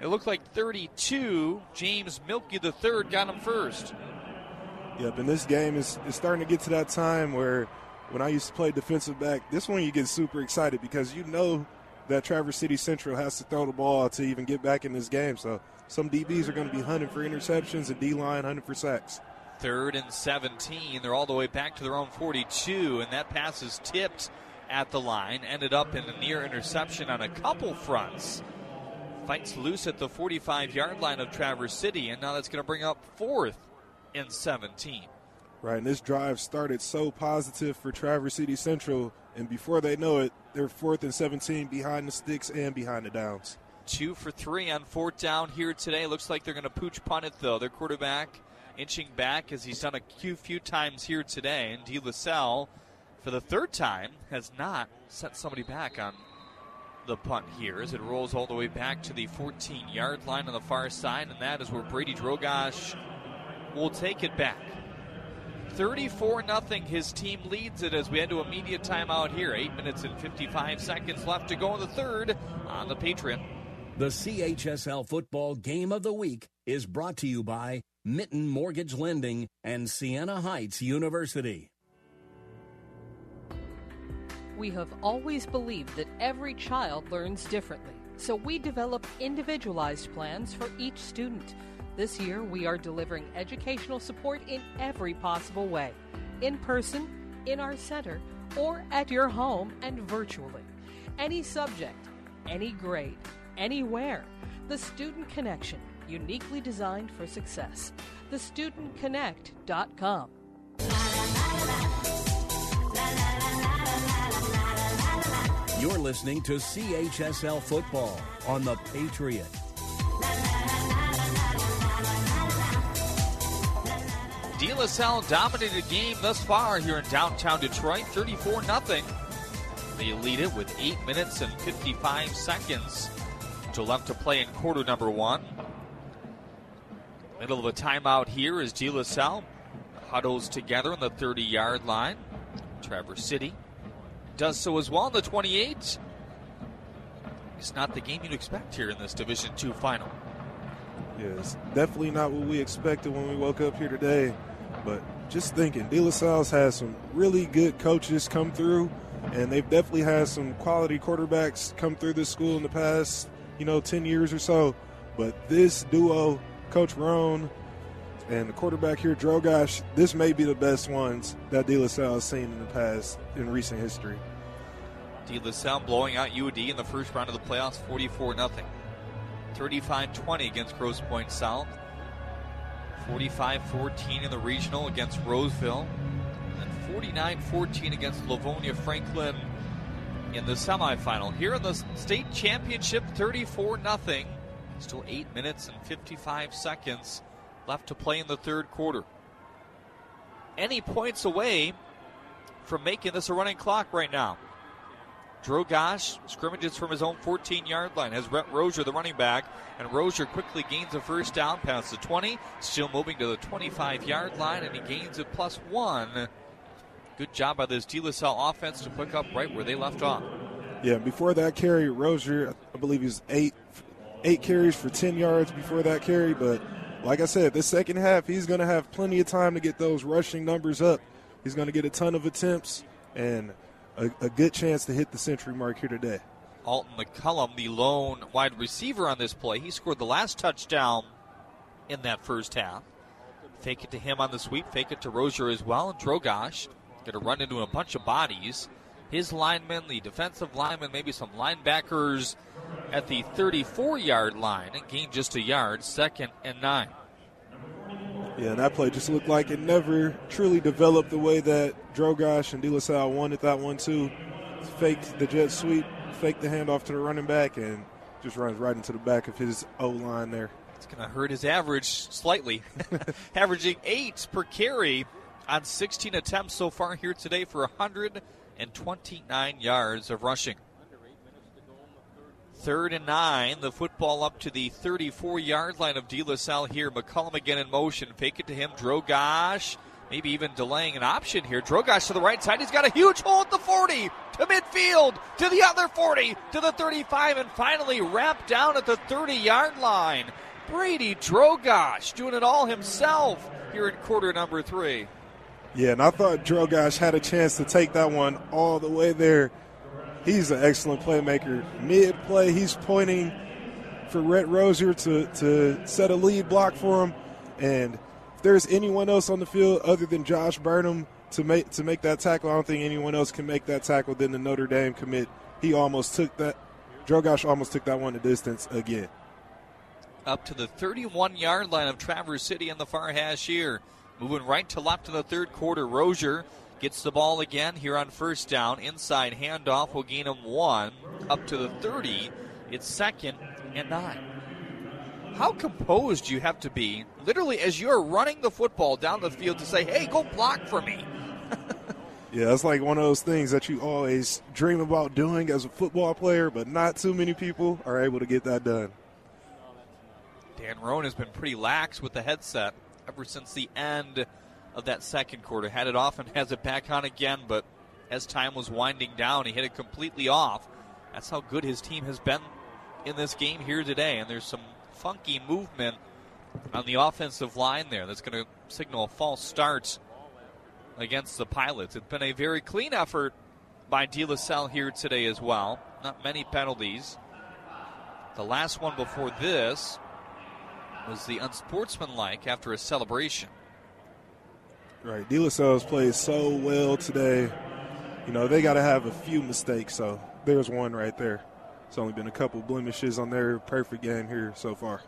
It looked like 32. James Milky the third got him first. Yep, and this game is, is starting to get to that time where when I used to play defensive back, this one you get super excited because you know that Traverse City Central has to throw the ball to even get back in this game. So some DBs are going to be hunting for interceptions and D line hunting for sacks. Third and 17. They're all the way back to their own 42, and that pass is tipped at the line. Ended up in a near interception on a couple fronts. Fights loose at the 45 yard line of Traverse City, and now that's going to bring up fourth and 17. Right, and this drive started so positive for Traverse City Central, and before they know it, they're fourth and 17 behind the sticks and behind the downs. Two for three on fourth down here today. Looks like they're going to pooch punt it, though. Their quarterback inching back as he's done a few, times here today. And De La Salle, for the third time, has not sent somebody back on the punt here as it rolls all the way back to the 14 yard line on the far side. And that is where Brady Drogosh will take it back. 34 0. His team leads it as we head to immediate timeout here. Eight minutes and 55 seconds left to go in the third on the Patriot. The CHSL Football Game of the Week is brought to you by Mint Mortgage Lending and Siena Heights University. We have always believed that every child learns differently, so we develop individualized plans for each student. This year, we are delivering educational support in every possible way in person, in our center, or at your home and virtually. Any subject, any grade, anywhere. The Student Connection, uniquely designed for success. TheStudentConnect.com. You're listening to CHSL Football on The Patriot. De La Salle dominated the game thus far here in downtown Detroit, 34 0. They lead it with 8 minutes and 55 seconds to left to play in quarter number one. Middle of a timeout here as De La Salle huddles together on the 30 yard line. Traverse City does so as well in the 28. It's not the game you'd expect here in this Division Two final. Yes, definitely not what we expected when we woke up here today. But just thinking, De La Salle's has some really good coaches come through, and they've definitely had some quality quarterbacks come through this school in the past, you know, 10 years or so. But this duo, Coach Rohn and the quarterback here, Drogosh, this may be the best ones that De La Salle has seen in the past in recent history. De La Salle blowing out UD in the first round of the playoffs 44 0. 35 20 against Grosse Pointe South. 45 14 in the regional against Roseville. And 49 14 against Livonia Franklin in the semifinal. Here in the state championship, 34 0. Still 8 minutes and 55 seconds left to play in the third quarter. Any points away from making this a running clock right now. Drogosh scrimmages from his own 14 yard line. Has Rhett Rozier, the running back, and Rozier quickly gains a first down past the 20. Still moving to the 25 yard line, and he gains a plus one. Good job by this De La Salle offense to pick up right where they left off. Yeah, before that carry, Rozier, I believe he's eight eight carries for 10 yards before that carry. But like I said, the second half, he's going to have plenty of time to get those rushing numbers up. He's going to get a ton of attempts and a, a good chance to hit the century mark here today. Alton McCullum, the lone wide receiver on this play, he scored the last touchdown in that first half. Fake it to him on the sweep, fake it to Rozier as well, and Drogosh going to run into a bunch of bodies. His linemen, the defensive linemen, maybe some linebackers at the 34 yard line and gain just a yard, second and nine. Yeah, that play just looked like it never truly developed the way that Drogosh and De La Salle wanted that one too. Faked the jet sweep, faked the handoff to the running back, and just runs right into the back of his O line there. It's going to hurt his average slightly, averaging eight per carry on 16 attempts so far here today for 129 yards of rushing. Third and nine. The football up to the 34 yard line of De La Salle here. McCullum again in motion. Fake it to him. Drogosh. Maybe even delaying an option here. Drogosh to the right side. He's got a huge hole at the 40 to midfield to the other 40 to the 35 and finally wrapped down at the 30 yard line. Brady Drogosh doing it all himself here in quarter number three. Yeah, and I thought Drogosh had a chance to take that one all the way there he's an excellent playmaker. Mid play, he's pointing for Rhett Rozier to, to set a lead block for him. And if there's anyone else on the field other than Josh Burnham to make to make that tackle, I don't think anyone else can make that tackle than the Notre Dame commit. He almost took that. Drogosh almost took that one to distance again. Up to the 31 yard line of Traverse City in the far hash here. Moving right to left in the third quarter. Rozier gets the ball again here on first down. Inside handoff will gain him one. Up to the 30. It's second and nine. How composed you have to be, literally, as you're running the football down the field to say, hey, go block for me. Yeah, it's like one of those things that you always dream about doing as a football player, but not too many people are able to get that done. Dan Rohn has been pretty lax with the headset ever since the end of that second quarter. Had it off and has it back on again, but as time was winding down, he hit it completely off. That's how good his team has been in this game here today. And there's some funky movement on the offensive line there that's going to signal a false start against the Pilots. It's been a very clean effort by De La Salle here today as well. Not many penalties. The last one before this was the unsportsmanlike after a celebration. Right. De La Salle's played so well today. You know, they got to have a few mistakes, so there's one right there. It's only been a couple blemishes on their perfect game here so far.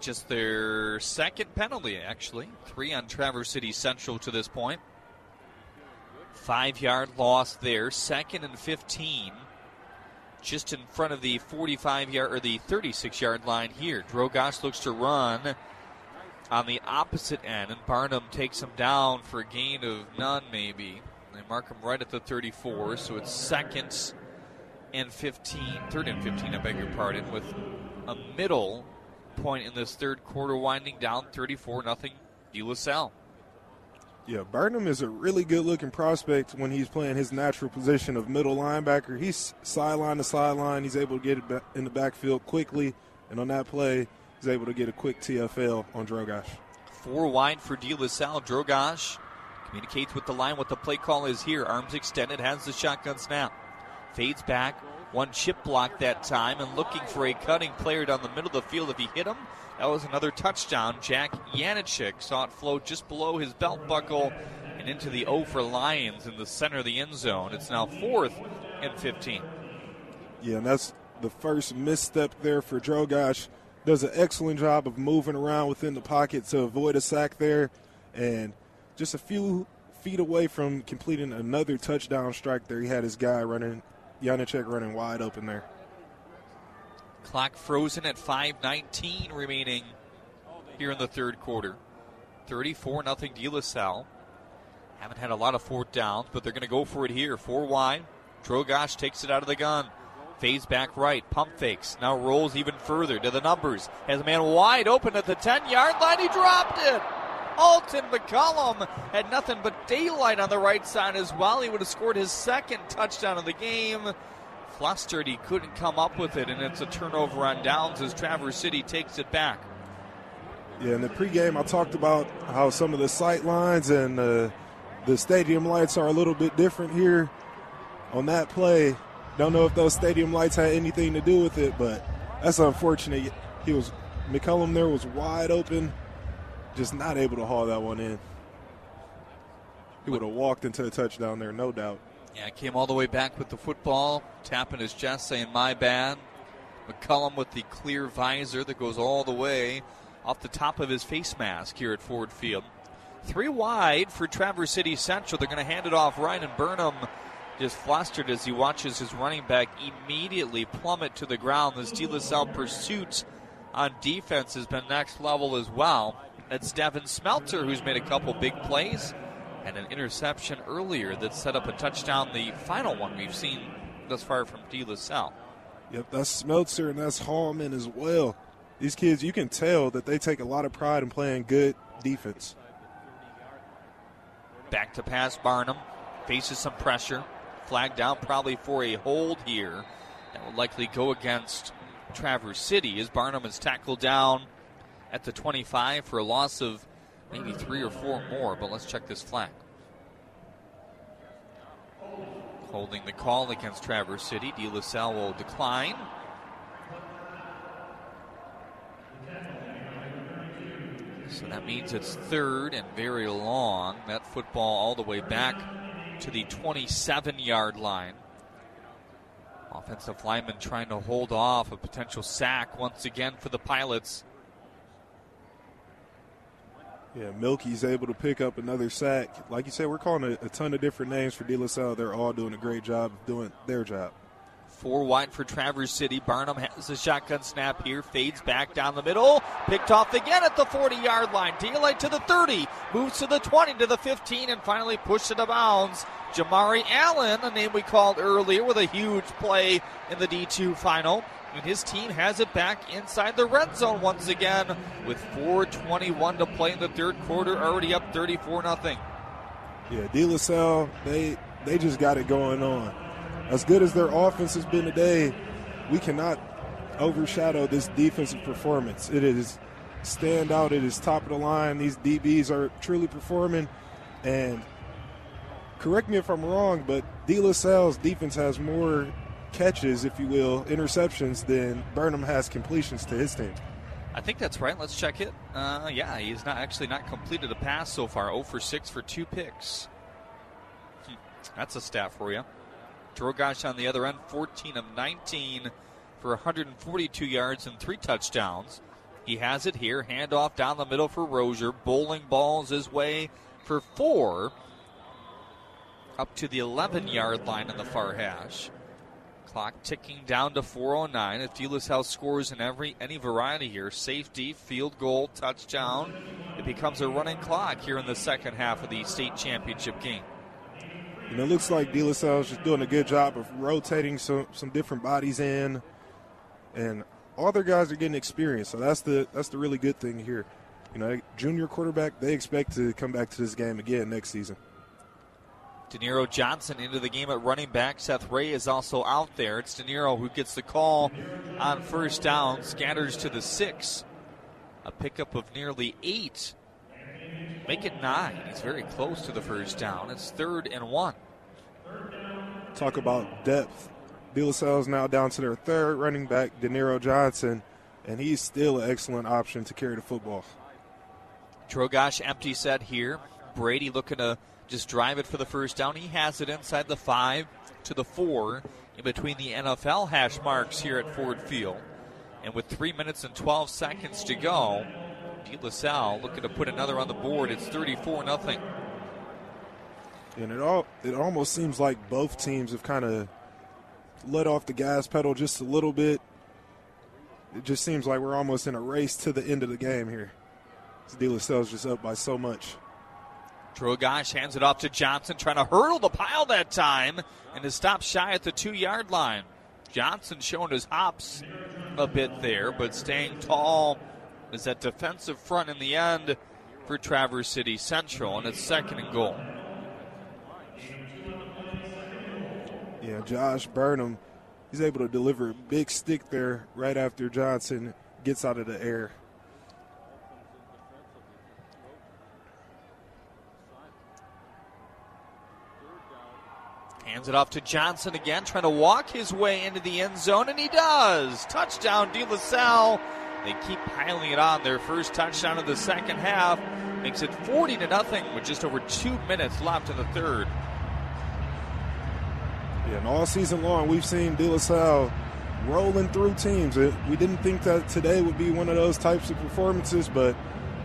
Just their second penalty, actually. Three on Traverse City Central to this point. Five yard loss there. Second and 15. Just in front of the 45 yard or the 36 yard line here. Drogosh looks to run on the opposite end, and Burnham takes him down for a gain of none, maybe. They mark him right at the 34, so it's second and 15, third and 15, I beg your pardon, with a middle point in this third quarter winding down 34 nothing De La Salle. Yeah, Burnham is a really good looking prospect when he's playing his natural position of middle linebacker. He's sideline to sideline. He's able to get it in the backfield quickly, and on that play, he's able to get a quick TFL on Drogosh. Four wide for De La Salle. Drogosh communicates with the line what the play call is here. Arms extended, has the shotgun snap. Fades back, one chip block that time, and looking for a cutting player down the middle of the field. If he hit him, that was another touchdown. Jack Yanachik saw it float just below his belt buckle and into the O for Lions in the center of the end zone. It's now fourth and 15. Yeah, and that's the first misstep there for Drogosh. Does an excellent job of moving around within the pocket to avoid a sack there, and just a few feet away from completing another touchdown strike there. He had his guy running, Yanachik running wide open there. Clock frozen at 5.19 remaining here in the third quarter. 34 nothing De La Salle. Haven't had a lot of fourth downs, but they're going to go for it here. Four wide. Drogosh takes it out of the gun. Fades back right. Pump fakes. Now rolls even further to the numbers. Has a man wide open at the 10 yard line. He dropped it. Alton McCollum had nothing but daylight on the right side as well. He would have scored his second touchdown of the game. Flustered, he couldn't come up with it, and it's a turnover on downs as Traverse City takes it back. Yeah, in the pregame, I talked about how some of the sight lines and uh, the stadium lights are a little bit different here. On that play, don't know if those stadium lights had anything to do with it, but that's unfortunate. He was McCullum there was wide open, just not able to haul that one in. He would have walked into a touchdown there, no doubt. Yeah, came all the way back with the football, tapping his chest, saying, My bad. McCullum with the clear visor that goes all the way off the top of his face mask here at Ford Field. Three wide for Traverse City Central. They're going to hand it off. Ryan and Burnham just flustered as he watches his running back immediately plummet to the ground. This De La Salle pursuit on defense has been next level as well. It's Devin Smelter who's made a couple big plays and an interception earlier that set up a touchdown, the final one we've seen thus far from De La Salle. Yep, that's Smeltzer and that's Hallman as well. These kids, you can tell that they take a lot of pride in playing good defense. Back to pass Burnham. Faces some pressure. Flag down probably for a hold here. That will likely go against Traverse City as Burnham is tackled down at the 25 for a loss of maybe three or four more, but let's check this flag. Holding the call against Traverse City. De La Salle will decline. So that means it's third and very long. That football all the way back to the 27 yard line. Offensive lineman trying to hold off a potential sack once again for the Pilots. Yeah, Milky's able to pick up another sack. Like you said, we're calling a, a ton of different names for De La Salle. They're all doing a great job of doing their job. Four wide for Traverse City. Burnham has a shotgun snap here, fades back down the middle, picked off again at the 40 yard line. Daylight to the 30, moves to the 20 to the 15, and finally pushed it of bounds. Jamari Allen, a name we called earlier, with a huge play in the D2 final. And his team has it back inside the red zone once again with 4.21 to play in the third quarter, already up 34 0. Yeah, De La Salle, they, they just got it going on as good as their offense has been today, we cannot overshadow this defensive performance. It is standout. It is top of the line. These DBs are truly performing. And correct me if I'm wrong, but De La Salle's defense has more catches, if you will, interceptions than Burnham has completions to his team. I think that's right. Let's check it. Uh, yeah, he's not actually not completed a pass so far. 0 for 6 for two picks. Hmm. That's a stat for you. Drogosh on the other end, 14 of 19 for 142 yards and three touchdowns. He has it here. Handoff down the middle for Rozier. Bowling balls his way for four. Up to the 11 yard line in the far hash. Clock ticking down to 409. If De La Salle scores in every any variety here, safety, field goal, touchdown, it becomes a running clock here in the second half of the state championship game. And it looks like De La Salle is just doing a good job of rotating some, some different bodies in. And all their guys are getting experience. So that's the that's the really good thing here. You know, junior quarterback, they expect to come back to this game again next season. Deniro Johnson into the game at running back. Seth Ray is also out there. It's Deniro who gets the call on first down, scatters to the six. A pickup of nearly eight Make it nine. He's very close to the first down. It's third and one. Talk about depth. De La Salle's now down to their third running back, Deniro Johnson, and he's still an excellent option to carry the football. Drogosh empty set here. Brady looking to just drive it for the first down. He has it inside the five to the four in between the NFL hash marks here at Ford Field. And with three minutes and 12 seconds to go, De La Salle looking to put another on the board. It's 34 nothing. And it all it almost seems like both teams have kind of let off the gas pedal just a little bit. It just seems like we're almost in a race to the end of the game here. De La Salle's just up by so much. Drogosh hands it off to Johnson, trying to hurdle the pile that time, and to stop shy at the two yard line. Johnson showing his hops a bit there, but staying tall is that defensive front in the end for Traverse City Central, and it's second and goal. Yeah, Josh Burnham, he's able to deliver a big stick there right after Johnson gets out of the air. Hands it off to Johnson again, trying to walk his way into the end zone, and he does. Touchdown, De La Salle. They keep piling it on. Their first touchdown of the second half makes it 40 to nothing with just over two minutes left in the third. Yeah, and all season long we've seen De La Salle rolling through teams. We didn't think that today would be one of those types of performances, but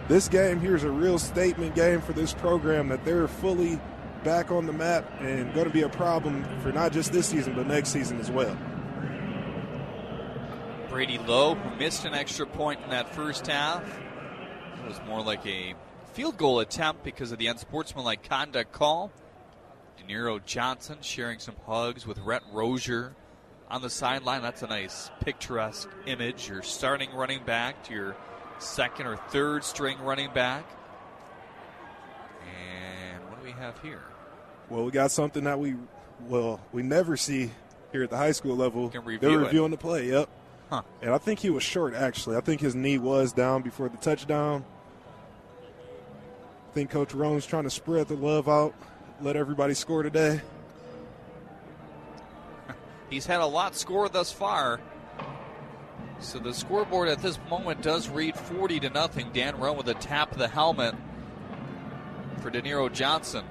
this game here is a real statement game for this program that they're fully back on the map and going to be a problem for not just this season but next season as well. Brady Lowe, who missed an extra point in that first half. It was more like a field goal attempt because of the unsportsmanlike conduct call. Deniro Johnson sharing some hugs with Rhett Rozier on the sideline. That's a nice picturesque image. Your starting running back to your second or third string running back. And what do we have here? Well, we got something that we well we never see here at the high school level. They're reviewing it. the play. Yep. Huh. And I think he was short, actually. I think his knee was down before the touchdown. I think Coach Rohn's trying to spread the love out, let everybody score today. He's had a lot score thus far. So the scoreboard at this moment does read 40 to nothing. Dan Rohn with a tap of the helmet for Deniro Johnson.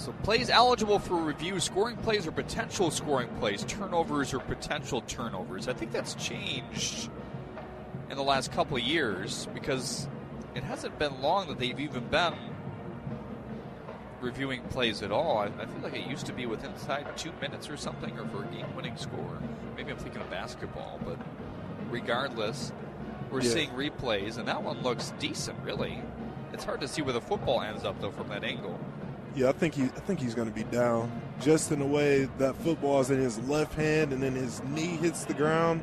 So plays eligible for review, scoring plays or potential scoring plays, turnovers or potential turnovers. I think that's changed in the last couple of years because it hasn't been long that they've even been reviewing plays at all. I, I, feel like it used to be within inside two minutes or something, or for a game-winning score. Maybe I'm thinking of basketball, but regardless, we're yeah. seeing replays, and that one looks decent. Really, it's hard to see where the football ends up though from that angle. Yeah, I think he, I think he's going to be down just in the way that football is in his left hand, and then his knee hits the ground.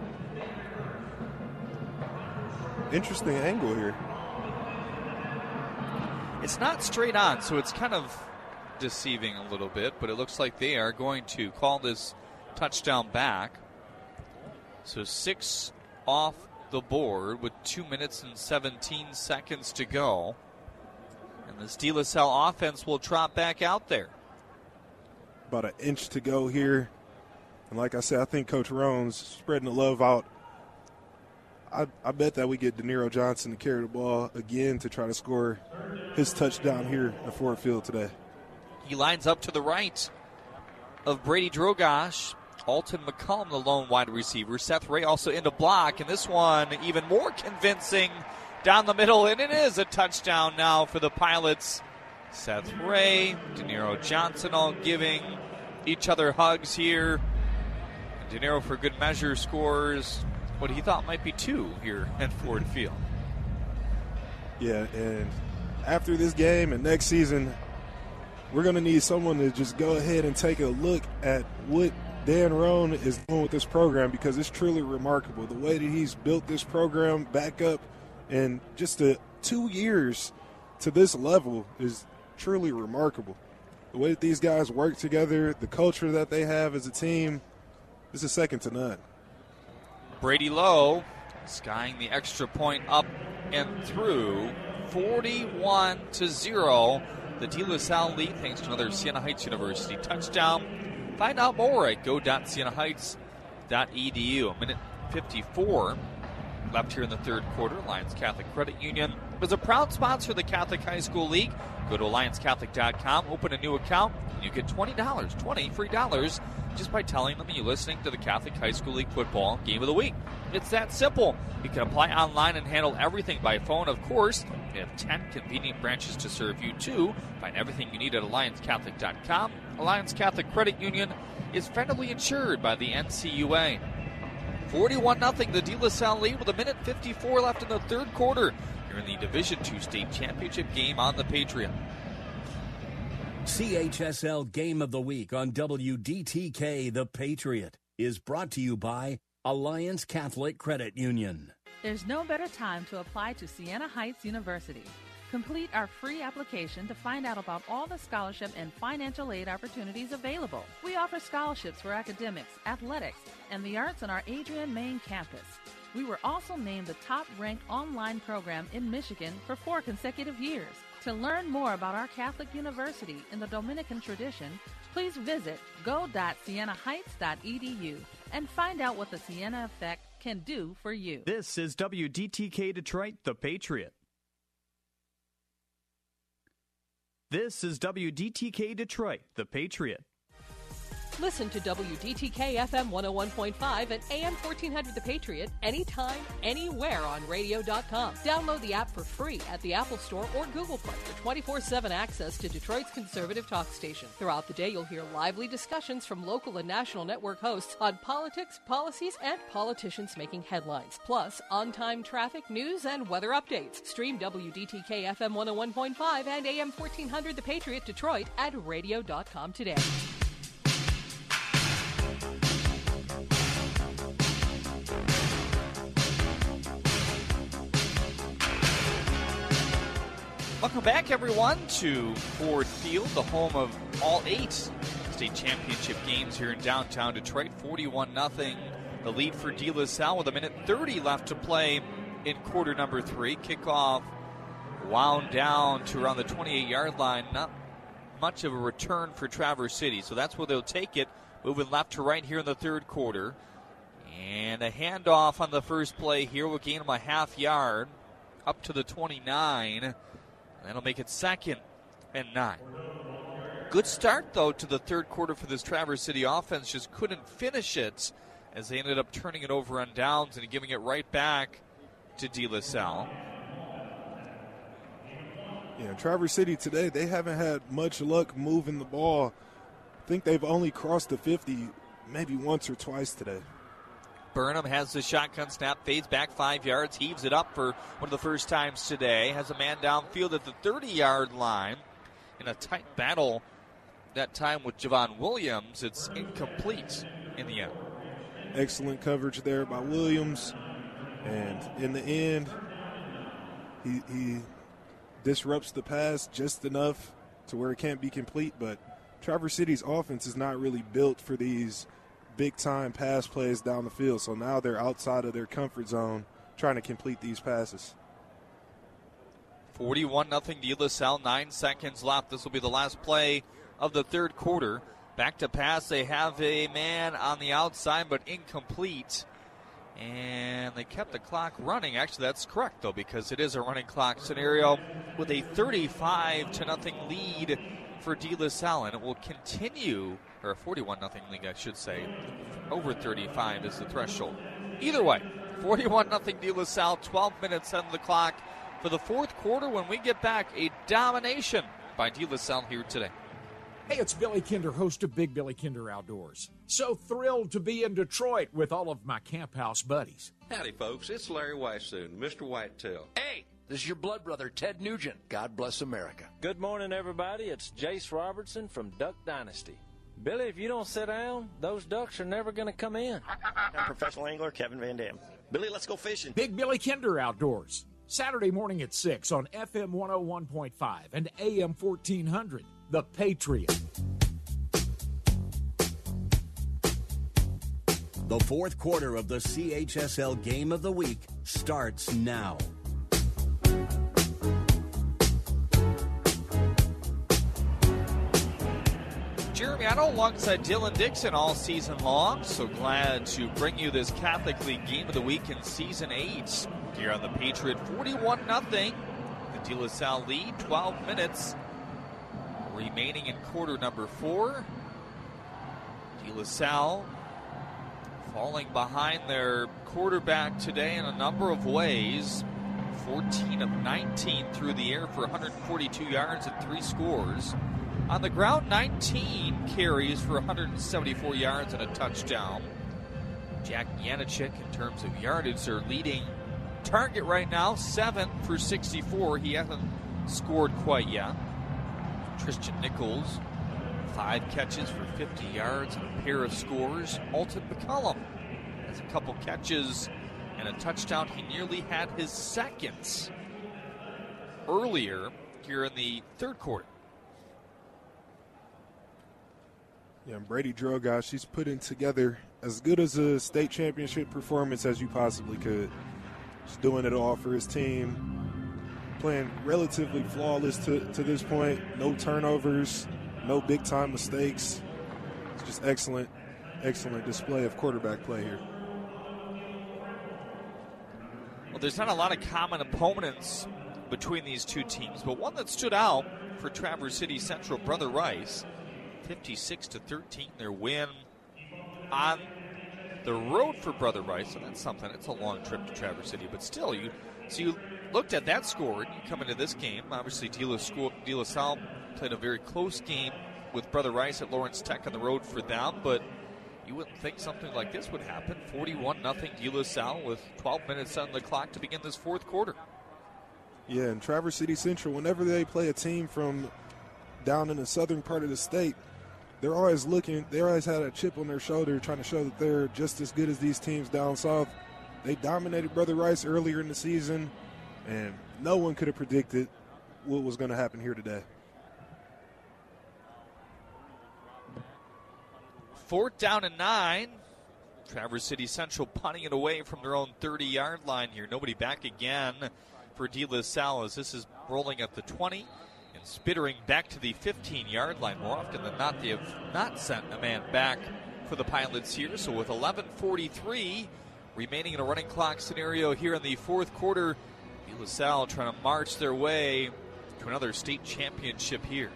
Interesting angle here. It's not straight on, so it's kind of deceiving a little bit, but it looks like they are going to call this touchdown back. So six off the board with two minutes and 17 seconds to go. The De La Salle offense will trot back out there. About an inch to go here. And like I said, I think Coach Rohn's spreading the love out. I, I bet that we get Deniro Johnson to carry the ball again to try to score his touchdown here at Ford Field today. He lines up to the right of Brady Drogosh. Alton McCollum, the lone wide receiver. Seth Ray also into block, and this one even more convincing down the middle, and it is a touchdown now for the Pilots. Seth Ray, Deniro Johnson all giving each other hugs here. And Deniro, for good measure, scores what he thought might be two here at Ford Field. Yeah, and after this game and next season, we're going to need someone to just go ahead and take a look at what Dan Rohn is doing with this program because it's truly remarkable. The way that he's built this program back up in just a, two years to this level is truly remarkable. The way that these guys work together, the culture that they have as a team, this is second to none. Brady Lowe skying the extra point up and through 41 to 0 the De La Salle lead thanks to another Siena Heights University touchdown. Find out more at go.sienaheights.edu. A minute 54 left here in the third quarter. Alliance Catholic Credit Union is a proud sponsor of the Catholic High School League. Go to alliancecatholic.com, open a new account, and you get $20, 20 free dollars just by telling them you're listening to the Catholic High School League football game of the week. It's that simple. You can apply online and handle everything by phone, of course. They have 10 convenient branches to serve you, too. Find everything you need at AllianceCatholic.com. Alliance Catholic Credit Union is federally insured by the NCUA. 41 0, the De La Salle lead with a minute 54 left in the third quarter. Here in the Division II state championship game on the Patriot. CHSL Game of the Week on WDTK The Patriot is brought to you by Alliance Catholic Credit Union. There's no better time to apply to Siena Heights University. Complete our free application to find out about all the scholarship and financial aid opportunities available. We offer scholarships for academics, athletics, and the arts on our Adrian main campus. We were also named the top ranked online program in Michigan for four consecutive years. To learn more about our Catholic University in the Dominican tradition, please visit go.sienaheights.edu and find out what the Siena Effect can do for you. This is WDTK Detroit, The Patriot. This is WDTK Detroit, The Patriot. Listen to WDTK FM 101.5 and AM 1400 The Patriot anytime, anywhere on radio.com. Download the app for free at the Apple Store or Google Play for 24 7 access to Detroit's conservative talk station. Throughout the day, you'll hear lively discussions from local and national network hosts on politics, policies, and politicians making headlines. Plus, on time traffic, news, and weather updates. Stream WDTK FM 101.5 and AM 1400 The Patriot Detroit at radio.com today. Welcome back, everyone, to Ford Field, the home of all eight state championship games here in downtown Detroit. 41 0. The lead for De La Salle with a minute 30 left to play in quarter number three. Kickoff wound down to around the 28 yard line. Not much of a return for Traverse City, so that's where they'll take it. Moving left to right here in the third quarter. And a handoff on the first play here will gain them a half yard up to the 29. That'll make it second and nine. Good start, though, to the third quarter for this Traverse City offense. Just couldn't finish it as they ended up turning it over on downs and giving it right back to De La Salle. Yeah, Traverse City today, they haven't had much luck moving the ball. I think they've only crossed the 50 maybe once or twice today. Burnham has the shotgun snap, fades back five yards, heaves it up for one of the first times today. Has a man downfield at the 30 yard line in a tight battle that time with Javon Williams. It's incomplete in the end. Excellent coverage there by Williams. And in the end, he, he disrupts the pass just enough to where it can't be complete. But Traverse City's offense is not really built for these big time pass plays down the field. So now they're outside of their comfort zone trying to complete these passes. 41 0 De La Salle, nine seconds left. This will be the last play of the third quarter. Back to pass. They have a man on the outside, but incomplete. And they kept the clock running. Actually, that's correct, though, because it is a running clock scenario with a 35 to nothing lead for De La Salle. And it will continue, or a 41 nothing lead, I should say. Over 35 is the threshold. Either way, 41 nothing De La Salle, 12 minutes on the clock for the fourth quarter. When we get back, a domination by De La Salle here today. Hey, it's Billy Kinder, host of Big Billy Kinder Outdoors. So thrilled to be in Detroit with all of my camp house buddies. Howdy, folks. It's Larry Weishuhn, Mr. Whitetail. Hey, this is your blood brother, Ted Nugent. God bless America. Good morning, everybody. It's Jase Robertson from Duck Dynasty. Billy, if you don't sit down, those ducks are never going to come in. I'm professional angler Kevin Van Dam. Billy, let's go fishing. Big Billy Kinder Outdoors. Saturday morning at 6 on FM 101.5 and AM 1400. The Patriot. The fourth quarter of the CHSL Game of the Week starts now. Jeremy Otto alongside Dylan Dixon all season long. So glad to bring you this Catholic League Game of the Week in Season 8 here on the Patriot. 41 0. The De La Salle lead, 12 minutes remaining in quarter number four. De La Salle falling behind their quarterback today in a number of ways. 14 of 19 through the air for 142 yards and three scores. On the ground, 19 carries for 174 yards and a touchdown. Jack Yanachik, in terms of yardage, their leading target right now, 7 for 64. He hasn't scored quite yet. Tristan Nichols, five catches for 50 yards and a pair of scores. Alton McCullum has a couple catches and a touchdown. He nearly had his second earlier here in the third quarter. Yeah, Brady Drogosh, she's putting together as good as a state championship performance as you possibly could. He's doing it all for his team, playing relatively flawless to, to this point. No turnovers, no big time mistakes. It's just excellent, excellent display of quarterback play here. Well, there's not a lot of common opponents between these two teams, but one that stood out for Traverse City Central, Brother Rice, 56 to 13, their win on the road for Brother Rice, and that's something. It's a long trip to Traverse City, but still, you so you looked at that score and you come into this game. Obviously, De La, School, De La Salle played a very close game with Brother Rice at Lawrence Tech on the road for them, but you wouldn't think something like this would happen. 41 nothing De La Salle with 12 minutes on the clock to begin this fourth quarter. Yeah, and Traverse City Central, whenever they play a team from down in the southern part of the state, they're always looking, they always had a chip on their shoulder trying to show that they're just as good as these teams down south. They dominated Brother Rice earlier in the season, and no one could have predicted what was going to happen here today. Fourth down and nine. Traverse City Central punting it away from their own 30 yard line here. Nobody back again for De La Salle as this is rolling at the 20 and spittering back to the 15 yard line. More often than not, they have not sent a man back for the Pilots here. So with 11:43 remaining in a running clock scenario here in the fourth quarter, De La Salle trying to march their way to another state championship here.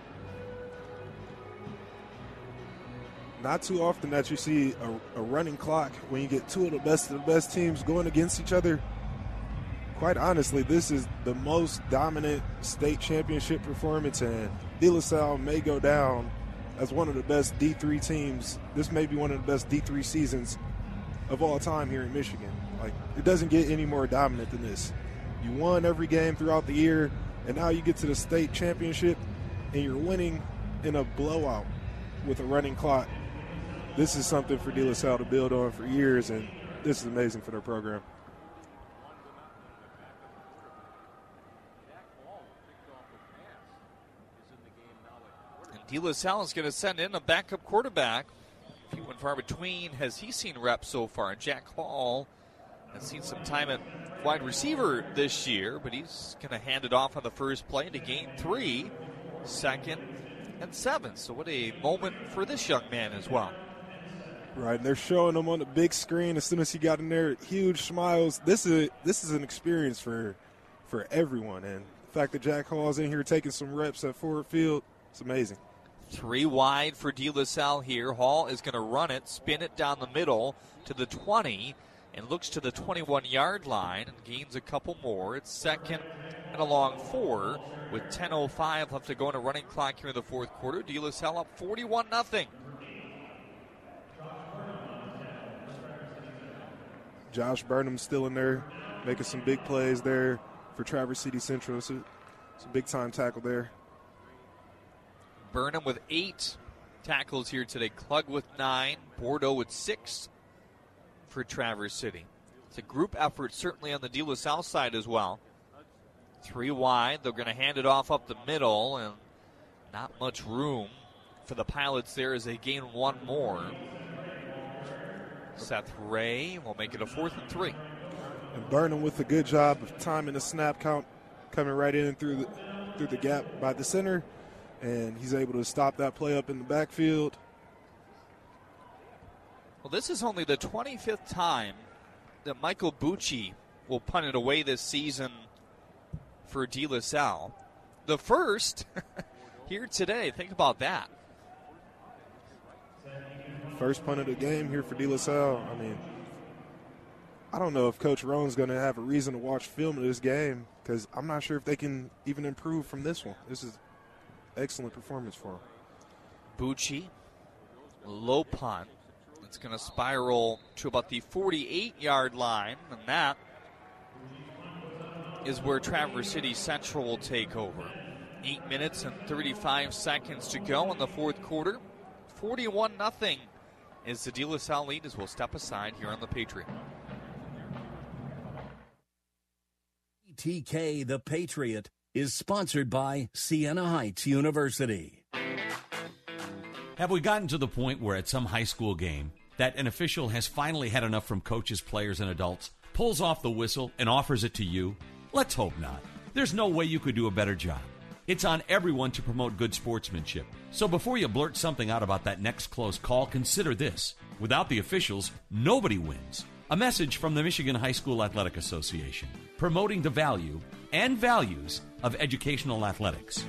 Not too often that you see a, a running clock when you get two of the best of the best teams going against each other. Quite honestly, this is the most dominant state championship performance, and De La Salle may go down as one of the best D3 teams. This may be one of the best D3 seasons of all time here in Michigan. Like, it doesn't get any more dominant than this. You won every game throughout the year, and now you get to the state championship, and you're winning in a blowout with a running clock. This is something for De La Salle to build on for years, and this is amazing for their program. De La Salle is going to send in a backup quarterback. Few and far between has he seen reps so far. Jack Hall has seen some time at wide receiver this year, but he's going to hand it off on the first play to gain three, second and seven. So what a moment for this young man as well. Right, and they're showing him on the big screen as soon as he got in there. Huge smiles. This is this is an experience for for everyone, and the fact that Jack Hall's in here taking some reps at Ford Field, it's amazing. Three wide for De La Salle here. Hall is going to run it, spin it down the middle to the 20, and looks to the 21 yard line and gains a couple more. It's second and a long four with 10.05 left to go in a running clock here in the fourth quarter. De La Salle up 41 0. Josh Burnham still in there, making some big plays there for Traverse City Central. It's a, it's a big time tackle there. Burnham with eight tackles here today. Klug with nine. Bordeaux with six for Traverse City. It's a group effort, certainly on the De La Salle side as well. Three wide. They're going to hand it off up the middle, and not much room for the pilots there as they gain one more. Seth Ray will make it a fourth and three. And Burnham with a good job of timing the snap count, coming right in through the through the gap by the center, and he's able to stop that play up in the backfield. Well, this is only the 25th time that Michael Bucci will punt it away this season for De La Salle. The first here today. Think about that. First punt of the game here for De La Salle. I mean, I don't know if Coach Rohn's going to have a reason to watch film of this game because I'm not sure if they can even improve from this one. This is excellent performance for him. Bucci, low punt. It's going to spiral to about the 48 yard line, and that is where Traverse City Central will take over. Eight minutes and 35 seconds to go in the fourth quarter. 41 0 is the De La Salle lead as we'll step aside here on the Patriot. TK the Patriot is sponsored by Siena Heights University. Have we gotten to the point where at some high school game that an official has finally had enough from coaches, players, and adults, pulls off the whistle, and offers it to you? Let's hope not. There's no way you could do a better job. It's on everyone to promote good sportsmanship. So before you blurt something out about that next close call, consider this. Without the officials, nobody wins. A message from the Michigan High School Athletic Association, promoting the value and values of educational athletics.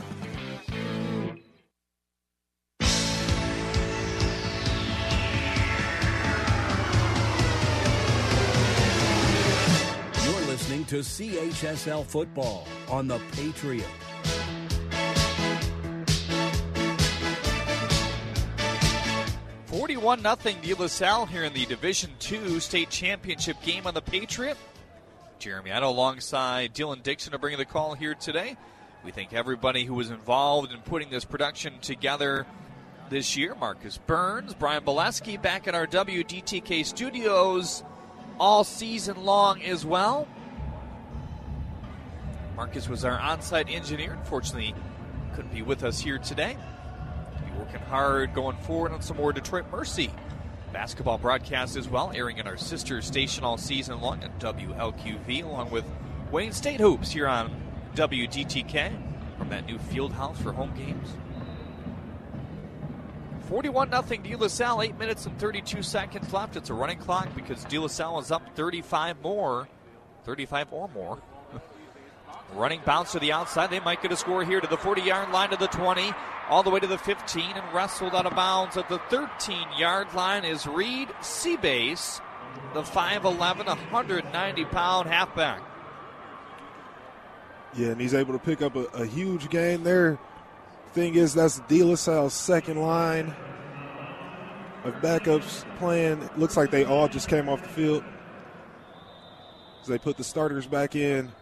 You're listening to CHSL Football on the Patriot. Forty-one nothing De La Salle here in the Division Two state championship game on the Patriot. Jeremy Otto alongside Dylan Dixon are bringing the call here today. We thank everybody who was involved in putting this production together this year. Marcus Burns, Brian Boleski back at our WDTK studios all season long as well. Marcus was our on-site engineer. Unfortunately, couldn't be with us here today. Be working hard going forward on some more Detroit Mercy basketball broadcast as well, airing in our sister station all season long at WLQV, along with Wayne State Hoops here on WDTK from that new field house for home games. 41 0 De La Salle, 8 minutes and 32 seconds left. It's a running clock because De La Salle is up 35 more, 35 or more. running bounce to the outside. They might get a score here to the 40 yard line to the 20, all the way to the 15, and wrestled out of bounds at the 13 yard line is Reed Seabase, the 5'11, 190 pound halfback. Yeah, and he's able to pick up a, a huge gain there. Thing is, that's De La Salle's second line of backups playing. It looks like they all just came off the field. As they put the starters back in.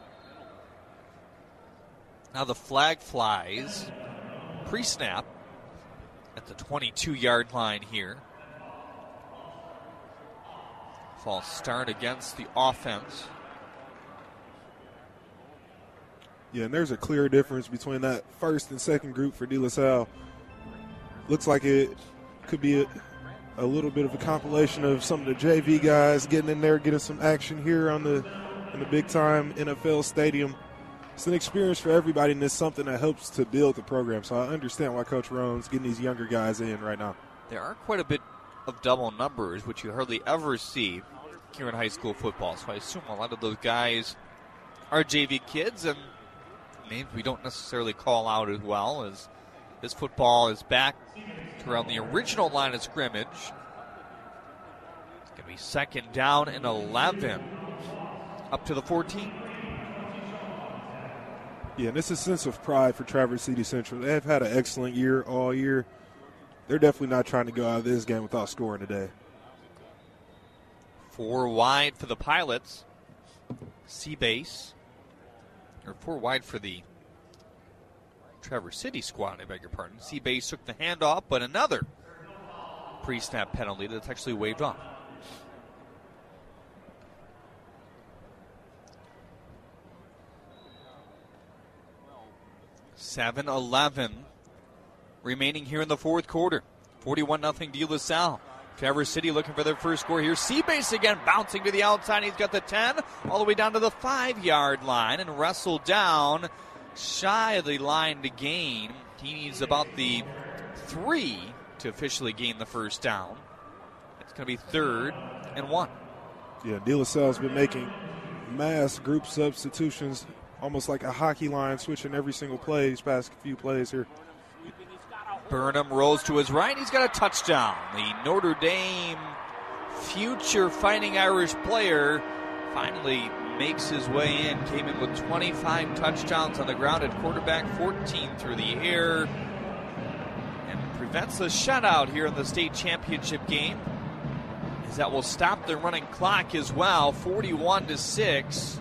Now the flag flies pre snap at the 22 yard line here. False start against the offense. Yeah, and there's a clear difference between that first and second group for De La Salle. Looks like it could be a, a little bit of a compilation of some of the JV guys getting in there, getting some action here on the in the big time NFL stadium. It's an experience for everybody, and it's something that helps to build the program. So I understand why Coach Rohn's getting these younger guys in right now. There are quite a bit of double numbers, which you hardly ever see here in high school football. So I assume a lot of those guys are JV kids and names we don't necessarily call out as well as this football is back to around the original line of scrimmage. It's going to be second down and 11 up to the 14. Yeah, and it's a sense of pride for Traverse City Central. They've had an excellent year all year. They're definitely not trying to go out of this game without scoring today. Four wide for the Pilots. C base. Or four wide for the Traverse City squad, I beg your pardon. C base took the handoff, but another pre snap penalty that's actually waved off. Seven eleven remaining here in the fourth quarter. 41 0 De La Salle. Traverse City looking for their first score here. Seabase again bouncing to the outside. He's got the 10 all the way down to the 5 yard line and wrestled down shy of the line to gain. He needs about the 3 to officially gain the first down. It's going to be third and 1. Yeah, De La Salle's been making mass group substitutions, almost like a hockey line, switching every single play these past few plays here. Burnham rolls to his right. He's got a touchdown. The Notre Dame future Fighting Irish player finally makes his way in. Came in with 25 touchdowns on the ground at quarterback, 14 through the air, and prevents a shutout here in the state championship game. As that will stop the running clock as well, 41 to 6,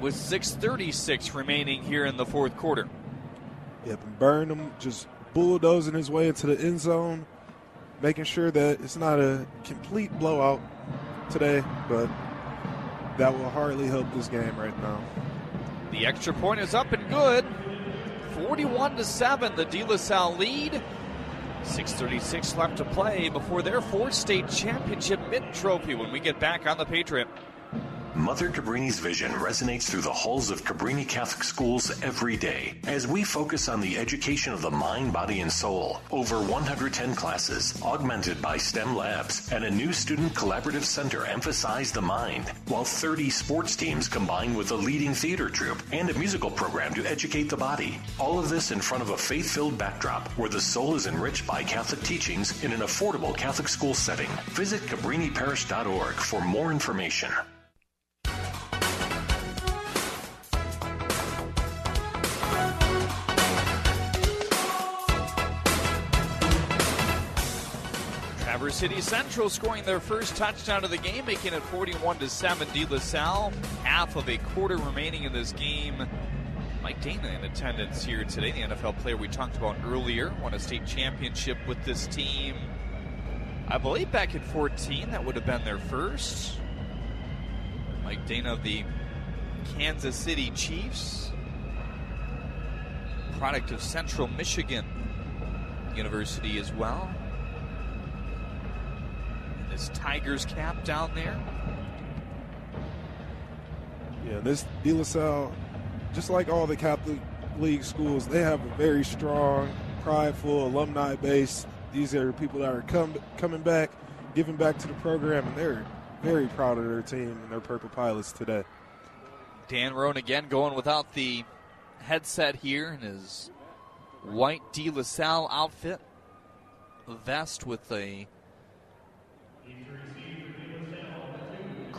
with 6:36 remaining here in the fourth quarter. Yep, and Burnham just bulldozing his way into the end zone, making sure that it's not a complete blowout today, but that will hardly help this game right now. The extra point is up and good. 41 to 7, the De La Salle lead. 6.36 left to play before their fourth state championship mid trophy when we get back on the Patriot. Mother Cabrini's vision resonates through the halls of Cabrini Catholic schools every day as we focus on the education of the mind, body, and soul. Over 110 classes, augmented by STEM labs, and a new student collaborative center emphasize the mind, while 30 sports teams combine with a leading theater troupe and a musical program to educate the body. All of this in front of a faith filled backdrop where the soul is enriched by Catholic teachings in an affordable Catholic school setting. Visit CabriniParish.org for more information. City Central scoring their first touchdown of the game, making it 41 to 7. De La Salle, half of a quarter remaining in this game. Mike Danna in attendance here today, the NFL player we talked about earlier, won a state championship with this team. I believe back in 14, that would have been their first. Mike Danna of the Kansas City Chiefs, product of Central Michigan University as well his Tigers cap down there. Yeah, this De La Salle, just like all the Catholic League schools, they have a very strong, prideful alumni base. These are people that are come, coming back, giving back to the program, and they're very proud of their team and their Purple Pilots today. Dan Rohn again going without the headset here in his white De La Salle outfit, vest with a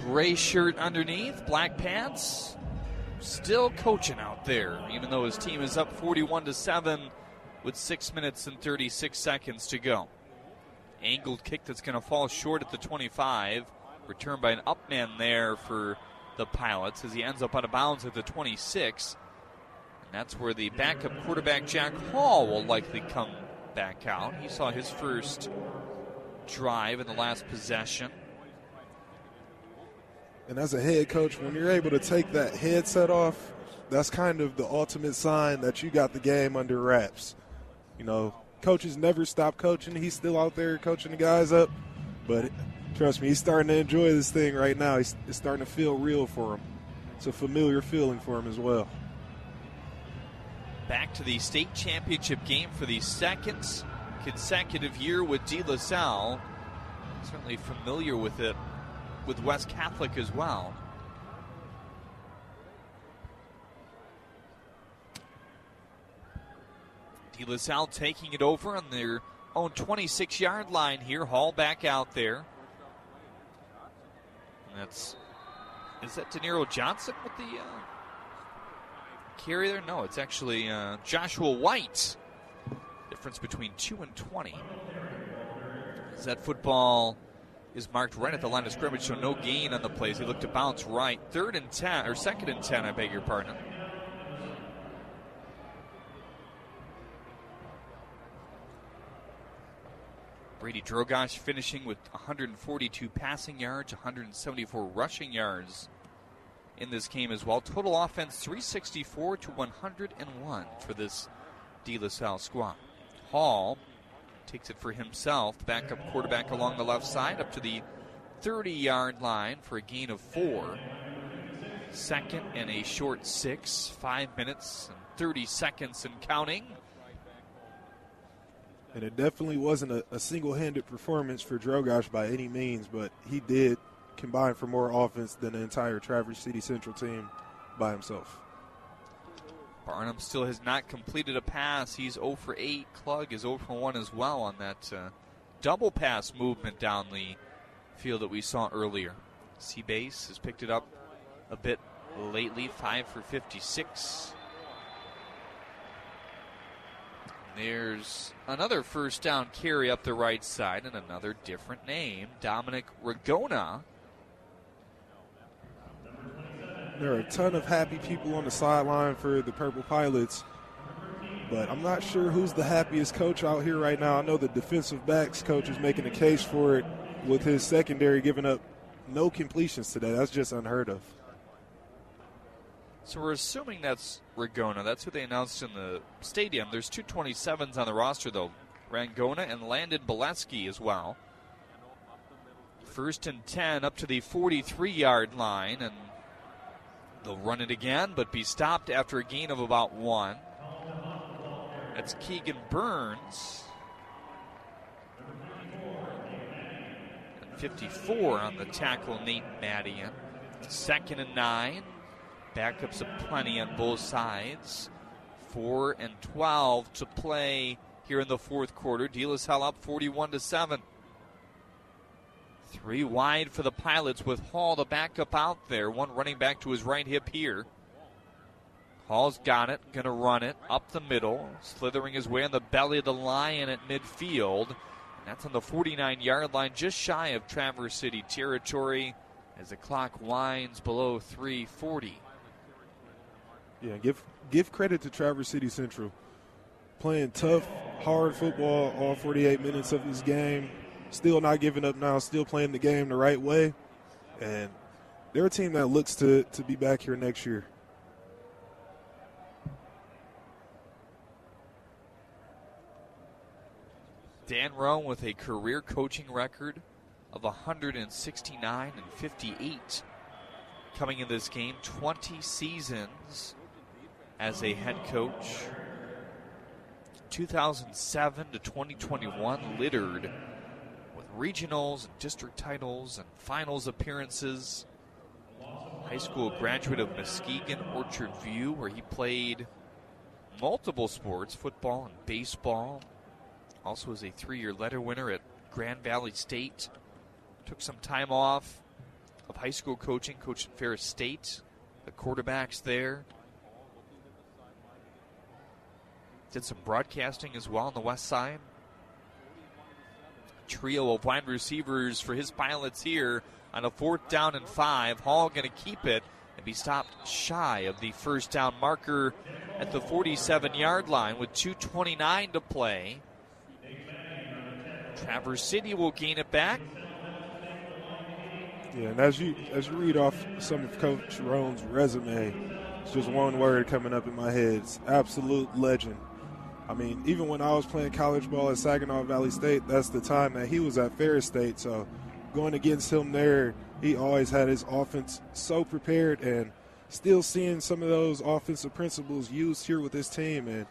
gray shirt underneath, black pants, still coaching out there, even though his team is up 41 to 7 with 6 minutes and 36 seconds to go. Angled kick that's going to fall short at the 25. Returned by an upman there for the Pilots as he ends up out of bounds at the 26. And that's where the backup quarterback Jack Hall will likely come back out. He saw his first drive in the last possession. And as a head coach, when you're able to take that headset off, that's kind of the ultimate sign that you got the game under wraps. You know, coaches never stop coaching. He's still out there coaching the guys up. But trust me, he's starting to enjoy this thing right now. He's, it's starting to feel real for him. It's a familiar feeling for him as well. Back to the state championship game for the second consecutive year with De La Salle. Certainly familiar with it with West Catholic as well. De La Salle taking it over on their own 26 yard line here. Hall back out there. And that's. Is that De Niro Johnson with the uh, carry there? No, it's actually uh, Joshua White. Difference between 2 and 20. Is that football is marked right at the line of scrimmage, so no gain on the plays. He looked to bounce right. Third and 10, or second and 10, I beg your pardon. Brady Drogosh finishing with 142 passing yards, 174 rushing yards in this game as well. Total offense 364 to 101 for this De La Salle squad. Hall takes it for himself. The backup quarterback along the left side up to the 30 yard line for a gain of four. Second and a short six, five minutes and 30 seconds and counting. And it definitely wasn't a, a single handed performance for Drogosh by any means, but he did combine for more offense than the entire Traverse City Central team by himself. Burnham still has not completed a pass. He's 0 for 8. Klug is 0 for 1 as well on that uh, double pass movement down the field that we saw earlier. Seabase has picked it up a bit lately, 5 for 56. There's another first down carry up the right side and another different name. Dominic Ragona. There are a ton of happy people on the sideline for the Purple Pilots, but I'm not sure who's the happiest coach out here right now. I know the defensive backs coach is making a case for it with his secondary giving up no completions today. That's just unheard of. So we're assuming that's Ragona. That's who they announced in the stadium. There's two 27s on the roster, though. Rangona and Landon Bolesky as well. First and 10 up to the 43 yard line, and they'll run it again, but be stopped after a gain of about one. That's Keegan Burns. And 54 on the tackle, Nate Madian. Second and nine. Backups of plenty on both sides. Four and 12 to play here in the fourth quarter. De La Salle up 41 to 7. Three wide for the Pilots with Hall, the backup out there. One running back to his right hip here. Hall's got it, going to run it up the middle, slithering his way on the belly of the Lion at midfield. And that's on the 49 yard line, just shy of Traverse City territory as the clock winds below 340. Yeah, give give credit to Traverse City Central. Playing tough, hard football all 48 minutes of this game. Still not giving up now, still playing the game the right way. And they're a team that looks to, to be back here next year. Dan Rohn with a career coaching record of 169 and 58 coming in this game 20 seasons as a head coach 2007 to 2021 littered regionals and district titles and finals appearances high school graduate of muskegon orchard view where he played multiple sports football and baseball also was a three-year letter winner at grand valley state took some time off of high school coaching, coached at Ferris State, The quarterbacks there. Did some broadcasting as well on the west side. Trio of wide receivers for his pilots here on a fourth down and five. Hall going to keep it and be stopped shy of the first down marker at the 47 yard line with 2.29 to play. Traverse City will gain it back. Yeah, and as you as you read off some of Coach Rohn's resume, it's just one word coming up in my head. It's absolute legend. I mean, even when I was playing college ball at Saginaw Valley State, that's the time that he was at Ferris State. So going against him there, he always had his offense so prepared and still seeing some of those offensive principles used here with this team. And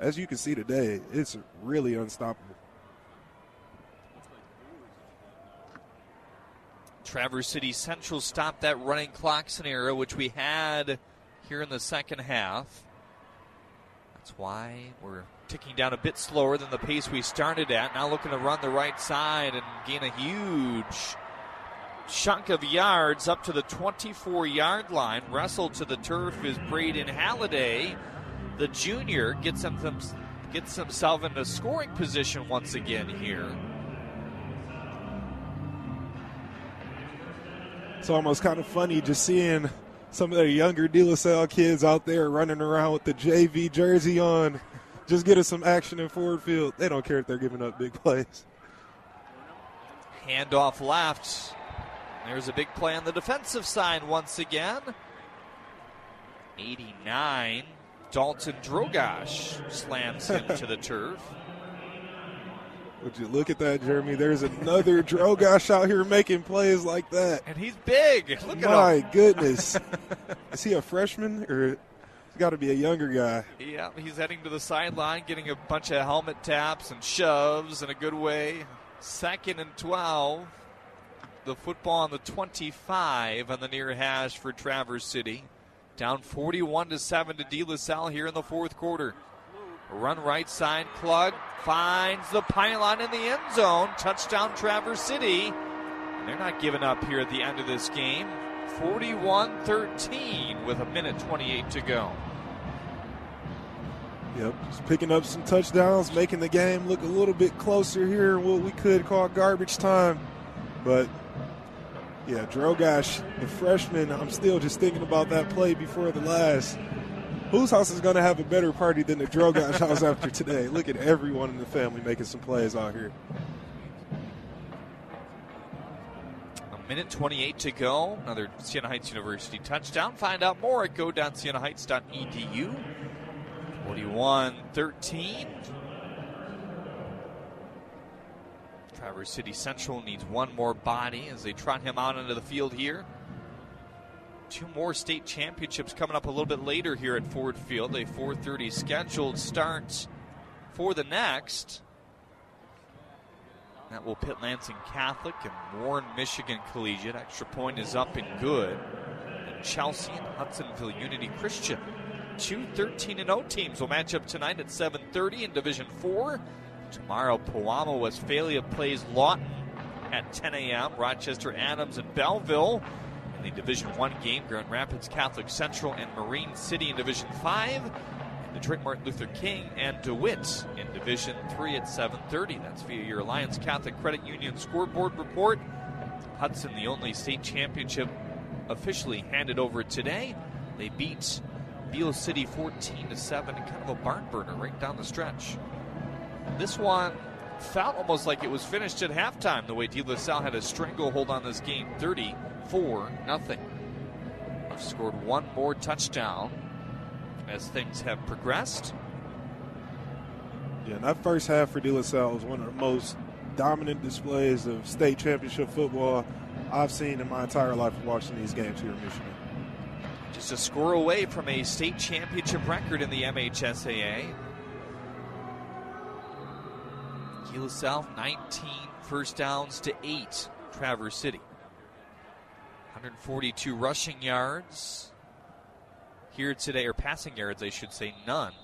as you can see today, it's really unstoppable. Traverse City Central stopped that running clock scenario, which we had here in the second half. That's why we're ticking down a bit slower than the pace we started at. Now looking to run the right side and gain a huge chunk of yards up to the 24 yard line. Wrestled to the turf is Braden Halliday. The junior gets, him, gets himself into scoring position once again here. It's almost kind of funny just seeing some of the younger De La Salle kids out there running around with the JV jersey on, just getting some action in Ford Field. They don't care if they're giving up big plays. Handoff left. There's a big play on the defensive side once again. 89. Dalton Drogosh slams him to the turf. Would you look at that, Jeremy? There's another Drogosh out here making plays like that. And he's big. Look My at him. goodness. Is he a freshman or he's got to be a younger guy? Yeah, he's heading to the sideline, getting a bunch of helmet taps and shoves in a good way. Second and 12. The football on the 25 on the near hash for Traverse City. Down 41 to 7 to De La Salle here in the fourth quarter. Run right side, Klug finds the pylon in the end zone. Touchdown, Traverse City. They're not giving up here at the end of this game. 41 13 with a minute 28 to go. Yep, just picking up some touchdowns, making the game look a little bit closer here, what we could call garbage time. But yeah, Drogosh, the freshman, I'm still just thinking about that play before the last. Whose house is going to have a better party than the Drogosh house after today? Look at everyone in the family making some plays out here. A minute 28 to go. Another Siena Heights University touchdown. Find out more at go.sienaheights.edu. 41 13. Traverse City Central needs one more body as they trot him out onto the field here. Two more state championships coming up a little bit later here at Ford Field. A 4:30 scheduled start for the next. That will pit Lansing Catholic and Warren Michigan Collegiate. Extra point is up and good. And Chelsea and Hudsonville Unity Christian. Two 13 0 teams will match up tonight at 7:30 in Division 4. Tomorrow, Pewamo Westphalia plays Lawton at 10 a.m. Rochester Adams and Belleville in the Division 1 game. Grand Rapids Catholic Central and Marine City in Division 5. And Detroit Martin Luther King and DeWitt in Division 3 at 7:30. That's via your Alliance Catholic Credit Union scoreboard report. Hudson, the only state championship officially handed over today. They beat Beal City 14 to 7 in kind of a barn burner right down the stretch. This one felt almost like it was finished at halftime, the way De La Salle had a stranglehold on this game 34 nothing. I've scored one more touchdown as things have progressed. Yeah, and that first half for De La Salle was one of the most dominant displays of state championship football I've seen in my entire life watching these games here in Michigan. Just a score away from a state championship record in the MHSAA. De La Salle 19 first downs to 8 Traverse City. 142 rushing yards here today, or passing yards, I should say, none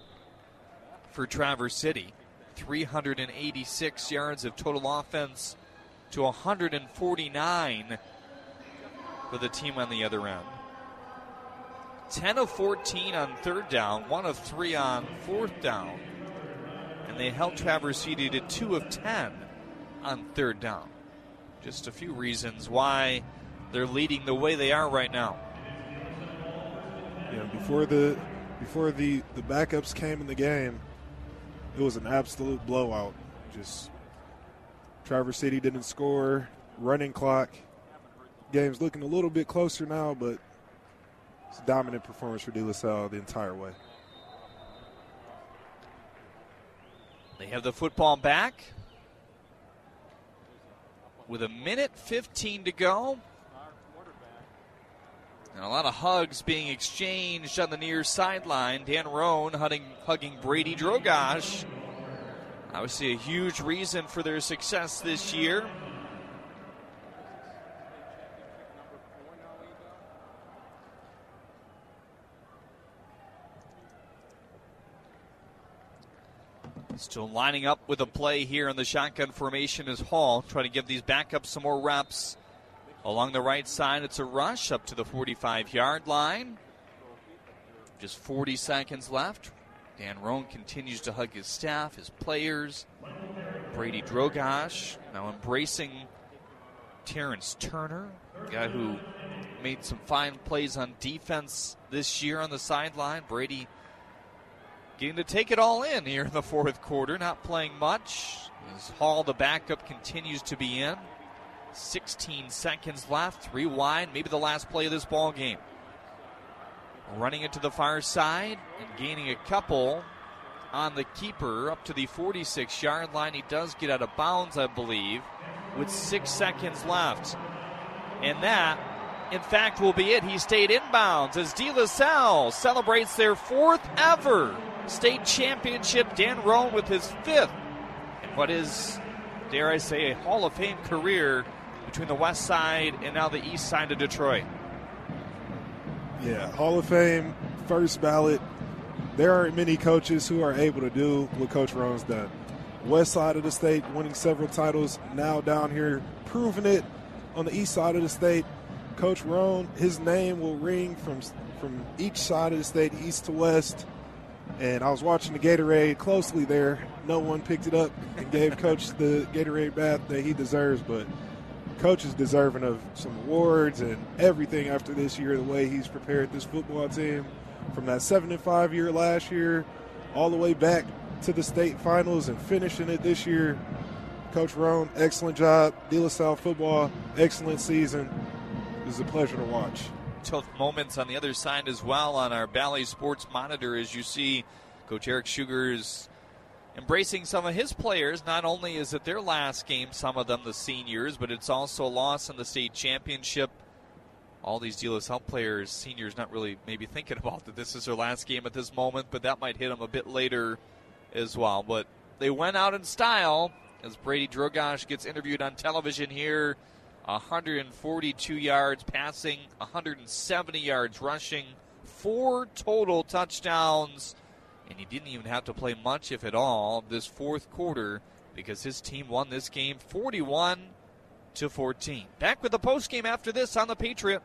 for Traverse City. 386 yards of total offense to 149 for the team on the other end. 10 of 14 on third down, 1 of 3 on fourth down. And they held Traverse City to 2 of 10 on third down. Just a few reasons why they're leading the way they are right now. Yeah, before the before the the backups came in the game, it was an absolute blowout. Just Traverse City didn't score, running clock. Game's looking a little bit closer now, but it's a dominant performance for De La Salle the entire way. They have the football back with a minute 15 to go. And a lot of hugs being exchanged on the near sideline. Dan Rohn hugging, hugging Brady Drogosh. Obviously, a huge reason for their success this year. Still lining up with a play here in the shotgun formation is Hall, trying to give these backups some more reps. Along the right side, it's a rush up to the 45 yard line. Just 40 seconds left. Dan Rohn continues to hug his staff, his players. Brady Drogosh now embracing Terrence Turner, guy who made some fine plays on defense this year on the sideline. Brady getting to take it all in here in the fourth quarter, not playing much. As Hall, the backup, continues to be in. 16 seconds left, rewind, maybe the last play of this ball game. Running it to the far side and gaining a couple on the keeper up to the 46 yard line. He does get out of bounds, I believe, with six seconds left. And that, in fact, will be it. He stayed inbounds as De La Salle celebrates their fourth ever state championship. Dan Rohn with his fifth, and what is, dare I say, a Hall of Fame career between the west side and now the east side of Detroit. Yeah, Hall of Fame, first ballot. There aren't many coaches who are able to do what Coach Rohn's done. West side of the state winning several titles, now down here proving it on the east side of the state. Coach Rohn, his name will ring from from each side of the state, east to west. And I was watching the Gatorade closely there. No one picked it up and gave Coach the Gatorade bath that he deserves, but Coach is deserving of some awards and everything after this year, the way he's prepared this football team from that seven and five year last year all the way back to the state finals and finishing it this year. Coach Rohn, excellent job. De La Salle football, excellent season. It was a pleasure to watch tough moments on the other side as well on our Bally Sports Monitor as you see Coach Eric Sugars embracing some of his players. Not only is it their last game, some of them the seniors, but it's also a loss in the state championship. All these De La Salle players, seniors, not really maybe thinking about that this is their last game at this moment, but that might hit them a bit later as well. But they went out in style as Brady Drogosh gets interviewed on television here 142 yards passing, 170 yards rushing, four total touchdowns, and he didn't even have to play much, if at all, this fourth quarter because his team won this game 41 to 14. Back with the post game after this on the Patriot.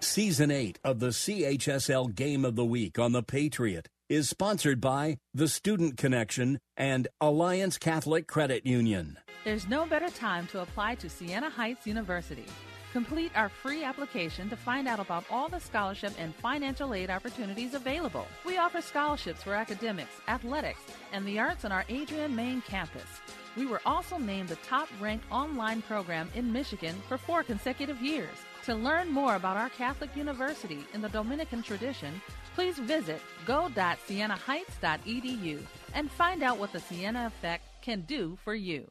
Season 8 of the CHSL Game of the Week on the Patriot is sponsored by the Student Connection and Alliance Catholic Credit Union. There's no better time to apply to Siena Heights University. Complete our free application to find out about all the scholarship and financial aid opportunities available. We offer scholarships for academics, athletics, and the arts on our Adrian main campus. We were also named the top ranked online program in Michigan for four consecutive years. To learn more about our Catholic University in the Dominican tradition, please visit go.sienaheights.edu and find out what the Siena Effect can do for you.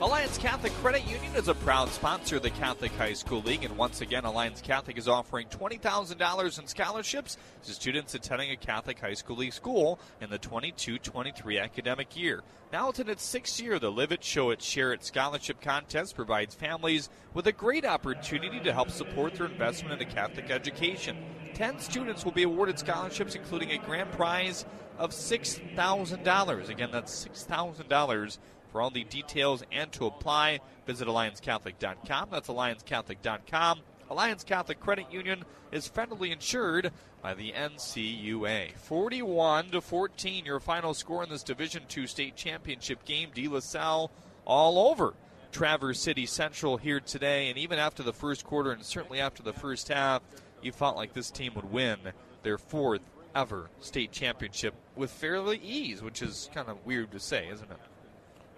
Alliance Catholic Credit Union is a proud sponsor of the Catholic High School League, and once again, Alliance Catholic is offering $20,000 in scholarships to students attending a Catholic High School League school in the 22 23 academic year. Now it's in its sixth year, the Live It, Show It, Share It scholarship contest provides families with a great opportunity to help support their investment in the Catholic education. 10 students will be awarded scholarships, including a grand prize of $6,000. Again, that's $6,000. For all the details and to apply, visit AllianceCatholic.com. That's AllianceCatholic.com. Alliance Catholic Credit Union is federally insured by the NCUA. 41 to 14, your final score in this Division II state championship game. De La Salle all over Traverse City Central here today, and even after the first quarter, and certainly after the first half, you felt like this team would win their fourth ever state championship with fairly ease, which is kind of weird to say, isn't it?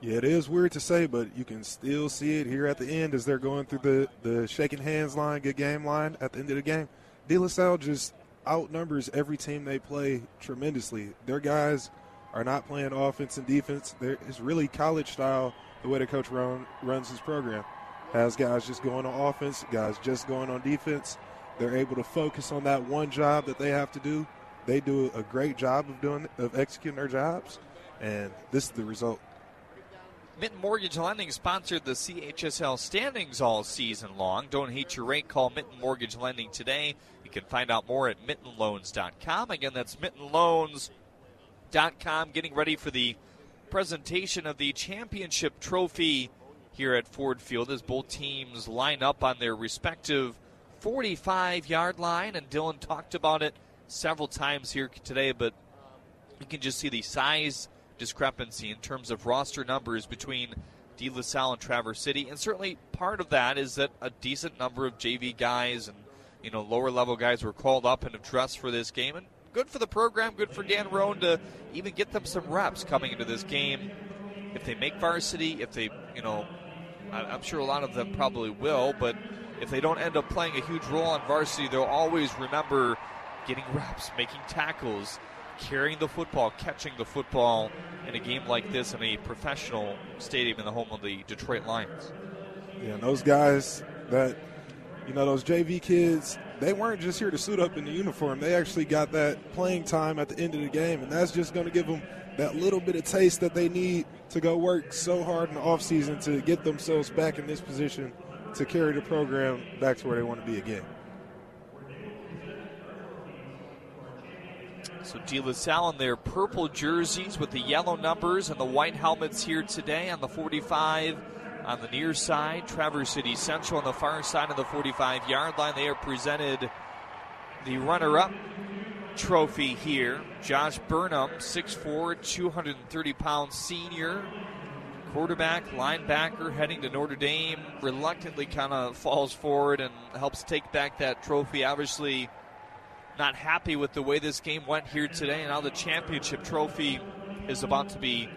Yeah, it is weird to say, but you can still see it here at the end as they're going through the, the shaking hands line, good game line at the end of the game. De La Salle just outnumbers every team they play tremendously. Their guys are not playing offense and defense. It's really college style the way the coach run, runs his program. Has guys just going on offense, guys just going on defense. They're able to focus on that one job that they have to do. They do a great job of doing of executing their jobs, and this is the result. Mitten Mortgage Lending sponsored the CHSL standings all season long. Don't hate your rate. Call Mitten Mortgage Lending today. You can find out more at mittenloans.com. Again, that's mittenloans.com. Getting ready for the presentation of the championship trophy here at Ford Field as both teams line up on their respective 45 yard line. And Dylan talked about it several times here today, but you can just see the size discrepancy in terms of roster numbers between De La Salle and Traverse City, and certainly part of that is that a decent number of JV guys and you know lower level guys were called up and have dressed for this game, and good for the program, good for Dan Rohn to even get them some reps coming into this game. If they make varsity, if they you know, I'm sure a lot of them probably will, but if they don't end up playing a huge role on varsity, they'll always remember getting reps, making tackles, carrying the football, catching the football in a game like this in a professional stadium in the home of the Detroit Lions. Yeah, and those guys that, you know, those JV kids, they weren't just here to suit up in the uniform. They actually got that playing time at the end of the game, and that's just going to give them that little bit of taste that they need to go work so hard in the offseason to get themselves back in this position to carry the program back to where they want to be again. So De La Salle in their purple jerseys with the yellow numbers and the white helmets here today on the 45 on the near side. Traverse City Central on the far side of the 45 yard line. They are presented the runner up trophy here. Josh Burnham, 6'4, 230 pound senior. Quarterback, linebacker heading to Notre Dame, reluctantly kind of falls forward and helps take back that trophy. Obviously, not happy with the way this game went here today. And now the championship trophy is about to be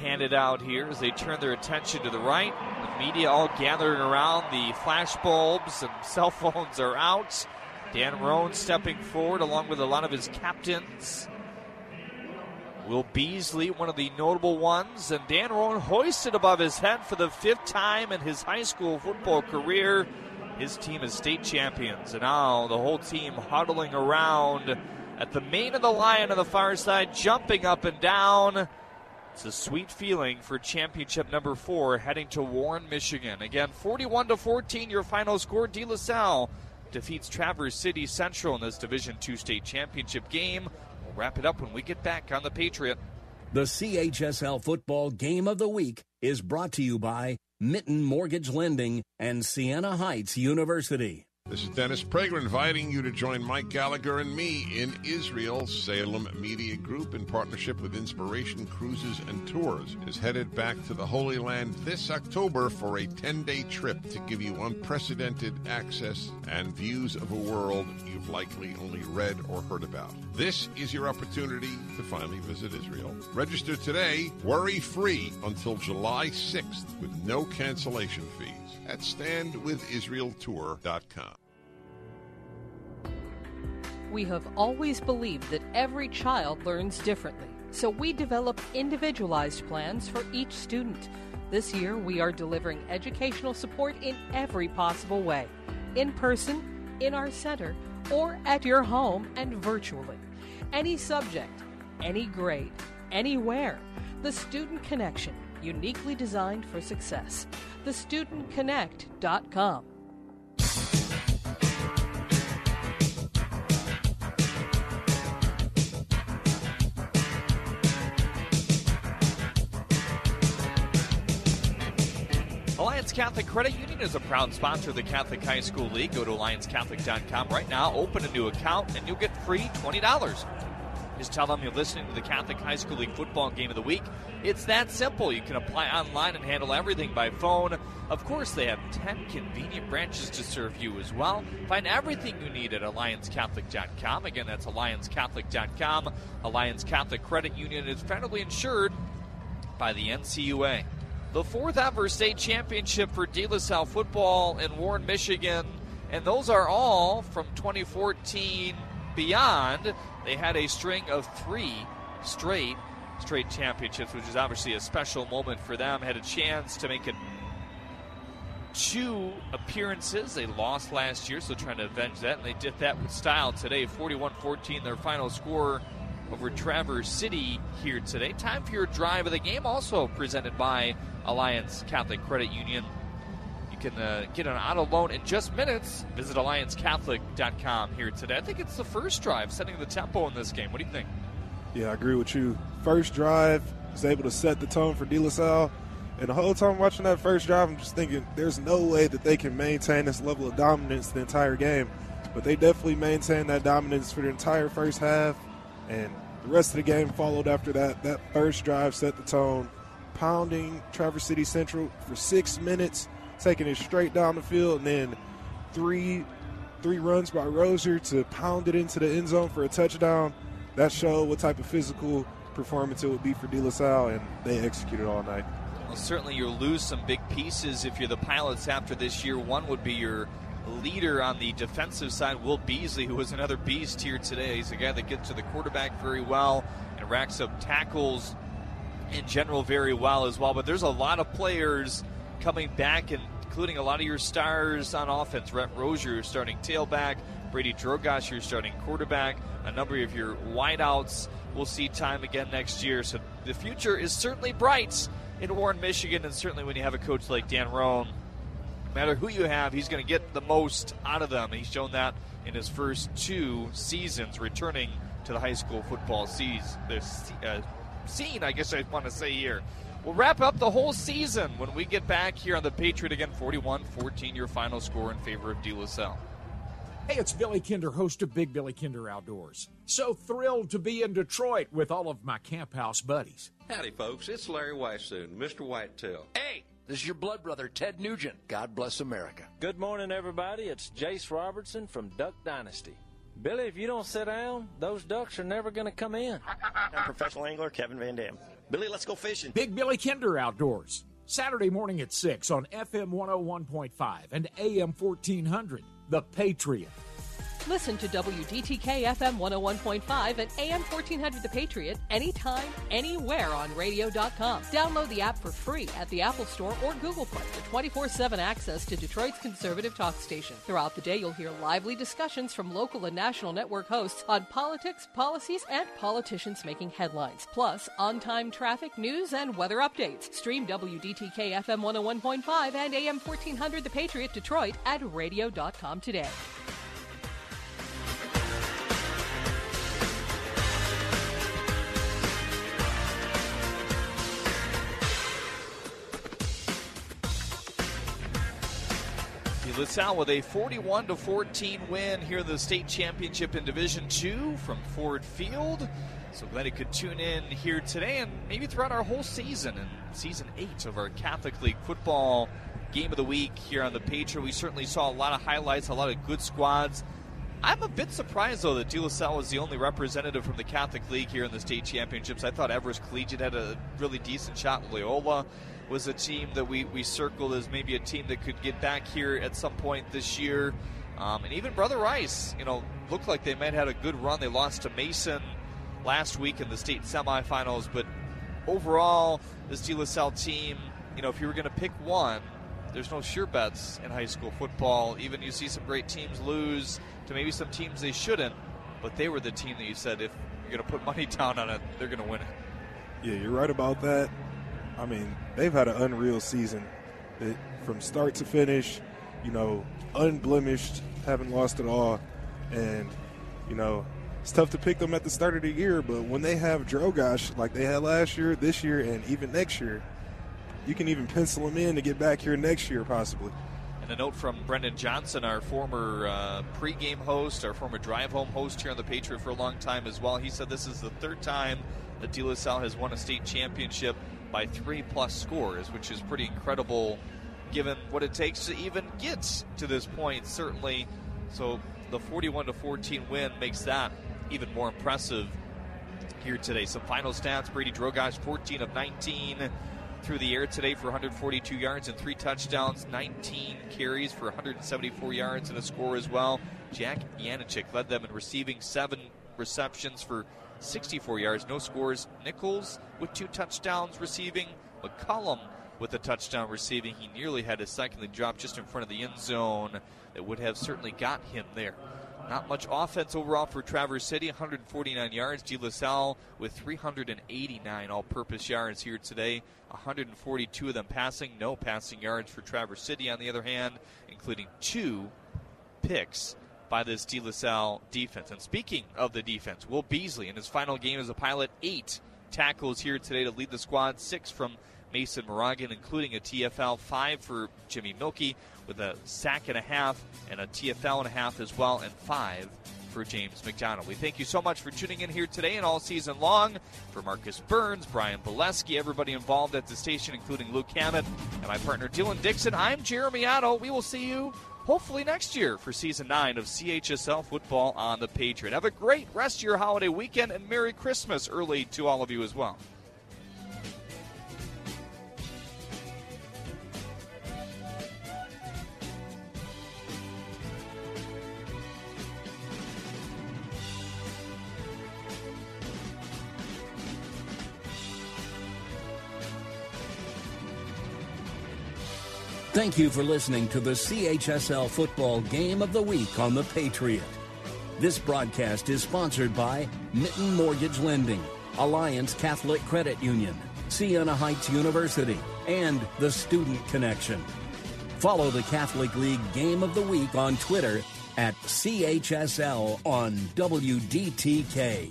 handed out here as they turn their attention to the right. The media all gathering around. The flash bulbs and cell phones are out. Dan Rohn stepping forward along with a lot of his captains. Will Beasley, one of the notable ones, and Dan Rohn hoisted above his head for the fifth time in his high school football career. His team is state champions, and now the whole team huddling around at the mane of the lion on the far side, jumping up and down. It's a sweet feeling for championship number four heading to Warren, Michigan. Again, 41 to 14, your final score. De La Salle defeats Traverse City Central in this Division II state championship game. We'll wrap it up when we get back on the Patriot. The CHSL Football Game of the Week is brought to you by Mitten Mortgage Lending, and Siena Heights University. This is Dennis Prager inviting you to join Mike Gallagher and me in Israel. Salem Media Group, in partnership with Inspiration Cruises and Tours, is headed back to the Holy Land this October for a 10 day trip to give you unprecedented access and views of a world you've likely only read or heard about. This is your opportunity to finally visit Israel. Register today, worry free, until July 6th with no cancellation fees at standwithisraeltour.com. We have always believed that every child learns differently, so we develop individualized plans for each student. This year, we are delivering educational support in every possible way in person, in our center, or at your home and virtually. Any subject, any grade, anywhere. The Student Connection, uniquely designed for success thestudentconnect.com. Alliance Catholic Credit Union is a proud sponsor of the Catholic High School League. Go to alliancecatholic.com right now, open a new account, and you'll get free $20. Just tell them you're listening to the Catholic High School League football game of the week. It's that simple. You can apply online and handle everything by phone. Of course, they have 10 convenient branches to serve you as well. Find everything you need at AllianceCatholic.com. Again, that's AllianceCatholic.com. Alliance Catholic Credit Union is federally insured by the NCUA. The fourth ever state championship for De La Salle football in Warren, Michigan, and those are all from 2014 beyond. They had a string of three straight straight championships, which is obviously a special moment for them. Had a chance to make it two appearances. They lost last year, so trying to avenge that, and they did that with style today. 41 14, their final score over Traverse City here today. Time for your drive of the game, also presented by Alliance Catholic Credit Union. Can uh, get an auto loan in just minutes. Visit AllianceCatholic.com here today. I think it's the first drive setting the tempo in this game. What do you think? Yeah, I agree with you. First drive was able to set the tone for De La Salle. And the whole time watching that first drive, I'm just thinking there's no way that they can maintain this level of dominance the entire game. But they definitely maintained that dominance for the entire first half. And the rest of the game followed after that. That first drive set the tone, pounding Traverse City Central for six minutes, taking it straight down the field, and then three three runs by Rozier to pound it into the end zone for a touchdown. That showed what type of physical performance it would be for De La Salle, and they executed all night. Well, certainly you'll lose some big pieces if you're the Pilots after this year. One would be your leader on the defensive side, Will Beasley, who was another beast here today. He's a guy that gets to the quarterback very well and racks up tackles in general very well as well. But there's a lot of players coming back, including a lot of your stars on offense. Rhett Rozier, your starting tailback. Brady Drogosh, your starting quarterback. A number of your wideouts will see time again next year. So the future is certainly bright in Warren, Michigan, and certainly when you have a coach like Dan Rohn, no matter who you have, he's going to get the most out of them. He's shown that in his first two seasons returning to the high school football season. This uh, scene, I guess I want to say here. We'll wrap up the whole season when we get back here on the Patriot again, 41-14, your final score in favor of De La Salle. Hey, it's Billy Kinder, host of Big Billy Kinder Outdoors. So thrilled to be in Detroit with all of my camp house buddies. Howdy, folks. It's Larry Weishuhn, Mr. Whitetail. Hey, this is your blood brother, Ted Nugent. God bless America. Good morning, everybody. It's Jase Robertson from Duck Dynasty. Billy, if you don't sit down, those ducks are never going to come in. I'm professional angler Kevin Van Dam. Billy, let's go fishing. Big Billy Kinder Outdoors. Saturday morning at 6 on FM 101.5 and AM 1400. The Patriot. Listen to WDTK FM 101.5 and AM 1400 The Patriot anytime, anywhere on radio.com. Download the app for free at the Apple Store or Google Play for 24 7 access to Detroit's conservative talk station. Throughout the day, you'll hear lively discussions from local and national network hosts on politics, policies, and politicians making headlines. Plus, on time traffic, news, and weather updates. Stream WDTK FM 101.5 and AM 1400 The Patriot Detroit at radio.com today. LaSalle with a 41 to 14 win here in the state championship in Division Two from Ford Field. So glad you could tune in here today and maybe throughout our whole season and season eight of our Catholic League football game of the week here on the Patriot. We certainly saw a lot of highlights, a lot of good squads. I'm a bit surprised though that De La Salle was the only representative from the Catholic League here in the state championships. I thought Everest Collegiate had a really decent shot. In Loyola was a team that we, we circled as maybe a team that could get back here at some point this year. Um, and even Brother Rice, you know, looked like they might have had a good run. They lost to Mason last week in the state semifinals, but overall, this De La Salle team, you know, if you were going to pick one, there's no sure bets in high school football. Even you see some great teams lose to maybe some teams they shouldn't, but they were the team that you said if you're going to put money down on it, they're going to win it. Yeah, you're right about that. I mean, they've had an unreal season. It, from start to finish, you know, unblemished, haven't lost at all. And, you know, it's tough to pick them at the start of the year, but when they have Drogosh like they had last year, this year, and even next year, you can even pencil them in to get back here next year, possibly. And a note from Brendan Johnson, our former uh, pregame host, our former drive home host here on the Patriot for a long time as well. He said this is the third time that De La Salle has won a state championship by three plus scores, which is pretty incredible given what it takes to even get to this point, certainly. So the 41 to 14 win makes that even more impressive here today. Some final stats Brady Drogosh, 14 of 19 through the air today for 142 yards and three touchdowns, 19 carries for 174 yards and a score as well. Jack Yanachik led them in receiving seven receptions for 64 yards, no scores. Nichols with two touchdowns receiving. McCullum with a touchdown receiving. He nearly had his second drop just in front of the end zone that would have certainly got him there. Not much offense overall for Traverse City, 149 yards. De La Salle with 389 all purpose yards here today, 142 of them passing. No passing yards for Traverse City, on the other hand, including two picks by this De La Salle defense. And speaking of the defense, Will Beasley in his final game as a pilot, eight tackles here today to lead the squad, six from Mason Moragan, including a TFL, five for Jimmy Milkey with a sack and a half and a TFL and a half as well, and five for James McDonald. We thank you so much for tuning in here today and all season long. For Marcus Burns, Brian Bolesky, everybody involved at the station, including Luke Hammett, and my partner Dylan Dixon, I'm Jeremy Otto. We will see you hopefully next year for season nine of CHSL football on the Patriot. Have a great rest of your holiday weekend and Merry Christmas early to all of you as well. Thank you for listening to the CHSL Football Game of the Week on The Patriot. This broadcast is sponsored by Mitten Mortgage Lending, Alliance Catholic Credit Union, Siena Heights University, and The Student Connection. Follow the Catholic League Game of the Week on Twitter at CHSL on WDTK.